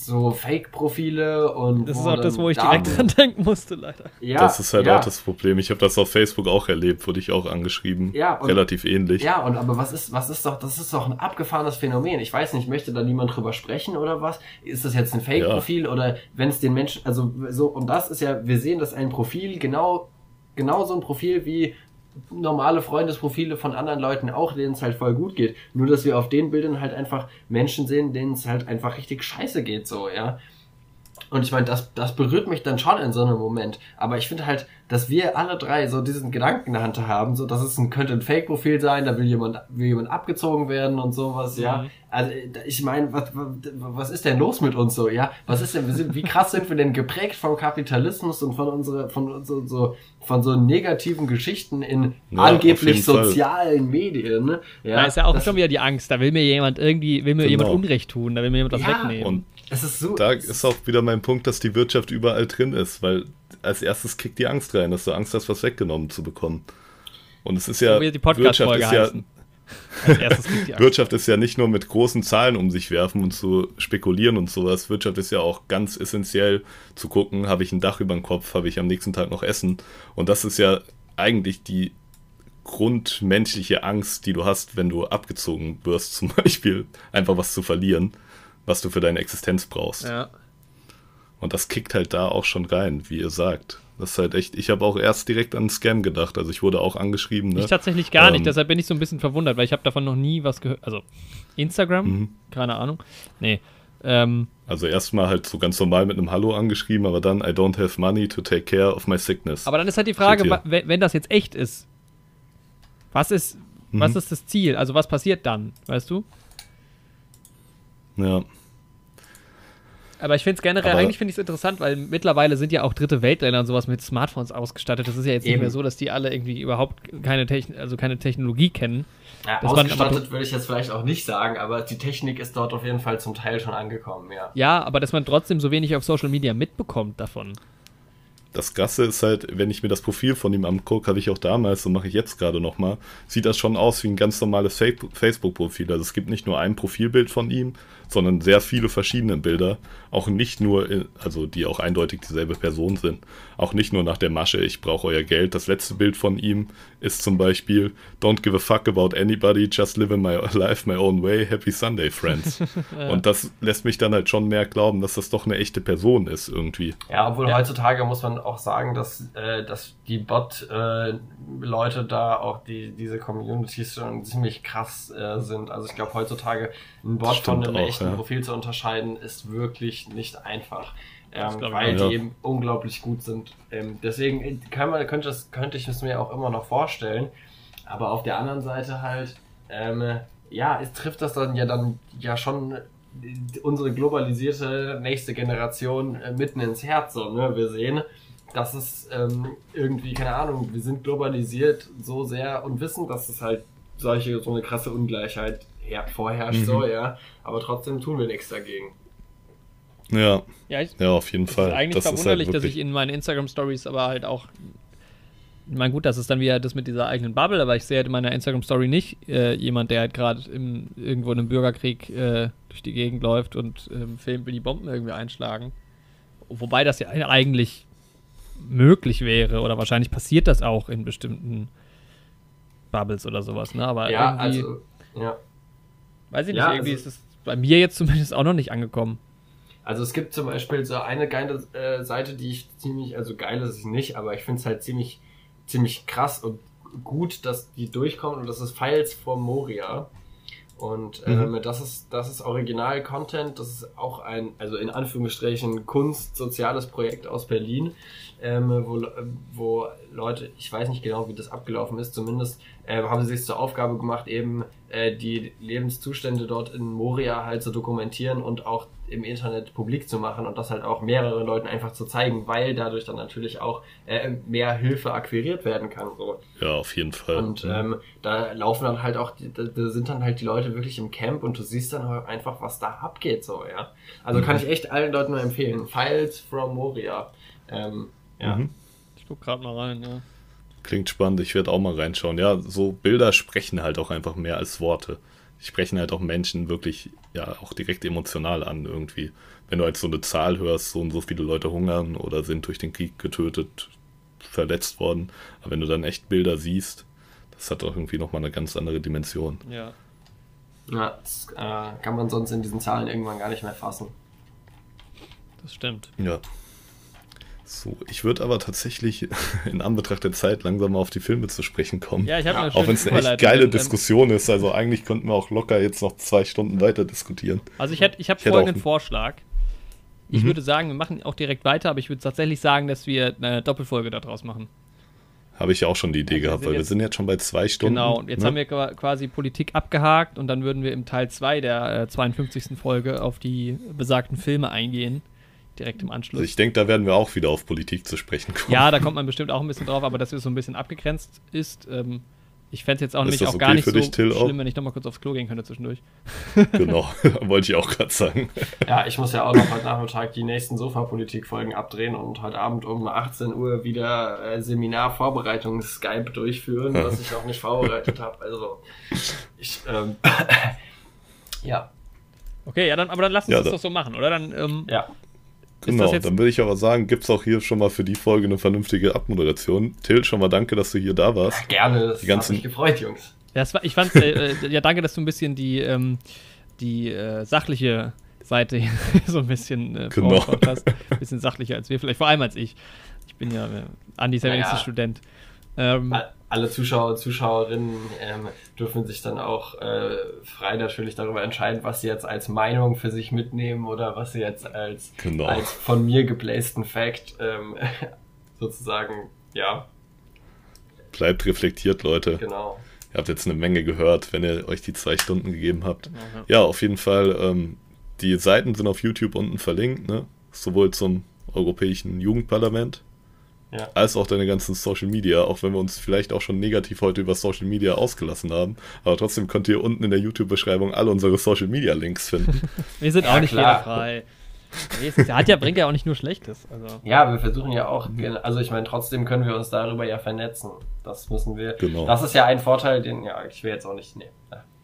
so Fake-Profile und. Das ist auch das, wo ich direkt dran denken musste, leider. Ja, das ist halt ja. auch das Problem. Ich habe das auf Facebook auch erlebt, wurde ich auch angeschrieben. Ja, und, relativ ähnlich. Ja, und aber was ist, was ist doch, das ist doch ein abgefahrenes Phänomen. Ich weiß nicht, möchte da niemand drüber sprechen oder was? Ist das jetzt ein Fake-Profil ja. oder wenn es den Menschen, also so, und das ist ja, wir sehen, dass ein Profil genau, genau so ein Profil wie normale Freundesprofile von anderen Leuten auch, denen es halt voll gut geht. Nur, dass wir auf den Bildern halt einfach Menschen sehen, denen es halt einfach richtig scheiße geht, so, ja. Und ich meine, das, das berührt mich dann schon in so einem Moment. Aber ich finde halt, dass wir alle drei so diesen Gedanken in der Hand haben, so dass es ein, könnte ein Fake-Profil sein, da will jemand, will jemand abgezogen werden und sowas, ja. Mhm. Also ich meine, was, was ist denn los mit uns so, ja? Was ist denn, wir sind, wie krass sind wir denn geprägt vom Kapitalismus und von unsere, von so, so von so negativen Geschichten in ja, angeblich sozialen Fall. Medien, ne? Ja, da ist ja auch das, schon wieder die Angst, da will mir jemand irgendwie, will mir genau. jemand Unrecht tun, da will mir jemand das ja, wegnehmen. Und es ist so, da ist auch wieder mein Punkt, dass die Wirtschaft überall drin ist, weil als erstes kickt die Angst rein, dass du Angst hast, was weggenommen zu bekommen. Und es ist ja, so Wirtschaft ist ja, Wirtschaft ist ja nicht nur mit großen Zahlen um sich werfen und zu spekulieren und sowas. Wirtschaft ist ja auch ganz essentiell zu gucken, habe ich ein Dach über dem Kopf, habe ich am nächsten Tag noch Essen. Und das ist ja eigentlich die grundmenschliche Angst, die du hast, wenn du abgezogen wirst, zum Beispiel einfach was zu verlieren, was du für deine Existenz brauchst. Ja. Und das kickt halt da auch schon rein, wie ihr sagt. Das ist halt echt, ich habe auch erst direkt an Scam gedacht. Also ich wurde auch angeschrieben. Ne? Ich tatsächlich gar ähm, nicht, deshalb bin ich so ein bisschen verwundert, weil ich habe davon noch nie was gehört. Also Instagram, mhm. keine Ahnung. Nee. Ähm, also erstmal halt so ganz normal mit einem Hallo angeschrieben, aber dann I don't have money to take care of my sickness. Aber dann ist halt die Frage, wenn, das jetzt echt ist, was ist, mhm. was ist das Ziel? Also was passiert dann, weißt du? Ja. Aber ich finde es generell, aber eigentlich finde ich es interessant, weil mittlerweile sind ja auch dritte Weltländer und sowas mit Smartphones ausgestattet. Das ist ja jetzt eben. nicht mehr so, dass die alle irgendwie überhaupt keine, Techn also keine Technologie kennen. Ja, ausgestattet würde ich jetzt vielleicht auch nicht sagen, aber die Technik ist dort auf jeden Fall zum Teil schon angekommen, ja. Ja, aber dass man trotzdem so wenig auf Social Media mitbekommt davon das Gasse ist halt, wenn ich mir das Profil von ihm angucke, habe ich auch damals, so mache ich jetzt gerade nochmal, sieht das schon aus wie ein ganz normales Facebook-Profil. Also es gibt nicht nur ein Profilbild von ihm, sondern sehr viele verschiedene Bilder. Auch nicht nur, in, also die auch eindeutig dieselbe Person sind. Auch nicht nur nach der Masche, ich brauche euer Geld. Das letzte Bild von ihm ist zum Beispiel Don't give a fuck about anybody, just live in my life my own way, happy Sunday, friends. ja. Und das lässt mich dann halt schon mehr glauben, dass das doch eine echte Person ist irgendwie. Ja, obwohl ja. heutzutage muss man auch sagen, dass, äh, dass die Bot-Leute äh, da auch die, diese Communities schon ziemlich krass äh, sind. Also ich glaube heutzutage ein Bot von einem auch, echten. Profil zu unterscheiden, ist wirklich nicht einfach. Ähm, weil die eben unglaublich gut sind. Ähm, deswegen äh, kann man, könnte, das, könnte ich es mir auch immer noch vorstellen. Aber auf der anderen Seite halt, ähm, ja, es trifft das dann ja dann ja schon äh, unsere globalisierte nächste Generation äh, mitten ins Herz. So, ne? Wir sehen, dass es ähm, irgendwie, keine Ahnung, wir sind globalisiert so sehr und wissen, dass es halt solche, so eine krasse Ungleichheit vorherrscht, mhm. so, ja. Aber trotzdem tun wir nichts dagegen. Ja, ja, ich, ja auf jeden Fall. Ist eigentlich das verwunderlich, ist halt dass ich in meinen Instagram-Stories aber halt auch. Ich meine, gut, das ist dann wieder das mit dieser eigenen Bubble, aber ich sehe halt in meiner Instagram-Story nicht äh, jemand, der halt gerade irgendwo in einem Bürgerkrieg äh, durch die Gegend läuft und ähm, filmt, wie die Bomben irgendwie einschlagen. Wobei das ja eigentlich möglich wäre oder wahrscheinlich passiert das auch in bestimmten Bubbles oder sowas, ne? Aber ja, irgendwie, also, ja. Weiß ich nicht, ja, irgendwie also, ist es bei mir jetzt zumindest auch noch nicht angekommen. Also es gibt zum Beispiel so eine geile äh, Seite, die ich ziemlich, also geil ist es nicht, aber ich finde es halt ziemlich, ziemlich krass und gut, dass die durchkommen und das ist Files for Moria. Und ähm, mhm. das ist das ist Original-Content, das ist auch ein, also in Anführungsstrichen Kunst, soziales Projekt aus Berlin, ähm, wo, wo Leute, ich weiß nicht genau, wie das abgelaufen ist, zumindest äh, haben sie sich zur Aufgabe gemacht, eben äh, die Lebenszustände dort in Moria halt zu dokumentieren und auch im Internet publik zu machen und das halt auch mehreren Leuten einfach zu zeigen, weil dadurch dann natürlich auch äh, mehr Hilfe akquiriert werden kann. So. Ja, auf jeden Fall. Und ähm, da laufen dann halt auch, die, da sind dann halt die Leute wirklich im Camp und du siehst dann halt einfach, was da abgeht, so, ja. Also mhm. kann ich echt allen Leuten nur empfehlen. Files from Moria. Ähm, ja. Mhm. Ich guck gerade mal rein, ja. Klingt spannend, ich werde auch mal reinschauen. Ja, so Bilder sprechen halt auch einfach mehr als Worte. Die sprechen halt auch Menschen wirklich, ja, auch direkt emotional an irgendwie. Wenn du halt so eine Zahl hörst, so und so viele Leute hungern oder sind durch den Krieg getötet, verletzt worden. Aber wenn du dann echt Bilder siehst, das hat auch irgendwie nochmal eine ganz andere Dimension. Ja. Ja, das äh, kann man sonst in diesen Zahlen irgendwann gar nicht mehr fassen. Das stimmt. Ja. So, ich würde aber tatsächlich in Anbetracht der Zeit langsam mal auf die Filme zu sprechen kommen. Ja, ich habe ja, Auch wenn es eine echt geile Diskussion ist. Also eigentlich könnten wir auch locker jetzt noch zwei Stunden weiter diskutieren. Also ich hätte ich hab folgenden Vorschlag. Ich mhm. würde sagen, wir machen auch direkt weiter, aber ich würde tatsächlich sagen, dass wir eine Doppelfolge daraus machen. Habe ich ja auch schon die Idee also gehabt, weil wir sind jetzt schon bei zwei Stunden. Genau, und jetzt ne? haben wir quasi Politik abgehakt und dann würden wir im Teil 2 der äh, 52. Folge auf die besagten Filme eingehen direkt im Anschluss. Also ich denke, da werden wir auch wieder auf Politik zu sprechen kommen. Ja, da kommt man bestimmt auch ein bisschen drauf, aber dass es so ein bisschen abgegrenzt ist. Ähm, ich fände es jetzt auch nämlich auch okay gar nicht so dich, schlimm, auch? wenn ich nochmal kurz aufs Klo gehen könnte zwischendurch. genau, wollte ich auch gerade sagen. Ja, ich muss ja auch noch heute Nachmittag die nächsten Sofapolitik-Folgen abdrehen und heute Abend um 18 Uhr wieder äh, Seminar-Vorbereitungs-Skype durchführen, was ich noch nicht vorbereitet habe. Also, ich, ähm, ja. Okay, ja, dann, aber dann lass uns ja, das doch so machen, oder? Dann, ähm, ja. Genau, dann würde ich aber sagen, gibt es auch hier schon mal für die Folge eine vernünftige Abmoderation. Till, schon mal danke, dass du hier da warst. Ja, gerne, das die ganzen... hat mich gefreut, Jungs. Ja, war, ich fand äh, äh, ja danke, dass du ein bisschen die, ähm, die äh, sachliche Seite so ein bisschen äh, genau. hast. Ein bisschen sachlicher als wir, vielleicht vor allem als ich. Ich bin ja, äh, Andi ist ja wenigstens Student. Ähm, alle Zuschauer und Zuschauerinnen ähm, dürfen sich dann auch äh, frei natürlich darüber entscheiden, was sie jetzt als Meinung für sich mitnehmen oder was sie jetzt als, genau. als von mir geblästen Fact ähm, sozusagen, ja. Bleibt reflektiert, Leute. Genau. Ihr habt jetzt eine Menge gehört, wenn ihr euch die zwei Stunden gegeben habt. Ja. ja. auf jeden Fall. Ähm, die Seiten sind auf YouTube unten verlinkt, ne? sowohl zum Europäischen Jugendparlament ja. als auch deine ganzen Social Media, auch wenn wir uns vielleicht auch schon negativ heute über Social Media ausgelassen haben. Aber trotzdem könnt ihr unten in der YouTube-Beschreibung alle unsere Social Media Links finden. wir sind ja, auch nicht fehlerfrei. Der hat ja, bringt ja auch nicht nur Schlechtes. Also. Ja, wir versuchen ja auch, also ich meine, trotzdem können wir uns darüber ja vernetzen. Das müssen wir. Genau. Das ist ja ein Vorteil, den, ja, ich will jetzt auch nicht, nee.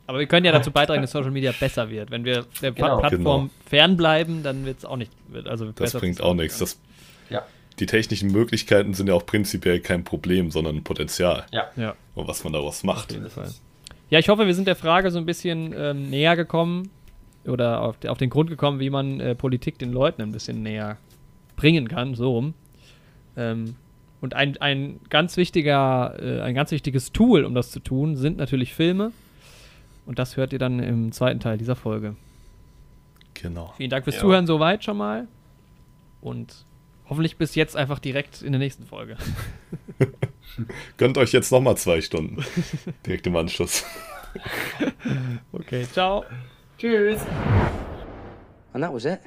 Aber wir können ja dazu beitragen, dass Social Media besser wird. Wenn wir der genau. Plattform genau. fernbleiben, dann wird es auch nicht. Also das bringt auch nichts. Das, ja die technischen Möglichkeiten sind ja auch prinzipiell kein Problem, sondern ein Potenzial. Ja. ja. Und was man daraus macht. Auf jeden Fall. Ja, ich hoffe, wir sind der Frage so ein bisschen ähm, näher gekommen oder auf, auf, den Grund gekommen, wie man äh, Politik den Leuten ein bisschen näher bringen kann, so rum. Ähm, und ein, ein ganz wichtiger, äh, ein ganz wichtiges Tool, um das zu tun, sind natürlich Filme. Und das hört ihr dann im zweiten Teil dieser Folge. Genau. Vielen Dank fürs ja. Zuhören soweit schon mal. Und Hoffentlich bis jetzt einfach direkt in der nächsten Folge. Gönnt euch jetzt nochmal zwei Stunden. Direkt im Anschluss. okay, ciao. Tschüss. And that was it.